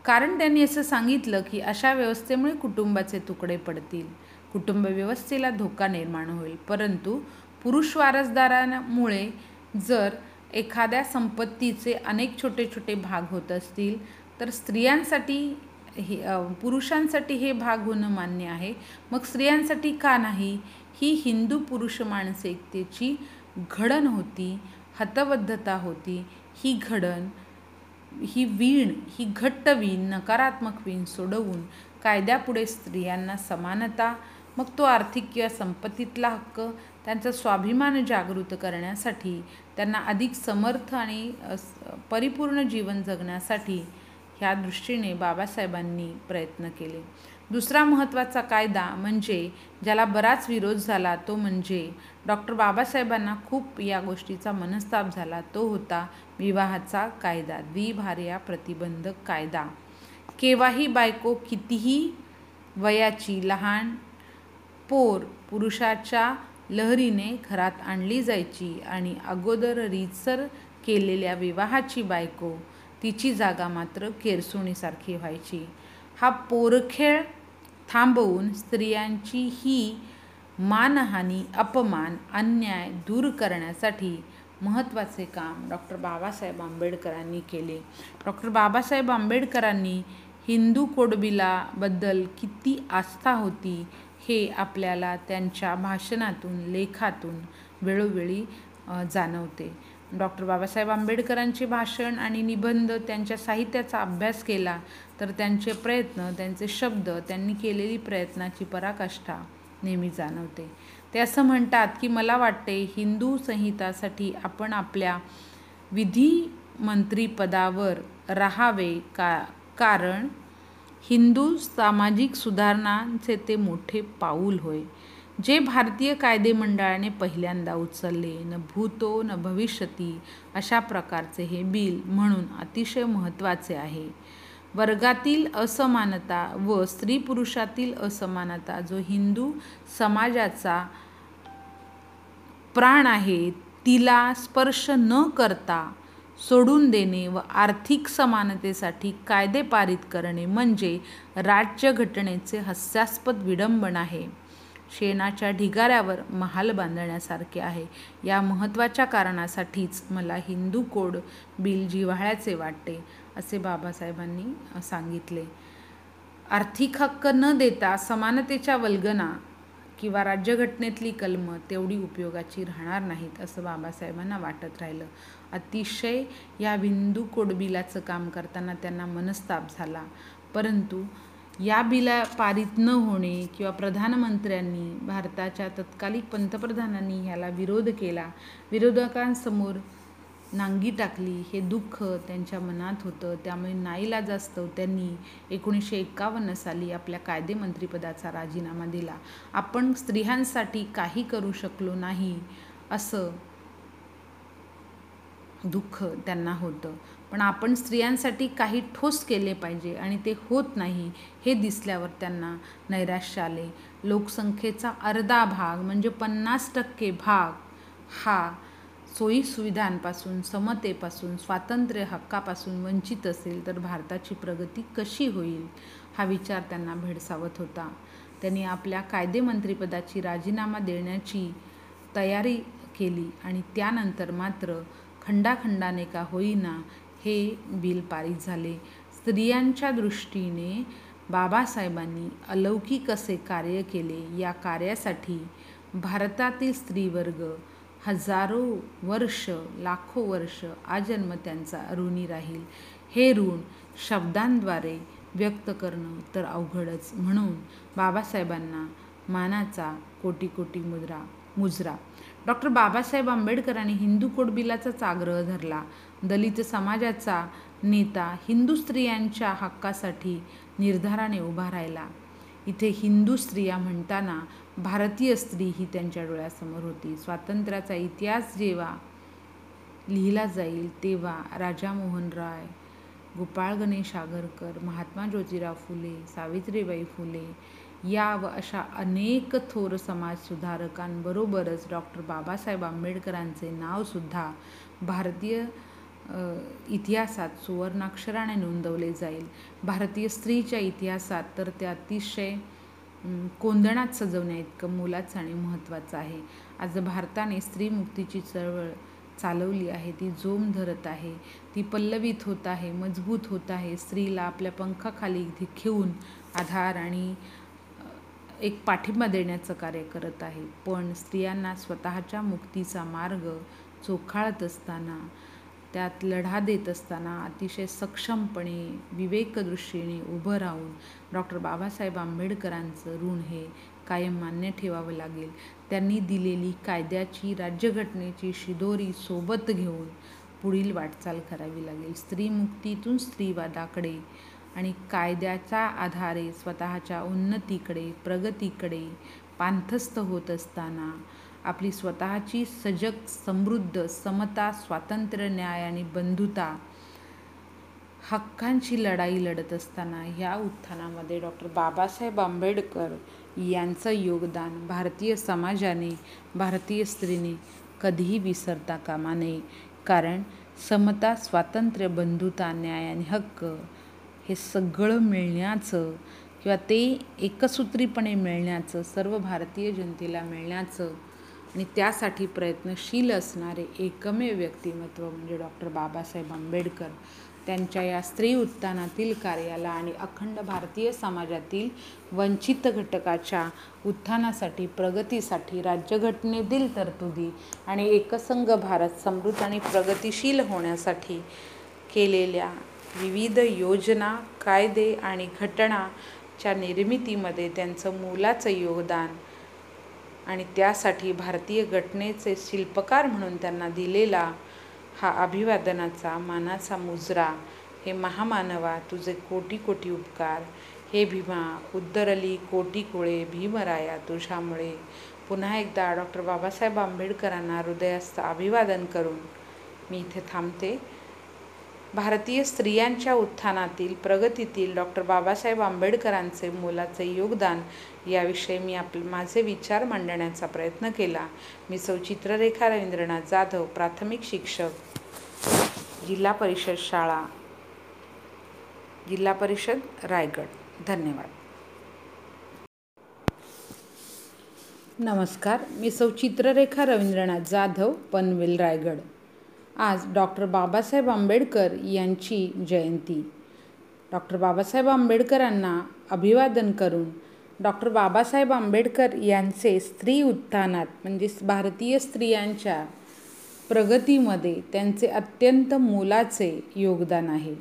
कारण त्यांनी असं सांगितलं की अशा व्यवस्थेमुळे कुटुंबाचे तुकडे पडतील. कुटुंब व्यवस्थेला धोका निर्माण होईल. परंतु पुरुष वारसदारांमुळे जर एखाद्या संपत्तीचे अनेक छोटे छोटे भाग होत असतील तर स्त्रियांसाठी हे पुरुषांसाठी हे भाग होणं मान्य आहे. मग स्त्रियांसाठी का नाही? ही हिंदू पुरुष मानसिकतेची घडण होती हतबद्धता होती. ही घडण ही वीण ही घट्ट वीण नकारात्मक वीण सोडवून कायद्यापुढे स्त्रियांना समानता मग तो आर्थिक किंवा संपत्तीतला हक्क त्यांचा स्वाभिमान जागृत करण्यासाठी त्यांना अधिक समर्थ आणि परिपूर्ण जीवन जगण्यासाठी ह्या दृष्टीने बाबासाहेबांनी प्रयत्न केले. दुसरा महत्त्वाचा कायदा म्हणजे ज्याला बराच विरोध झाला तो म्हणजे डॉक्टर बाबासाहेबांना खूप या गोष्टीचा मनस्ताप झाला. तो होता विवाहाचा कायदा द्विभार्या प्रतिबंधक कायदा. केव्हाही बायको कितीही वयाची लहान पोर पुरुषाच्या लहरीने घरात आणली जायची आणि अगोदर रीतसर केलेल्या विवाहाची बायको तिची जागा मात्र केरसुणीसारखी व्हायची. हा पोरखेळ थांबवून स्त्रियांची ही मानहानी अपमान अन्याय दूर करण्यासाठी महत्त्वाचे काम डॉक्टर बाबासाहेब आंबेडकरांनी केले. डॉक्टर बाबासाहेब आंबेडकरांनी हिंदू कोडबिलाबद्दल किती आस्था होती हे आपल्याला त्यांच्या भाषणातून लेखातून वेळोवेळी जाणवते. डॉक्टर बाबासाहेब आंबेडकरांचे भाषण आणि निबंध त्यांच्या साहित्याचा अभ्यास केला तर त्यांचे प्रयत्न त्यांचे शब्द त्यांनी केलेली प्रयत्नाची पराकाष्ठा नेहमी जाणवते. ते असं म्हणतात की मला वाटते हिंदू संहितासाठी आपण आपल्या विधिमंत्रीपदावर राहावे का कारण हिंदू सामाजिक सुधारणांचे ते मोठे पाऊल होय. जे भारतीय कायदे मंडळाने पहिल्यांदा उचलले न भूतो न भविष्यती अशा प्रकारचे हे बिल म्हणून अतिशय महत्त्वाचे आहे. वर्गातील असमानता व स्त्री पुरुषातील असमानता जो हिंदू समाजाचा प्राण आहे तिला स्पर्श न करता सोडून देणे व आर्थिक समानतेसाठी कायदे पारित करणे म्हणजे राज्यघटनेचे हास्यास्पद विडंबन आहे. शेणाच्या ढिगाऱ्यावर महाल बांधण्यासारखे आहे. या महत्त्वाच्या कारणासाठीच मला हिंदू कोड बिल जिव्हाळ्याचे वाटते असे बाबासाहेबांनी सांगितले. आर्थिक हक्क न देता समानतेच्या वल्गना किंवा राज्यघटनेतली कलमं तेवढी उपयोगाची राहणार नाहीत असं बाबासाहेबांना वाटत राहिलं. अतिशय या बिंदू कोड बिलाचं काम करताना त्यांना मनस्ताप झाला. परंतु या बिला पारित न होणे किंवा प्रधानमंत्र्यांनी भारताच्या तत्कालिक पंतप्रधानांनी ह्याला विरोध केला विरोधकांसमोर नांगी टाकली हे दुःख त्यांच्या मनात होतं. त्यामुळे नाईलाजास्तव त्यांनी एकोणीसशे एकावन्न साली आपल्या कायदेमंत्रीपदाचा राजीनामा दिला. आपण स्त्रियांसाठी काही करू शकलो नाही असं दुःख त्यांना होतं. पण आपण स्त्रियांसाठी काही ठोस केले पाहिजे आणि ते होत नाही हे दिसल्यावर त्यांना नैराश्य आले. लोकसंख्येचा अर्धा भाग म्हणजे पन्नास टक्के भाग हा सोयीसुविधांपासून समतेपासून स्वातंत्र्य हक्कापासून वंचित असेल तर भारताची प्रगती कशी होईल हा विचार त्यांना भेडसावत होता. त्यांनी आपल्या कायदेमंत्रीपदाची राजीनामा देण्याची तयारी केली आणि त्यानंतर मात्र खंडाखंडाने का होईना हे बिल पारित झाले. स्त्रियांच्या दृष्टीने बाबासाहेबांनी अलौकिक असे कार्य केले. या कार्यासाठी भारतातील स्त्रीवर्ग हजारो वर्ष लाखो वर्ष आजन्म त्यांचा ऋणी राहील. हे ऋण शब्दांद्वारे व्यक्त करणं तर अवघडच. म्हणून बाबासाहेबांना मानाचा कोटी कोटी मुद्रा मुजरा. डॉक्टर बाबासाहेब आंबेडकरांनी हिंदू कोडबिलाचाच आग्रह धरला. दलित समाजाचा नेता हिंदू स्त्रियांच्या हक्कासाठी निर्धाराने उभा राहिला. इथे हिंदू स्त्रिया म्हणताना भारतीय स्त्री ही त्यांच्या डोळ्यासमोर होती. स्वातंत्र्याचा इतिहास जेव्हा लिहिला जाईल तेव्हा राजा मोहन राय गोपाळ गणेश आगरकर महात्मा ज्योतिराव फुले सावित्रीबाई फुले या व अशा अनेक थोर समाजसुधारकांबरोबरच डॉक्टर बाबासाहेब आंबेडकरांचे नावसुद्धा भारतीय इतिहासात सुवर्णाक्षराने नोंदवले जाईल. भारतीय स्त्रीच्या इतिहासात तर ते अतिशय कोंदणात सजवण्या इतकं मोलाचं आणि महत्त्वाचं आहे. आज भारताने स्त्रीमुक्तीची चळवळ चालवली आहे ती जोम धरत आहे ती पल्लवित होत आहे मजबूत होत आहे. स्त्रीला आपल्या पंखाखाली घेऊन आधार आणि एक पाठिंबा देण्याचं कार्य करत आहे. पण स्त्रियांना स्वतःच्या मुक्तीचा मार्ग चोखाळत असताना त्यात लढा देत असताना अतिशय सक्षमपणे विवेकदृष्टीने उभं राहून डॉक्टर बाबासाहेब आंबेडकरांचं ऋण हे कायम मान्य ठेवावं लागेल. त्यांनी दिलेली कायद्याची राज्यघटनेची शिदोरी सोबत घेऊन पुढील वाटचाल करावी लागेल. स्त्रीमुक्तीतून स्त्रीवादाकडे आणि कायद्याच्या आधारे स्वतःच्या उन्नतीकडे प्रगतीकडे पांथस्थ होत असताना आपली स्वतःची सजग समृद्ध समता स्वातंत्र्य न्याय आणि बंधुता हक्कांची लढाई लढत असताना ह्या उत्थानामध्ये डॉक्टर बाबासाहेब आंबेडकर यांचं योगदान भारतीय समाजाने भारतीय स्त्रीने कधीही विसरता कामा नये. कारण समता स्वातंत्र्य बंधुता न्याय आणि हक्क हे सगळं मिळण्याचं किंवा ते एकसूत्रीपणे मिळण्याचं सर्व भारतीय जनतेला मिळण्याचं आणि त्यासाठी प्रयत्नशील असणारे एकमेव व्यक्तिमत्व म्हणजे डॉक्टर बाबासाहेब आंबेडकर त्यांच्या या स्त्री उत्थानातील कार्याला आणि अखंड भारतीय समाजातील वंचित घटकाच्या उत्थानासाठी प्रगतीसाठी राज्यघटनेतील तरतुदी आणि एकसंघ भारत समृद्ध आणि प्रगतिशील होण्यासाठी केलेल्या विविध योजना कायदे आणि घटनाच्या निर्मितीमध्ये त्यांचं मोलाचं योगदान आणि त्यासाठी भारतीय घटनेचे शिल्पकार म्हणून त्यांना दिलेला हा अभिवादनाचा मानाचा मुजरा हे महामानवा तुझे कोटी कोटी उपकार हे भीमा उद्दरली कोटी कुळे भीमराया तुझ्यामुळे. पुन्हा एकदा डॉक्टर बाबासाहेब आंबेडकरांना हृदयास्त अभिवादन करून मी इथे थांबते. भारतीय स्त्रियांच्या उत्थानातील प्रगतीतील डॉक्टर बाबासाहेब आंबेडकरांचे मोलाचे योगदान याविषयी मी आप माझे विचार मांडण्याचा प्रयत्न केला. मी सौ चित्ररेखा रवींद्रनाथ जाधव प्राथमिक शिक्षक जिल्हा परिषद शाळा जिल्हा परिषद रायगड. धन्यवाद. नमस्कार. मी सौ चित्ररेखा रवींद्रनाथ जाधव पनवेल रायगड. आज डॉक्टर बाबासाहेब आंबेडकर यांची जयंती. डॉक्टर बाबासाहेब आंबेडकरांना अभिवादन करून डॉक्टर बाबासाहेब आंबेडकर यांचे स्त्री उत्थानात म्हणजे भारतीय स्त्रियांच्या प्रगतीमध्ये त्यांचे अत्यंत मोलाचे योगदान आहे.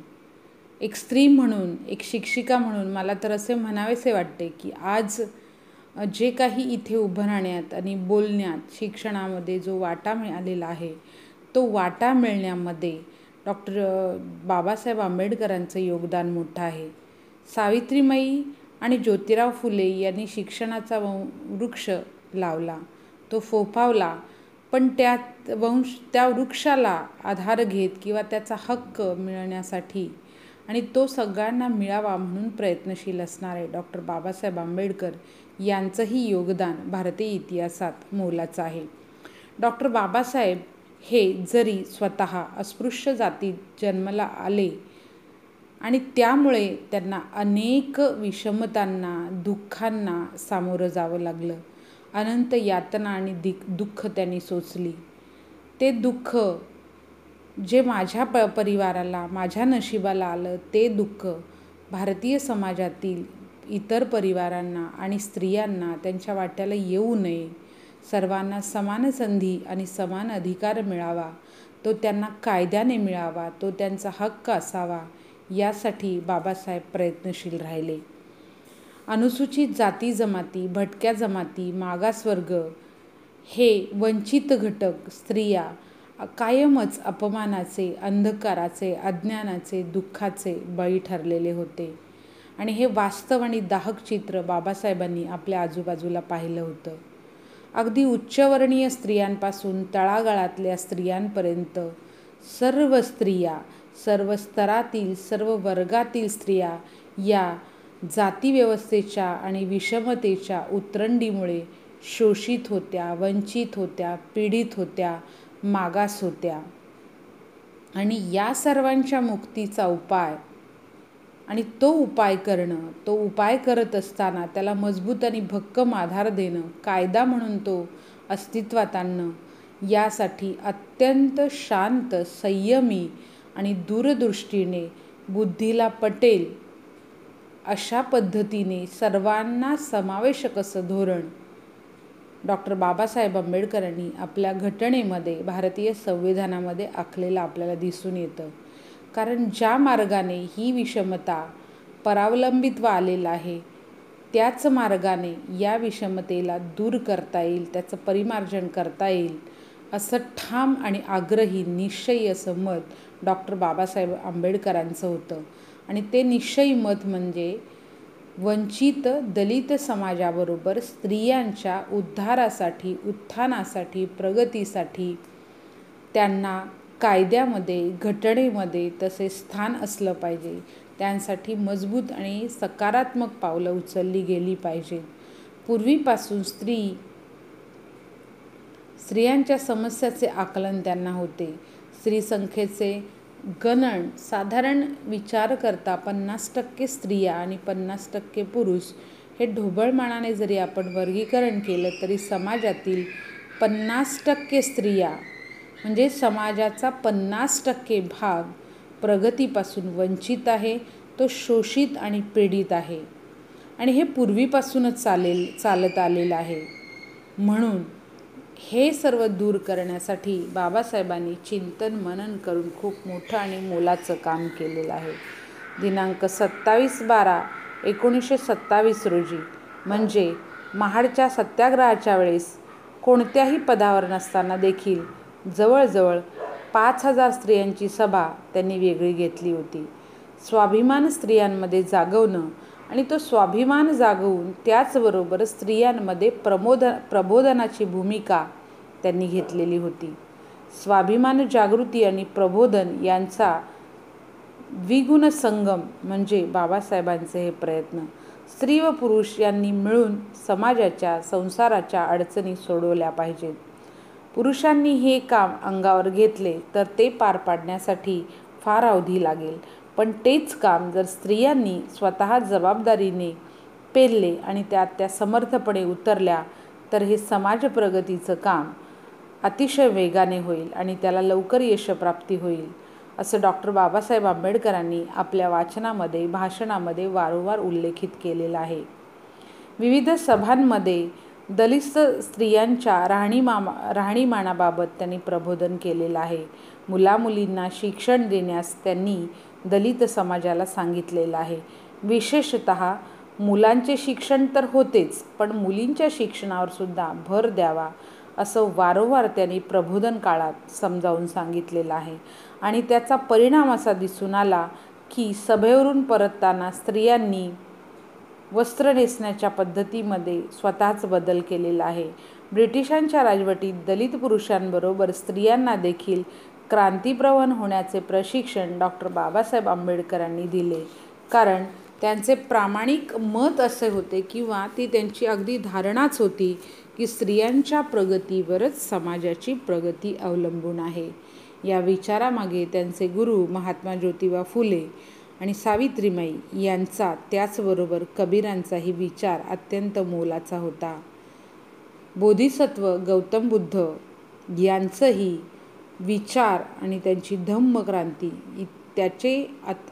एक स्त्री म्हणून एक शिक्षिका म्हणून मला तर असे म्हणावेसे वाटते की आज जे काही इथे उभं राहण्यात आणि बोलण्यात शिक्षणामध्ये जो वाटा मिळालेला आहे तो वाटा मिळण्यामध्ये डॉक्टर बाबासाहेब आंबेडकरांचं योगदान मोठं आहे. सावित्रीमाई आणि ज्योतिराव फुले यांनी शिक्षणाचा वृक्ष लावला. तो फोफावला. पण त्यात वंश त्या वृक्षाला आधार घेत किंवा त्याचा हक्क मिळण्यासाठी आणि तो सगळ्यांना मिळावा म्हणून प्रयत्नशील असणारे डॉक्टर बाबासाहेब आंबेडकर यांचंही योगदान भारतीय इतिहासात मोलाचं आहे. डॉक्टर बाबासाहेब हे जरी स्वतः अस्पृश्य जातीत जन्माला आले आणि त्यामुळे त्यांना अनेक विषमतांना दुःखांना सामोरं जावं लागलं. अनंत यातना आणि दिक दुःख त्यांनी सोचली ते दुःख जे माझ्या प परिवाराला माझ्या नशिबाला आलं ते दुःख भारतीय समाजातील इतर परिवारांना आणि स्त्रियांना त्यांच्या वाट्याला येऊ नये. सर्वांना समान संधी आणि समान अधिकार मिळावा. तो त्यांना कायद्याने मिळावा. तो त्यांचा हक्क असावा. यासाठी बाबासाहेब प्रयत्नशील राहिले. अनुसूचित जाती जमाती भटक्या जमाती मागासवर्ग हे वंचित घटक स्त्रिया कायमच अपमानाचे अंधकाराचे अज्ञानाचे दुःखाचे बळी ठरलेले होते. आणि हे वास्तव आणि दाहक चित्र बाबासाहेबांनी आपल्या आजूबाजूला पाहिलं होतं. अगदी उच्चवर्णीय स्त्रियांपासून तळागाळातल्या स्त्रियांपर्यंत सर्व स्त्रिया सर्व स्तरातील सर्व वर्गातील स्त्रिया या जातीव्यवस्थेच्या आणि विषमतेच्या उतरंडीमुळे शोषित होत्या वंचित होत्या पीडित होत्या मागास होत्या. आणि या सर्वांच्या मुक्तीचा उपाय आणि तो उपाय करणं तो उपाय करत असताना त्याला मजबूत आणि भक्कम आधार देणं कायदा म्हणून तो अस्तित्वात आणणं यासाठी अत्यंत शांत संयमी आणि दूरदृष्टीने बुद्धीला पटेल अशा पद्धतीने सर्वांना समावेशक असं धोरण डॉक्टर बाबासाहेब आंबेडकरांनी आपल्या घटनेमध्ये भारतीय संविधानामध्ये आखलेलं आपल्याला दिसून येतं. कारण ज्या मार्गाने ही विषमता परावलंबित्व आलेलं आहे त्याच मार्गाने या विषमतेला दूर करता येईल त्याचं परिमार्जन करता येईल असं ठाम आणि आग्रही निश्चयी असं मत डॉक्टर बाबासाहेब आंबेडकरांचं होतं. आणि ते निश्चयी मत म्हणजे वंचित दलित समाजाबरोबर स्त्रियांच्या उद्धारासाठी उत्थानासाठी प्रगतीसाठी त्यांना कायद्यामध्ये घटनेमध्ये तसे स्थान असलं पाहिजे. त्यांसाठी मजबूत आणि सकारात्मक पावलं उचलली गेली पाहिजेत. पूर्वीपासून स्त्री स्त्रियांच्या समस्याचे आकलन त्यांना होते. स्त्री संख्येचे गणन साधारण विचार करता पन्नास टक्के स्त्रिया आणि पन्नास टक्के पुरुष हे ढोबळमानाने जरी आपण वर्गीकरण केलं तरी समाजातील पन्नास टक्के स्त्रिया म्हणजे समाजाचा पन्नास टक्के भाग प्रगतीपासून वंचित आहे तो शोषित आणि पीडित आहे. आणि हे पूर्वीपासूनच चालेल चालत आलेलं आहे. म्हणून हे सर्व दूर करण्यासाठी बाबासाहेबांनी चिंतन मनन करून खूप मोठं आणि मोलाचं काम केलेलं आहे. दिनांक सत्तावीस बारा एकोणीसशे सत्तावीस रोजी म्हणजे महाडच्या सत्याग्रहाच्या वेळेस कोणत्याही पदावर नसताना देखील जवळजवळ पाच हजार स्त्रियांची सभा त्यांनी वेगळी घेतली होती. स्वाभिमान स्त्रियांमध्ये जागवणं आणि तो स्वाभिमान जागवून त्याचबरोबर स्त्रियांमध्ये प्रमोद प्रबोधनाची भूमिका त्यांनी घेतलेली होती. स्वाभिमान जागृती आणि प्रबोधन यांचा द्विगुण संगम म्हणजे बाबासाहेबांचे हे प्रयत्न. स्त्री व पुरुष यांनी मिळून समाजाच्या संसाराच्या अडचणी सोडवल्या पाहिजेत. पुरुषांनी हे काम अंगावर घेतले तर ते पार पाडण्यासाठी फार अवधी लागेल. पण तेच काम जर स्त्रियांनी स्वतः जबाबदारीने पेलले आणि त्यात त्या समर्थपणे उतरल्या तर हे समाज प्रगतीचं काम अतिशय वेगाने होईल आणि त्याला लवकर यशप्राप्ती होईल असं डॉक्टर बाबासाहेब आंबेडकरांनी आपल्या वाचनामध्ये भाषणामध्ये वारंवार उल्लेखित केलेलं आहे. विविध सभांमध्ये दलित स्त्रियांच्या राहणीमामा राहणीमानाबाबत त्यांनी प्रबोधन केलेलं आहे. मुलामुलींना शिक्षण देण्यास त्यांनी दलित समाजाला सांगितलेलं आहे. विशेषत मुलांचे शिक्षण तर होतेच पण मुलींच्या शिक्षणावर सुद्धा भर द्यावा असं वारंवार त्यांनी प्रबोधन काळात समजावून सांगितलेलं आहे. आणि त्याचा परिणाम असा दिसून आला की सभेवरून परतताना स्त्रियांनी वस्त्र नेसण्याच्या पद्धतीमध्ये स्वतःच बदल केलेला आहे. ब्रिटिशांच्या राजवटीत दलित पुरुषांबरोबर स्त्रियांना देखील क्रांतीप्रवण होण्याचे प्रशिक्षण डॉक्टर बाबासाहेब आंबेडकरांनी दिले. कारण त्यांचे प्रामाणिक मत असे होते किंवा ती त्यांची अगदी धारणाच होती की स्त्रियांच्या प्रगतीवरच समाजाची प्रगती अवलंबून आहे. या विचारामागे त्यांचे गुरु महात्मा ज्योतिबा फुले आणि सावित्रीमाई यांचा त्याचबरोबर कबीरांचाही विचार अत्यंत मोलाचा होता. बोधिसत्व गौतम बुद्ध यांचंही विचार आणि त्यांची धम्मक्रांती त्याचे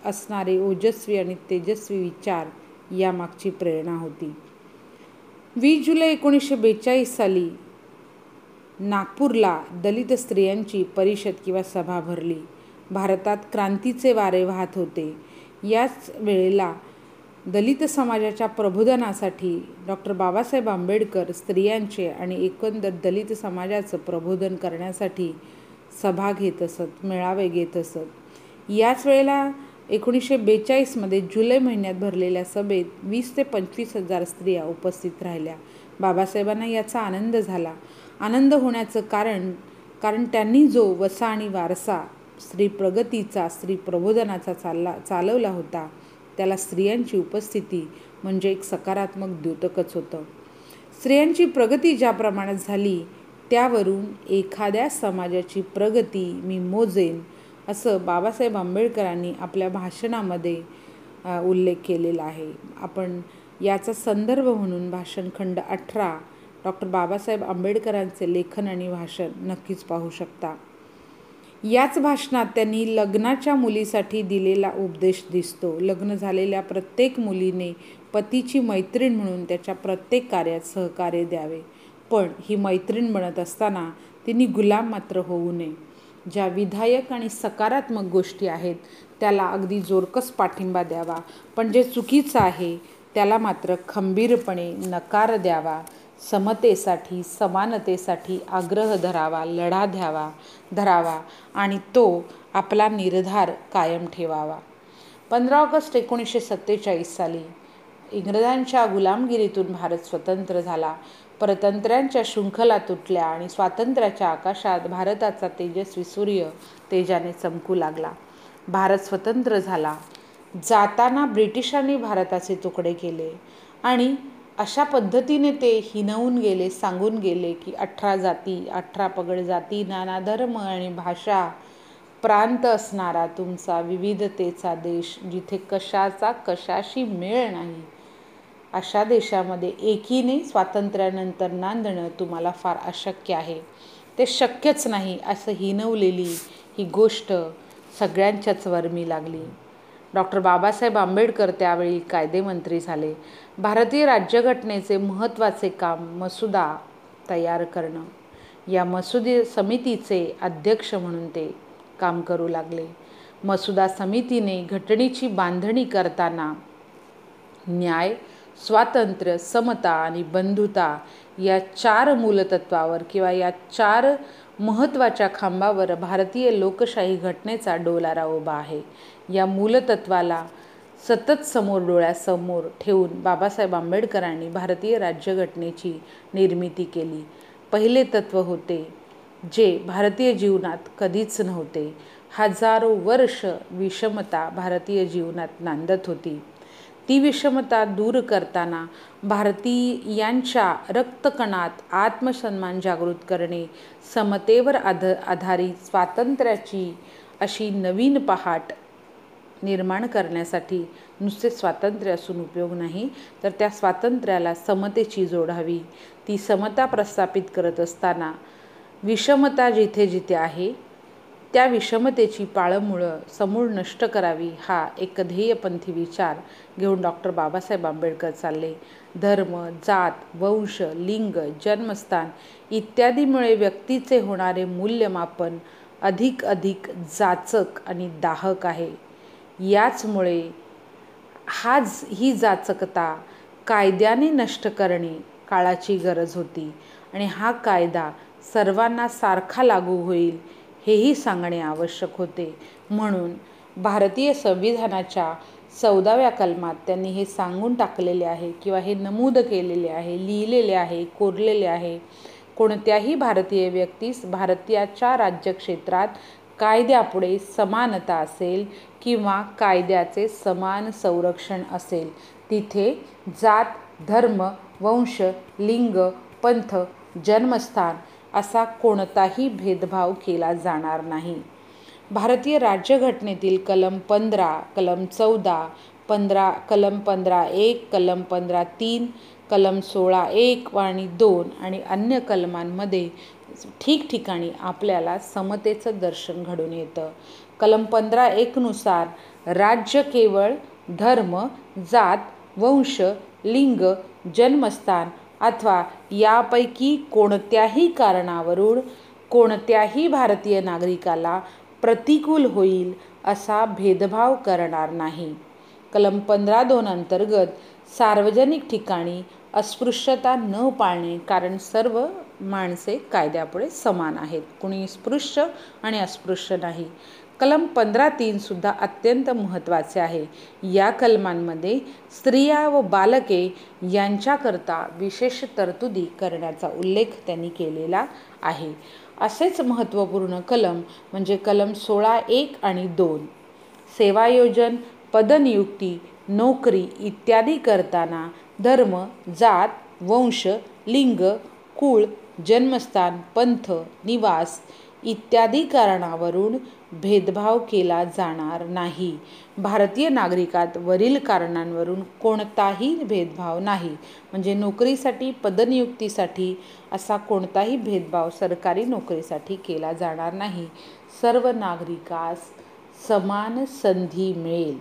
असणारे ओजस्वी आणि तेजस्वी विचार यामागची प्रेरणा होती. वीस जुलै एकोणीसशे बेचाळीस साली नागपूरला दलित स्त्रियांची परिषद किंवा सभा भरली. भारतात क्रांतीचे वारे वाहत होते. याच वेळेला दलित समाजाच्या प्रबोधनासाठी डॉक्टर बाबासाहेब आंबेडकर स्त्रियांचे आणि एकंदर दलित समाजाचं प्रबोधन करण्यासाठी सभा घेत असत मेळावे घेत असत. याच वेळेला एकोणीसशे बेचाळीसमध्ये जुलै महिन्यात भरलेल्या सभेत वीस ते पंचवीस हजार स्त्रिया उपस्थित राहिल्या. बाबासाहेबांना याचा आनंद झाला. आनंद होण्याचं कारण कारण त्यांनी जो वसा आणि वारसा स्त्री प्रगतीचा स्त्री प्रबोधनाचा चालला चालवला होता त्याला स्त्रियांची उपस्थिती म्हणजे एक सकारात्मक द्योतकच होतं. स्त्रियांची प्रगती ज्या प्रमाणात झाली त्यावरून एखाद्या समाजाची प्रगती मी मोजेन असं बाबासाहेब आंबेडकरांनी आपल्या भाषणामध्ये उल्लेख केलेला आहे. आपण याचा संदर्भ म्हणून भाषण खंड अठरा डॉक्टर बाबासाहेब आंबेडकरांचे लेखन आणि भाषण नक्कीच पाहू शकता. याच भाषणात त्यांनी लग्नाच्या मुलीसाठी दिलेला उपदेश दिसतो. लग्न झालेल्या प्रत्येक मुलीने पतीची मैत्रीण म्हणून त्याच्या प्रत्येक कार्यात सहकार्य द्यावे. पण ही मैत्रीण बनत असताना तिने गुलाम मात्र होऊ नये. ज्या विधायक आणि सकारात्मक गोष्टी आहेत त्याला अगदी जोरकस पाठिंबा द्यावा. पण जे चुकीचं आहे त्याला मात्र खंबीरपणे नकार द्यावा. समतेसाठी समानतेसाठी आग्रह धरावा लढा द्यावा धरावा आणि तो आपला निर्धार कायम ठेवावा. पंधरा ऑगस्ट एकोणीसशे सत्तेचाळीस साली इंग्रजांच्या गुलामगिरीतून भारत स्वतंत्र झाला. परतंत्र्यांच्या शृंखला तुटल्या आणि स्वातंत्र्याच्या आकाशात भारताचा तेजस्वी सूर्य तेजाने चमकू लागला. भारत स्वतंत्र झाला. जाताना ब्रिटिशांनी भारताचे तुकडे केले आणि अशा पद्धतीने ते हिनवून गेले सांगून गेले की अठरा जाती अठरा पगड जाती नाना धर्म आणि भाषा प्रांत असणारा तुमचा विविधतेचा देश जिथे कशाचा कशाशी मेळ नाही अशा देशामध्ये एकीने स्वातंत्र्यानंतर नांदणं तुम्हाला फार अशक्य आहे. ते शक्यच नाही असं हिनवलेली ही गोष्ट सगळ्यांच्याच वर्मी लागली. डॉक्टर बाबासाहेब आंबेडकर त्यावेळी कायदेमंत्री झाले. भारतीय राज्यघटनेचे महत्त्वाचे काम मसुदा तयार करणं. या मसुदे समितीचे अध्यक्ष म्हणून ते काम करू लागले. मसुदा समितीने घटनेची बांधणी करताना न्याय स्वातंत्र्य समता आणि बंधुता या चार मूलतत्वावर किंवा या चार महत्त्वाच्या खांबावर भारतीय लोकशाही घटनेचा डोलारा उभा आहे. या मूलतत्वाला सतत समोर डोळ्यासमोर ठेवून बाबासाहेब आंबेडकरांनी भारतीय राज्यघटनेची निर्मिती केली. पहिले तत्त्व होते जे भारतीय जीवनात कधीच नव्हते. हजारो वर्ष विषमता भारतीय जीवनात नांदत होती. ती विषमता दूर करताना भारतीयांच्या रक्तकणात आत्मसन्मान जागृत करणे समतेवर आध आधारित स्वातंत्र्याची अशी नवीन पहाट निर्माण करण्यासाठी नुसते स्वातंत्र्य असून उपयोग नाही तर त्या स्वातंत्र्याला समतेची जोडावी ती समता प्रस्थापित करत असताना विषमता जिथे जिथे आहे त्या विषमतेची पाळंमुळं समूळ नष्ट करावी हा एक ध्येयपंथी विचार घेऊन डॉक्टर बाबासाहेब आंबेडकर चालले. धर्म जात वंश लिंग जन्मस्थान इत्यादीमुळे व्यक्तीचे होणारे मूल्यमापन अधिक अधिक जाचक आणि दाहक आहे. याचमुळे हाच ही जाचकता कायद्याने नष्ट करणे काळाची गरज होती आणि हा कायदा सर्वांना सारखा लागू होईल हेही सांगणे आवश्यक होते. म्हणून भारतीय संविधानाच्या चौदाव्या कलमात त्यांनी हे सांगून टाकलेले आहे किंवा हे नमूद केलेले आहे लिहिलेले आहे कोरलेले आहे. कोणत्याही भारतीय व्यक्तीस भारतीयाच्या राज्यक्षेत्रात कायद्यापुढे समानता असेल किंवा कायद्याचे समान संरक्षण असेल तिथे जात धर्म वंश लिंग पंथ जन्मस्थान असा कोणताही भेदभाव केला जाणार नाही. भारतीय राज्यघटनेतील कलम पंधरा कलम चौदा पंधरा कलम पंधरा एक कलम पंधरा तीन कलम सोळा एक आणि दोन आणि अन्य कलमांमध्ये ठिकठिकाणी आपल्याला समतेचं दर्शन घडून येतं. कलम पंधरा एकनुसार राज्य केवळ धर्म जात वंश लिंग जन्मस्थान अथवा यापैकी कोणत्याही कारणावरून कोणत्याही भारतीय नागरिकाला प्रतिकूल होईल असा भेदभाव करणार नाही. कलम पंधरा दोन अंतर्गत सार्वजनिक ठिकाणी अस्पृश्यता न पाळणे कारण सर्व माणसे कायद्यापुढे समान आहेत. कुणी स्पृश्य आणि अस्पृश्य नाही. कलम पंधरा तीनसुद्धा अत्यंत महत्त्वाचे आहे. या कलमांमध्ये स्त्रिया व बालके यांच्याकरता विशेष तरतुदी करण्याचा उल्लेख त्यांनी केलेला आहे. असेच महत्त्वपूर्ण कलम म्हणजे कलम सोळा एक आणि दोन. सेवायोजन पदनियुक्ती नोकरी इत्यादी करताना धर्म जात वंश लिंग कुळ जन्मस्थान पंथ निवास इत्यादी कारणावरून भेदभाव केला जाणार नाही. भारतीय नागरिकात वरील कारणांवरून कोणताही भेदभाव नाही. म्हणजे नोकरीसाठी पदनियुक्तीसाठी असा कोणताही भेदभाव सरकारी नोकरीसाठी केला जाणार नाही. सर्व नागरिकास समान संधी मिळेल.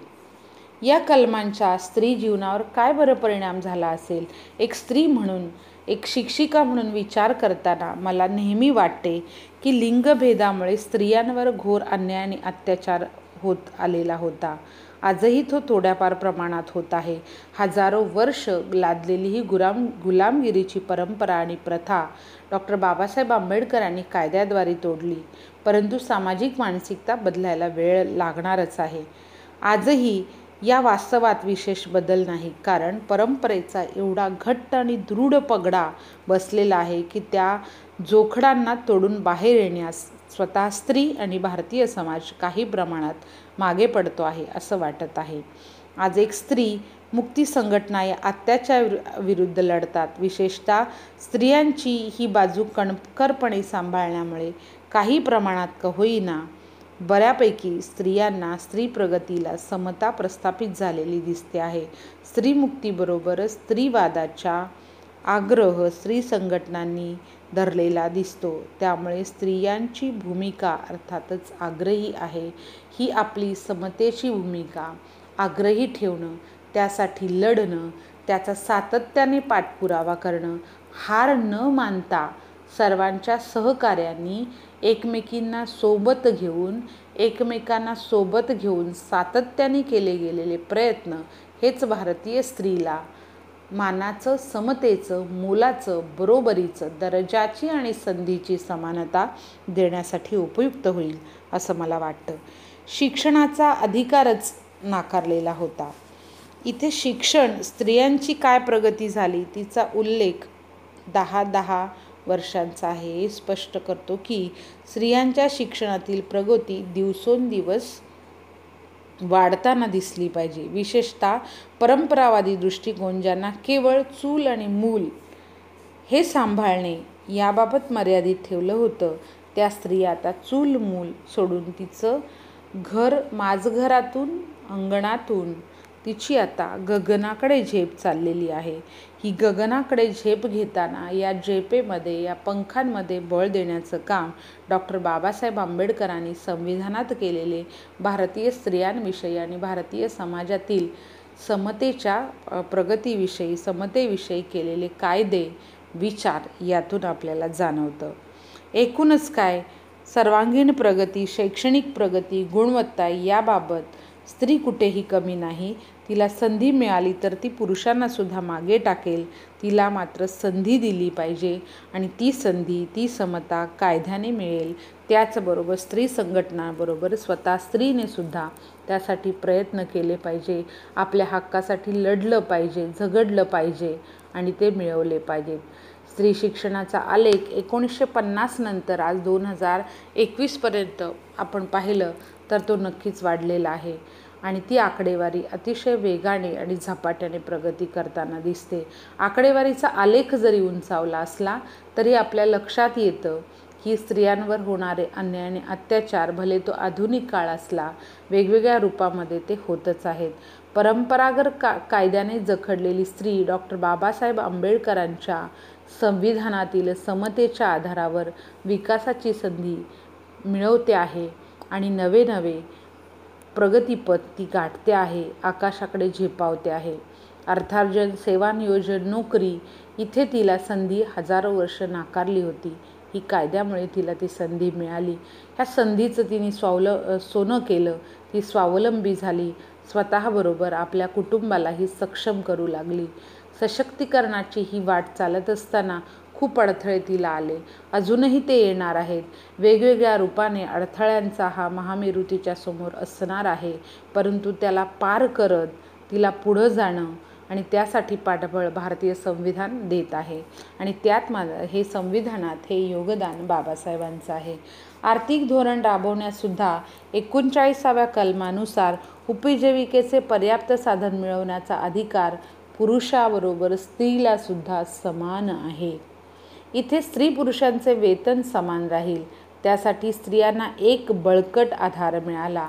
या कलमांचा स्त्री जीवनावर काय बरं परिणाम झाला असेल? एक स्त्री म्हणून एक शिक्षिका म्हणून विचार करताना मला नेहमी वाटते की लिंगभेदामुळे स्त्रियांवर घोर अन्याय आणि अत्याचार होत आलेला होता. आजही तो थोड्याफार प्रमाणात होत आहे. हजारो वर्ष लादलेली ही गुलाम गुलामगिरीची परंपरा आणि प्रथा डॉक्टर बाबासाहेब आंबेडकरांनी कायद्याद्वारे तोडली. परंतु सामाजिक मानसिकता बदलायला वेळ लागणारच आहे. आजही या वास्तवात विशेष बदल नाही. कारण परंपरेचा एवढा घट्ट आणि दृढ पगडा बसलेला आहे की त्या जोखडांना तोडून बाहेर येण्यास स्वतः स्त्री आणि भारतीय समाज काही प्रमाणात मागे पडतो आहे असं वाटत आहे. आज एक स्त्री मुक्ती संघटना या आत्याच्या विरुद्ध लढतात. विशेषतः स्त्रियांची ही बाजू कणकरपणे सांभाळण्यामुळे काही प्रमाणात का होईना बऱ्यापैकी स्त्रियांना स्त्री प्रगतीला समता प्रस्थापित झालेली दिसते आहे. स्त्रीमुक्तीबरोबरच स्त्रीवादाच्या आग्रह स्त्री संघटनांनी धरलेला दिसतो. त्यामुळे स्त्रियांची भूमिका अर्थातच आग्रही आहे. ही आपली समतेची भूमिका आग्रही ठेवणं त्यासाठी लढणं त्याचा सातत्याने पाठपुरावा करणं हार न मानता सर्वांच्या सहकार्यांनी एकमेकींना सोबत घेऊन एकमेकांना सोबत घेऊन सातत्याने केले गेलेले प्रयत्न हेच भारतीय स्त्रीला मानाचं समतेचं मोलाचं बरोबरीचं दर्जाची आणि संधीची समानता देण्यासाठी उपयुक्त होईल असं मला वाटतं. शिक्षणाचा अधिकारच नाकारलेला होता. इथे शिक्षण स्त्रियांची काय प्रगती झाली तिचा उल्लेख दहा दहा वर्षांचा आहे. हे स्पष्ट करतो की स्त्रियांच्या शिक्षणातील प्रगती दिवसोंदिवस वाढताना दिसली पाहिजे. विशेषतः परंपरावादी दृष्टिकोन ज्यांना केवळ चूल आणि मूल हे सांभाळणे याबाबत मर्यादित ठेवलं होतं त्या स्त्री आता चूल मूल सोडून तिचं घर माझघरातून अंगणातून तिची आता गगनाकडे झेप चाललेली आहे. ही गगनाकडे झेप घेताना या झेपेमध्ये या पंखांमध्ये बळ देण्याचं काम डॉक्टर बाबासाहेब आंबेडकरांनी संविधानात केलेले भारतीय स्त्रियांविषयी आणि भारतीय समाजातील समतेच्या प्रगतीविषयी समतेविषयी केलेले कायदे विचार यातून आपल्याला जाणवतं. एकूणच काय? सर्वांगीण प्रगती शैक्षणिक प्रगती गुणवत्ता याबाबत स्त्री कुठेही कमी नाही. तिला संधी मिळाली तर ती पुरुषांनासुद्धा मागे टाकेल. तिला मात्र संधी दिली पाहिजे आणि ती संधी ती समता कायद्याने मिळेल. त्याचबरोबर स्त्री संघटनाबरोबर स्वतः स्त्रीने सुद्धा त्यासाठी प्रयत्न केले पाहिजे. आपल्या हक्कासाठी लढलं पाहिजे झगडलं पाहिजे आणि ते मिळवले पाहिजेत स्त्री शिक्षणाचा आलेख एकोणीसशे पन्नास नंतर आज दोन हजार एकवीसपर्यंत आपण पाहिलं तर तो नक्कीच वाढलेला आहे. आणि ती आकडेवारी अतिशय वेगाने आणि झपाट्याने प्रगती करताना दिसते. आकडेवारीचा आलेख जरी उंचावला असला तरी आपल्या लक्षात येतं की स्त्रियांवर होणारे अन्याय आणि अत्याचार भले तो आधुनिक काळ असला वेगवेगळ्या रूपामध्ये ते होतच आहेत. परंपरागत का कायद्याने जखडलेली स्त्री डॉक्टर बाबासाहेब आंबेडकरांच्या संविधानातील समतेच्या आधारावर विकासाची संधी मिळवते आहे. आणि नवे नवे प्रगतीपथ ती गाठते आहे आकाशाकडे झेपावते आहे. अर्थार्जन सेवा नियोजन नोकरी इथे तिला संधी हजारो वर्ष नाकारली होती. ही कायद्यामुळे तिला ती संधी मिळाली. ह्या संधीचं तिने स्वावल सोनं केलं. ती स्वावलंबी झाली. स्वतःबरोबर आपल्या कुटुंबालाही सक्षम करू लागली. सशक्तीकरणाची ही वाट चालत असताना खूप अडथळे तिला आले. अजूनही ते येणार आहेत. वेगवेगळ्या रूपाने अडथळ्यांचा हा महामेरू तिच्या समोर असणार आहे. परंतु त्याला पार करत तिला पुढं जाणं आणि त्यासाठी पाठबळ भारतीय संविधान देत आहे. आणि त्यात माझं हे संविधानात हे योगदान बाबासाहेबांचं आहे. आर्थिक धोरण राबवण्यासुद्धा एकोणचाळीसाव्या कलमानुसार उपजीविकेचे पर्याप्त साधन मिळवण्याचा अधिकार पुरुषाबरोबर स्त्रीलासुद्धा समान आहे. इथे स्त्री पुरुषांचे वेतन समान राहील. त्यासाठी स्त्रियांना एक बळकट आधार मिळाला.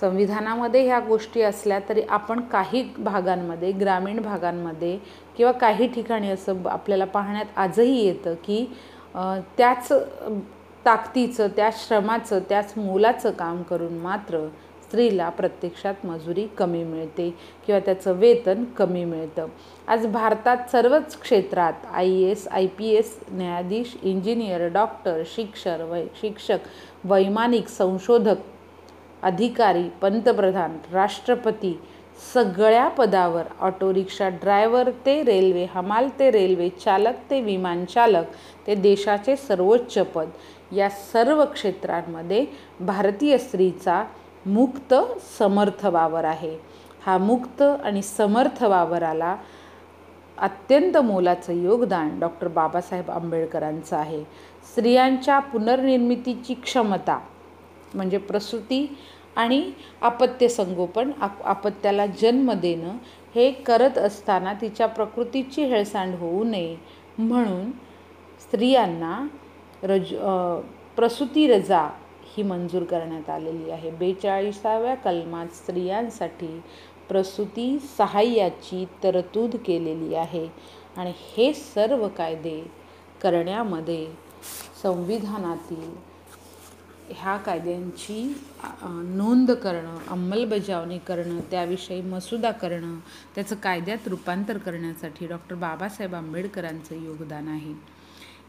संविधानामध्ये ह्या गोष्टी असल्या तरी आपण काही भागांमध्ये ग्रामीण भागांमध्ये किंवा काही ठिकाणी असं आपल्याला पाहण्यात आजही येतं की त्याच ताकदीचं त्या श्रमाचं त्याच मोलाचं काम करून मात्र स्त्रीला प्रत्यक्षात मजुरी कमी मिळते किंवा त्याचं वेतन कमी मिळतं. आज भारतात सर्वच क्षेत्रात I A S I P S न्यायाधीश इंजिनियर डॉक्टर शिक्षक वै शिक्षक वैमानिक संशोधक अधिकारी पंतप्रधान राष्ट्रपती सगळ्या पदावर ऑटो रिक्षा ड्रायव्हर ते रेल्वे हमाल ते रेल्वे चालक ते विमान चालक ते देशाचे सर्वोच्च पद. या सर्व क्षेत्रांमध्ये भारतीय स्त्रीचा मुक्त समर्थ वावर आहे. हा मुक्त आणि समर्थ वावराला अत्यंत मोलाचं योगदान डॉक्टर बाबासाहेब आंबेडकरांचं आहे. स्त्रियांच्या पुनर्निर्मितीची क्षमता म्हणजे प्रसूती आणि आपत्य संगोपन आप आपत्याला जन्म देणं हे करत असताना तिच्या प्रकृतीची हेळसांड होऊ नये म्हणून स्त्रियांना रज प्रसूती रजा ही मंजूर करण्यात आलेली आहे. बेचाळीसाव्या कलमात स्त्रियांसाठी प्रसूती सहाय्याची तरतूद केलेली आहे आणि हे सर्व कायदे करण्यामध्ये संविधानातील ह्या कायद्यांची नोंद करणं अंमलबजावणी करणं त्याविषयी मसुदा करणं त्याचं कायद्यात रूपांतर करण्यासाठी डॉक्टर बाबासाहेब आंबेडकरांचं योगदान आहे.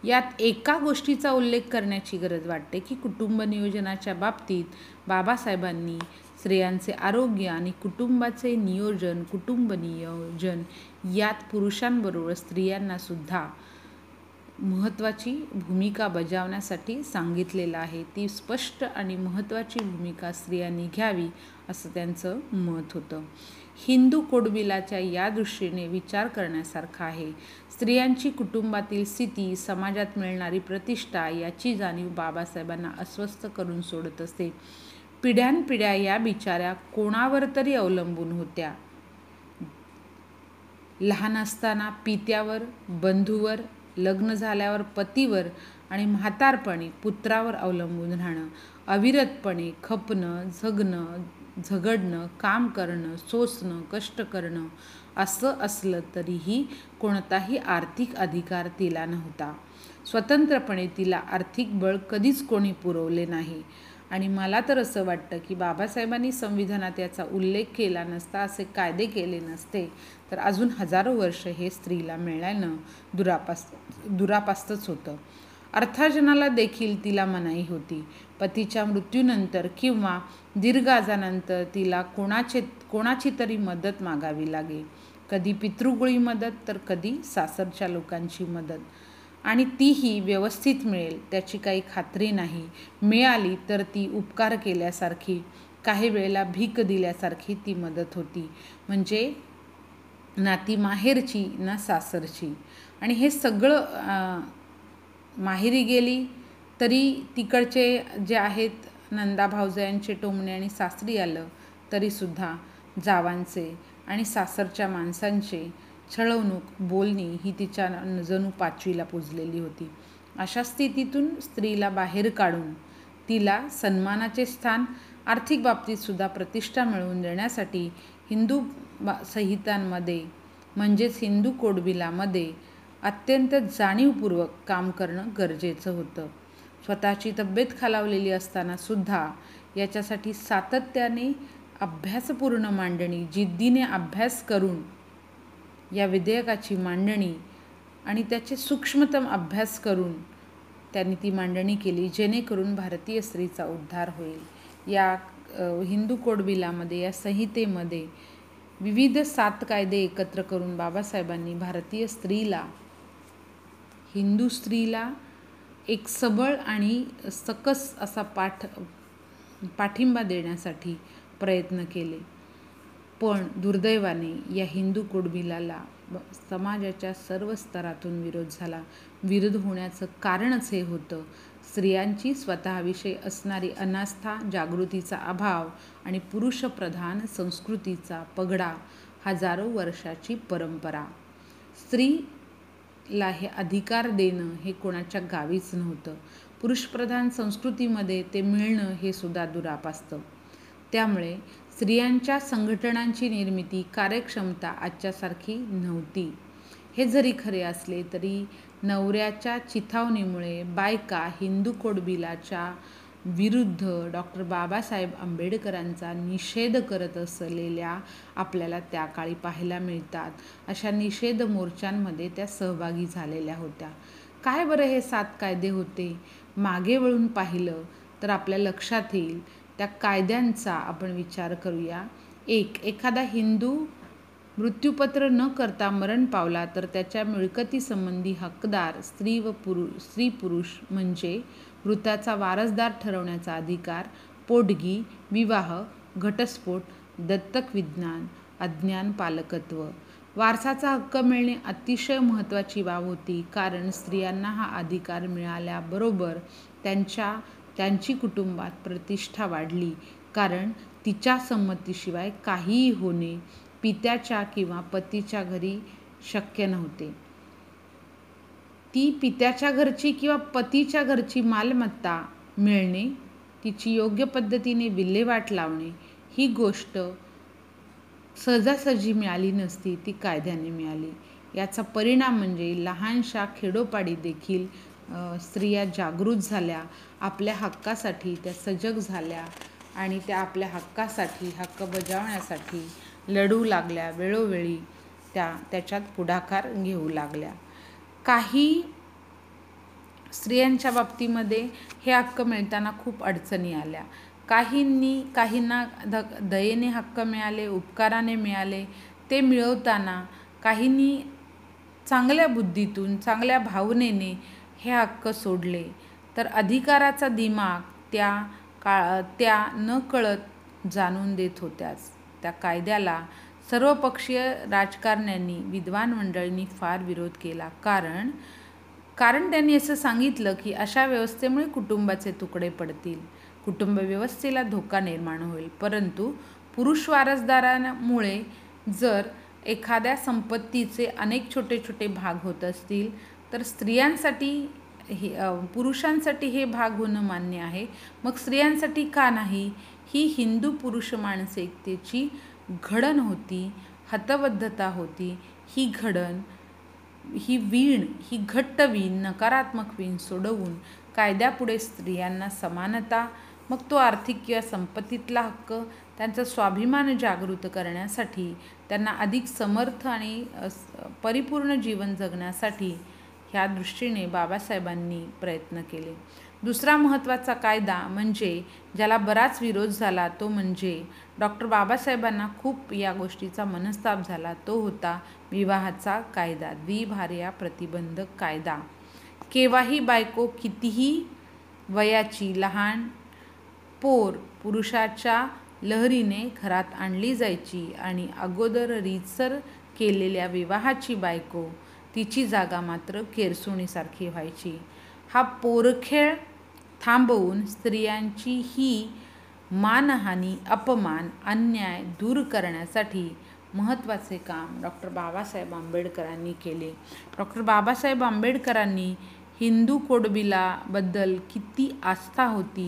यात एका गोष्टीचा उल्लेख करण्याची गरज वाटते की कुटुंब नियोजनाच्या बाबतीत बाबासाहेबांनी स्त्रियांचे आरोग्य आणि कुटुंबाचे नियोजन कुटुंब नियोजन यात पुरुषांबरोबर स्त्रियांनासुद्धा महत्त्वाची भूमिका बजावण्यासाठी सांगितलेलं आहे. ती स्पष्ट आणि महत्त्वाची भूमिका स्त्रियांनी घ्यावी असं त्यांचं मत होतं. हिंदू कोडबिलाच्या या दृष्टीने विचार करण्यासारखा आहे. स्त्रियांची कुटुंबातील स्थिती समाजात मिळणारी प्रतिष्ठा याची जाणीव बाबासाहेबांना अस्वस्थ करून सोडत असे पिढ्यानपिढ्या या बिचाऱ्या कोणावर तरी अवलंबून होत्या. लहान असताना पित्यावर बंधूवर लग्न झाल्यावर पतीवर आणि म्हातारपणी पुत्रावर अवलंबून राहणं अविरतपणे खपणं झगणं झगडणं काम करणं सोसणं कष्ट करणं असं असलं तरीही कोणताही आर्थिक अधिकार तिला नव्हता. स्वतंत्रपणे तिला आर्थिक बळ कधीच कोणी पुरवले नाही. आणि मला तर असं वाटतं की बाबासाहेबांनी संविधानात याचा उल्लेख केला नसता असे कायदे केले नसते तर अजून हजारो वर्ष हे स्त्रीला मिळाल्यानं दुरापास दुरापास्तच होतं. अर्थार्जनाला देखील तिला मनाई होती. पतीच्या मृत्यूनंतर किंवा दीर्घ आजानंतर तिला कोणाचे कोणाची तरी मदत मागावी लागे. कधी पितृगुळी मदत तर कधी सासरच्या लोकांची मदत. आणि तीही व्यवस्थित मिळेल त्याची काही खात्री नाही. मिळाली तर ती उपकार केल्यासारखी काही वेळेला भीक दिल्यासारखी ती मदत होती. म्हणजे ना ती माहेरची ना सासरची. आणि हे सगळं माहेरी गेली तरी तिकडचे जे आहेत नंदा भाऊजयांचे टोमणे आणि सासरी आलं तरीसुद्धा जावांचे. आणि सासरच्या माणसांचे छळवणूक बोलणी ही तिच्या जणू पाचवीला पुजलेली होती. अशा स्थितीतून स्त्रीला बाहेर काढून तिला सन्मानाचे स्थान आर्थिक बाबतीतसुद्धा प्रतिष्ठा मिळवून देण्यासाठी हिंदू बा संहितांमध्ये म्हणजेच हिंदू कोडबिलामध्ये अत्यंत जाणीवपूर्वक काम करणं गरजेचं होतं. स्वतःची तब्येत खालावलेली असतानासुद्धा याच्यासाठी सातत्याने अभ्यासपूर्ण मांडणी जिद्दीने अभ्यास करून या विधेयकाची मांडणी आणि त्याचे सूक्ष्मतम अभ्यास करून त्यांनी ती मांडणी केली जेणेकरून भारतीय स्त्रीचा उद्धार होईल. या हिंदू कोडबिलामध्ये या संहितेमध्ये विविध सात कायदे एकत्र करून बाबासाहेबांनी भारतीय स्त्रीला हिंदू स्त्रीला एक सबळ आणि सकस असा पाठ पाठिंबा देण्यासाठी प्रयत्न केले. पण दुर्दैवाने या हिंदू कुडबिलाला समाजाच्या सर्व स्तरातून विरोध झाला. विरोध होण्याचं कारणच हे होतं. स्त्रियांची स्वतःविषयी असणारी अनास्था जागृतीचा अभाव आणि पुरुषप्रधान संस्कृतीचा पगडा हजारो वर्षाची परंपरा. स्त्रीला हे अधिकार देणं हे कोणाच्या गावीच नव्हतं. पुरुषप्रधान संस्कृतीमध्ये ते मिळणं हे सुद्धा दुराप असतं त्यामुळे स्त्रियांच्या संघटनांची निर्मिती कार्यक्षमता आजच्यासारखी नव्हती. हे जरी खरे असले तरी नवऱ्याच्या चिथावणीमुळे बायका हिंदू कोड बिलाच्या विरुद्ध डॉक्टर बाबासाहेब आंबेडकरांचा निषेध करत असलेल्या आपल्याला त्या काळी पाहायला मिळतात. अशा निषेध मोर्चांमध्ये त्या सहभागी झालेल्या होत्या. काय बरं हे सात कायदे होते? मागे वळून पाहिलं तर आपल्या लक्षात येईल त्या कायद्यांचा आपण विचार करूया. एक एखादा हिंदू मृत्यूपत्र न करता मरण पावला तर त्याच्या मिळकतीसंबंधी हकदार स्त्री व पुरु स्त्री पुरुष म्हणजे मृताचा वारसदार ठरवण्याचा अधिकार पोटगी विवाह घटस्फोट दत्तक विज्ञान अज्ञान पालकत्व. वारसाचा हक्क मिळणे अतिशय महत्त्वाची बाब होती कारण स्त्रियांना हा अधिकार मिळाल्याबरोबर त्यांच्या त्यांची कुटुंबात प्रतिष्ठा वाढली. कारण तिच्या संमतीशिवाय काहीही होणे पित्याच्या किंवा पतीच्या घरी शक्य नव्हते. ती पित्याच्या घरची किंवा पतीच्या घरची मालमत्ता मिळणे तिची योग्य पद्धतीने विल्हेवाट लावणे ही गोष्ट सहजासहजी मिळाली नसती ती कायद्याने मिळाली. याचा परिणाम म्हणजे लहानशा खेडोपाडी देखील स्त्रिया जागृत झाल्या. आपल्या हक्कासाठी त्या सजग झाल्या आणि त्या आपल्या हक्कासाठी हक्क बजावण्यासाठी लढू लागल्या वेळोवेळी त्या त्याच्यात पुढाकार घेऊ लागल्या. काही स्त्रियांच्या बाबतीमध्ये हे हक्क मिळताना खूप अडचणी आल्या. काहींनी काहींना ध दयेने हक्क मिळाले उपकाराने मिळाले ते मिळवताना काहींनी चांगल्या बुद्धीतून चांगल्या भावनेने हे हक्क सोडले. तर अधिकाराचा दिमाग त्या काळ त्या न कळत जाणून देत होत्याच. त्या कायद्याला सर्वपक्षीय राजकारण्यांनी विद्वान मंडळींनी फार विरोध केला. कारण कारण त्यांनी असं सांगितलं की अशा व्यवस्थेमुळे कुटुंबाचे तुकडे पडतील. कुटुंब व्यवस्थेला धोका निर्माण होईल. परंतु पुरुष वारसदारामुळे जर एखाद्या संपत्तीचे अनेक छोटे छोटे भाग होत असतील तर स्त्रियांसाठी हे पुरुषांसाठी हे भाग होणं मान्य आहे. मग स्त्रियांसाठी का नाही? ही हिंदू पुरुष मानसिकतेची घडण होती हतबद्धता होती. ही घडण ही वीण ही घट्ट वीण नकारात्मक वीण सोडवून कायद्यापुढे स्त्रियांना समानता मग तो आर्थिक किंवा संपत्तीतला हक्क त्यांचा स्वाभिमान जागृत करण्यासाठी त्यांना अधिक समर्थ आणि परिपूर्ण जीवन जगण्यासाठी ह्या दृष्टीने बाबासाहेबांनी प्रयत्न केले. दुसरा महत्त्वाचा कायदा म्हणजे ज्याला बराच विरोध झाला तो म्हणजे डॉक्टर बाबासाहेबांना खूप या गोष्टीचा मनस्ताप झाला. तो होता विवाहाचा कायदा द्विभार्या प्रतिबंधक कायदा. केव्हाही बायको कितीही वयाची लहान पोर पुरुषाच्या लहरीने घरात आणली जायची आणि अगोदर रीतसर केलेल्या विवाहाची बायको तिची जागा मात्र केरसुणीसारखी व्हायची. हा पोरखेळ थांबवून स्त्रियांची ही मानहानी अपमान अन्याय दूर करण्यासाठी महत्त्वाचे काम डॉक्टर बाबासाहेब आंबेडकरांनी केले. डॉक्टर बाबासाहेब आंबेडकरांनी हिंदू कोडबिलाबद्दल किती आस्था होती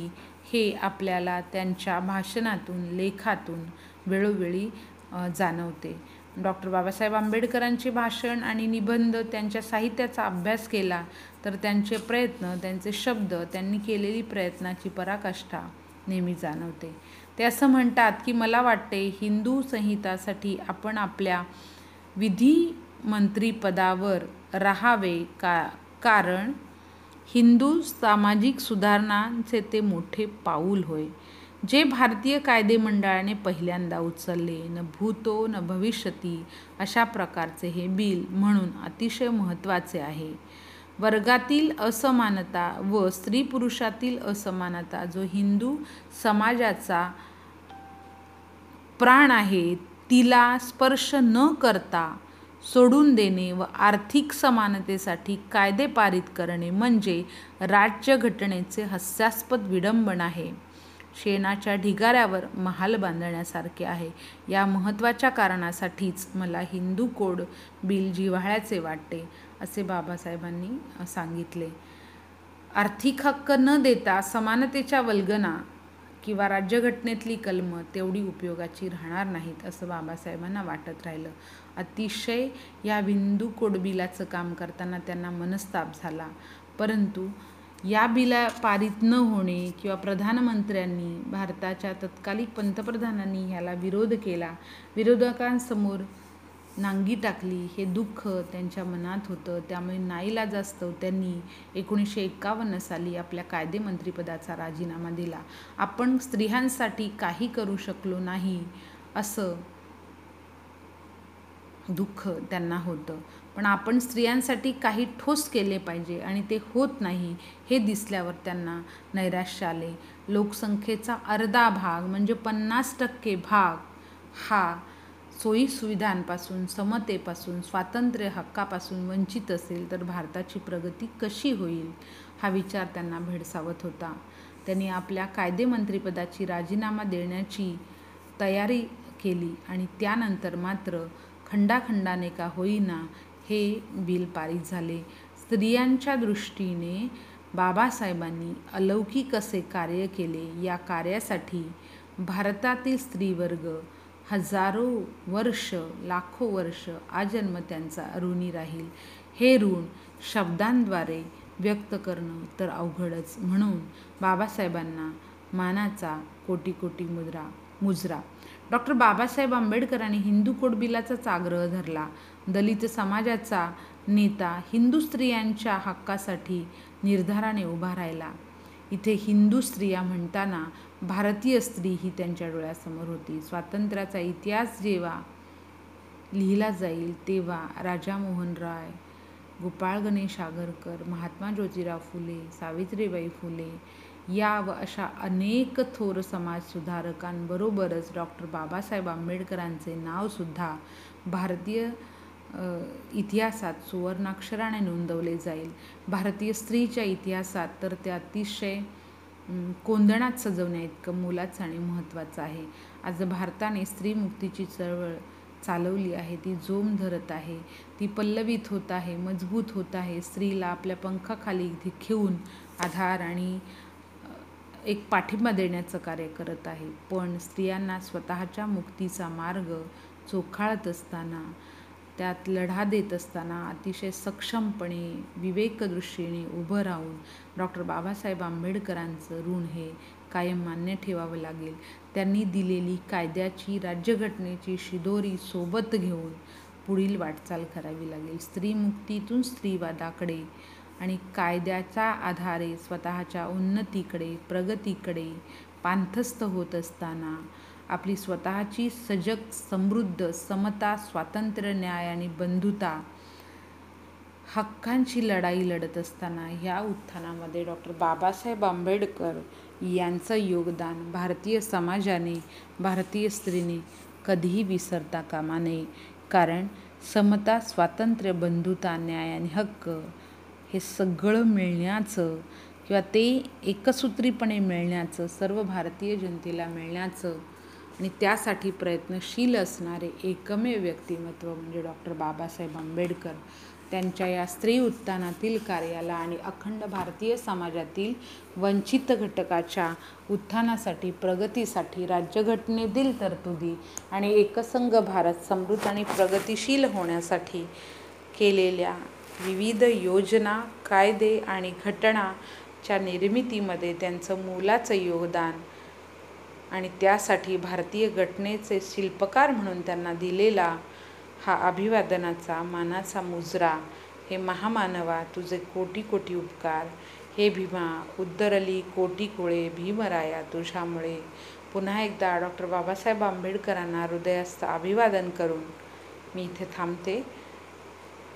हे आपल्याला त्यांच्या भाषणातून लेखातून वेळोवेळी जाणवते. डॉक्टर बाबासाहेब आंबेडकरांचे भाषण आणि निबंध त्यांच्या साहित्याचा अभ्यास केला तर त्यांचे प्रयत्न त्यांचे शब्द त्यांनी केलेली प्रयत्नाची पराकाष्ठा नेहमी जाणवते. ते असं म्हणतात की मला वाटते हिंदू संहितासाठी आपण आपल्या विधिमंत्रीपदावर राहावे का कारण हिंदू सामाजिक सुधारणांचे ते मोठे पाऊल होय. जे भारतीय कायदे मंडळाने पहिल्यांदा उचलले न भूतो न भविष्यती अशा प्रकारचे हे बिल म्हणून अतिशय महत्त्वाचे आहे. वर्गातील असमानता व स्त्री पुरुषातील असमानता जो हिंदू समाजाचा प्राण आहे तिला स्पर्श न करता सोडून देणे व आर्थिक समानतेसाठी कायदे पारित करणे म्हणजे राज्यघटनेचे हास्यास्पद विडंबन आहे. शेणाच्या ढिगाऱ्यावर महाल बांधण्यासारखे आहे. या महत्त्वाच्या कारणासाठीच मला हिंदू कोड बिल जिव्हाळ्याचे वाटते असे बाबासाहेबांनी सांगितले. आर्थिक हक्क न देता समानतेच्या वल्गना किंवा राज्यघटनेतली कलमं तेवढी उपयोगाची राहणार नाहीत असं बाबासाहेबांना वाटत राहिलं. अतिशय या बिंदू कोड बिलाचं काम करताना त्यांना मनस्ताप झाला. परंतु या बिला पारित न होणे किंवा प्रधानमंत्र्यांनी भारताच्या तत्कालिक पंतप्रधानांनी ह्याला विरोध केला विरोधकांसमोर नांगी टाकली हे दुःख त्यांच्या मनात होतं. त्यामुळे नाईलाजास्तव त्यांनी एकोणीसशे एकावन्न साली आपल्या कायदेमंत्रीपदाचा राजीनामा दिला. आपण स्त्रियांसाठी काही करू शकलो नाही असं दुःख त्यांना होतं. पण आपण स्त्रियांसाठी काही ठोस केले पाहिजे आणि ते होत नाही हे दिसल्यावर त्यांना नैराश्य आले. लोकसंख्येचा अर्धा भाग म्हणजे पन्नास टक्के भाग हा सोयीसुविधांपासून समतेपासून स्वातंत्र्य हक्कापासून वंचित असेल तर भारताची प्रगती कशी होईल हा विचार त्यांना भेडसावत होता. त्यांनी आपल्या कायदेमंत्रीपदाची राजीनामा देण्याची तयारी केली आणि त्यानंतर मात्र खंडाखंडाने का होईना हे बिल पारित झाले. स्त्रियांच्या दृष्टीने बाबासाहेबांनी अलौकिक असे कार्य केले. या कार्यासाठी भारतातील स्त्रीवर्ग हजारो वर्ष लाखो वर्ष आजन्म त्यांचा ऋणी राहील. हे ऋण शब्दांद्वारे व्यक्त करणं तर अवघडच. म्हणून बाबासाहेबांना मानाचा कोटी कोटी मुद्रा मुजरा. डॉक्टर बाबासाहेब आंबेडकरांनी हिंदू कोडबिलाचाच आग्रह धरला. दलित समाजाचा नेता हिंदू स्त्रियांच्या हक्कासाठी निर्धाराने उभा राहिला. इथे हिंदू स्त्रिया म्हणताना भारतीय स्त्री ही त्यांच्या डोळ्यासमोर होती. स्वातंत्र्याचा इतिहास जेव्हा लिहिला जाईल तेव्हा राजा मोहन राय गोपाळ गणेश आगरकर महात्मा ज्योतिराव फुले सावित्रीबाई फुले या व अशा अनेक थोर समाजसुधारकांबरोबरच डॉक्टर बाबासाहेब आंबेडकरांचे नावसुद्धा भारतीय इतिहासात सुवर्णाक्षराने नोंदवले जाईल. भारतीय स्त्रीच्या इतिहासात तर ते अतिशय कोंदणात सजवण्या इतकं मोलाचं आणि महत्त्वाचं आहे. आज भारताने स्त्रीमुक्तीची चळवळ चालवली आहे ती जोम धरत आहे ती पल्लवित होत आहे मजबूत होत आहे. स्त्रीला आपल्या पंखाखाली घेऊन आधार आणि एक पाठिंबा देण्याचं कार्य करत आहे. पण स्त्रियांना स्वतःच्या मुक्तीचा मार्ग चोखाळत असताना त्यात लढा देत असताना अतिशय सक्षमपणे विवेकदृष्टीने उभं राहून डॉक्टर बाबासाहेब आंबेडकरांचं ऋण हे कायम मान्य ठेवावं लागेल. त्यांनी दिलेली कायद्याची राज्यघटनेची शिदोरी सोबत घेऊन पुढील वाटचाल करावी लागेल. स्त्रीमुक्तीतून स्त्रीवादाकडे आणि कायद्याच्या आधारे स्वतःच्या उन्नतीकडे प्रगतीकडे पांथस्थ होत असताना आपली स्वतःची सजग समृद्ध समता स्वातंत्र्य न्याय आणि बंधुता हक्कांची लढाई लढत असताना ह्या उत्थानामध्ये डॉक्टर बाबासाहेब आंबेडकर यांचं योगदान भारतीय समाजाने भारतीय स्त्रीने कधीही विसरता कामा नये. कारण समता स्वातंत्र्य बंधुता न्याय आणि हक्क हे सगळं मिळण्याचं किंवा ते एकसूत्रीपणे मिळण्याचं सर्व भारतीय जनतेला मिळण्याचं आणि त्यासाठी प्रयत्नशील असणारे एकमेव व्यक्तिमत्व म्हणजे डॉक्टर बाबासाहेब आंबेडकर त्यांच्या या स्त्री उत्थानातील कार्याला आणि अखंड भारतीय समाजातील वंचित घटकाच्या उत्थानासाठी प्रगतीसाठी राज्यघटनेतील तरतुदी आणि एकसंघ भारत समृद्ध आणि प्रगतिशील होण्यासाठी केलेल्या विविध योजना कायदे आणि घटनाच्या निर्मितीमध्ये त्यांचं मोलाचं योगदान आणि त्यासाठी भारतीय घटनेचे शिल्पकार म्हणून त्यांना दिलेला हा अभिवादनाचा मानाचा मुजरा हे महामानवा तुझे कोटी कोटी उपकार. हे भीमा उद्दरली कोटी कुळे भीमराया तुझ्यामुळे. पुन्हा एकदा डॉक्टर बाबासाहेब आंबेडकरांना हृदयास्थ अभिवादन करून मी इथे थांबते.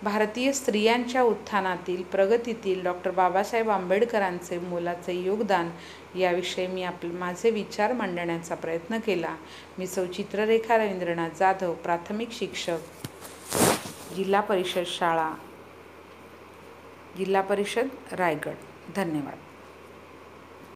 भारतीय स्त्रियांच्या उत्थानातील प्रगतीतील डॉक्टर बाबासाहेब आंबेडकरांचे मोलाचे योगदान याविषयी मी आप माझे विचार मांडण्याचा प्रयत्न केला. मी सौ चित्ररेखा रवींद्रनाथ जाधव प्राथमिक शिक्षक जिल्हा परिषद शाळा जिल्हा परिषद रायगड. धन्यवाद.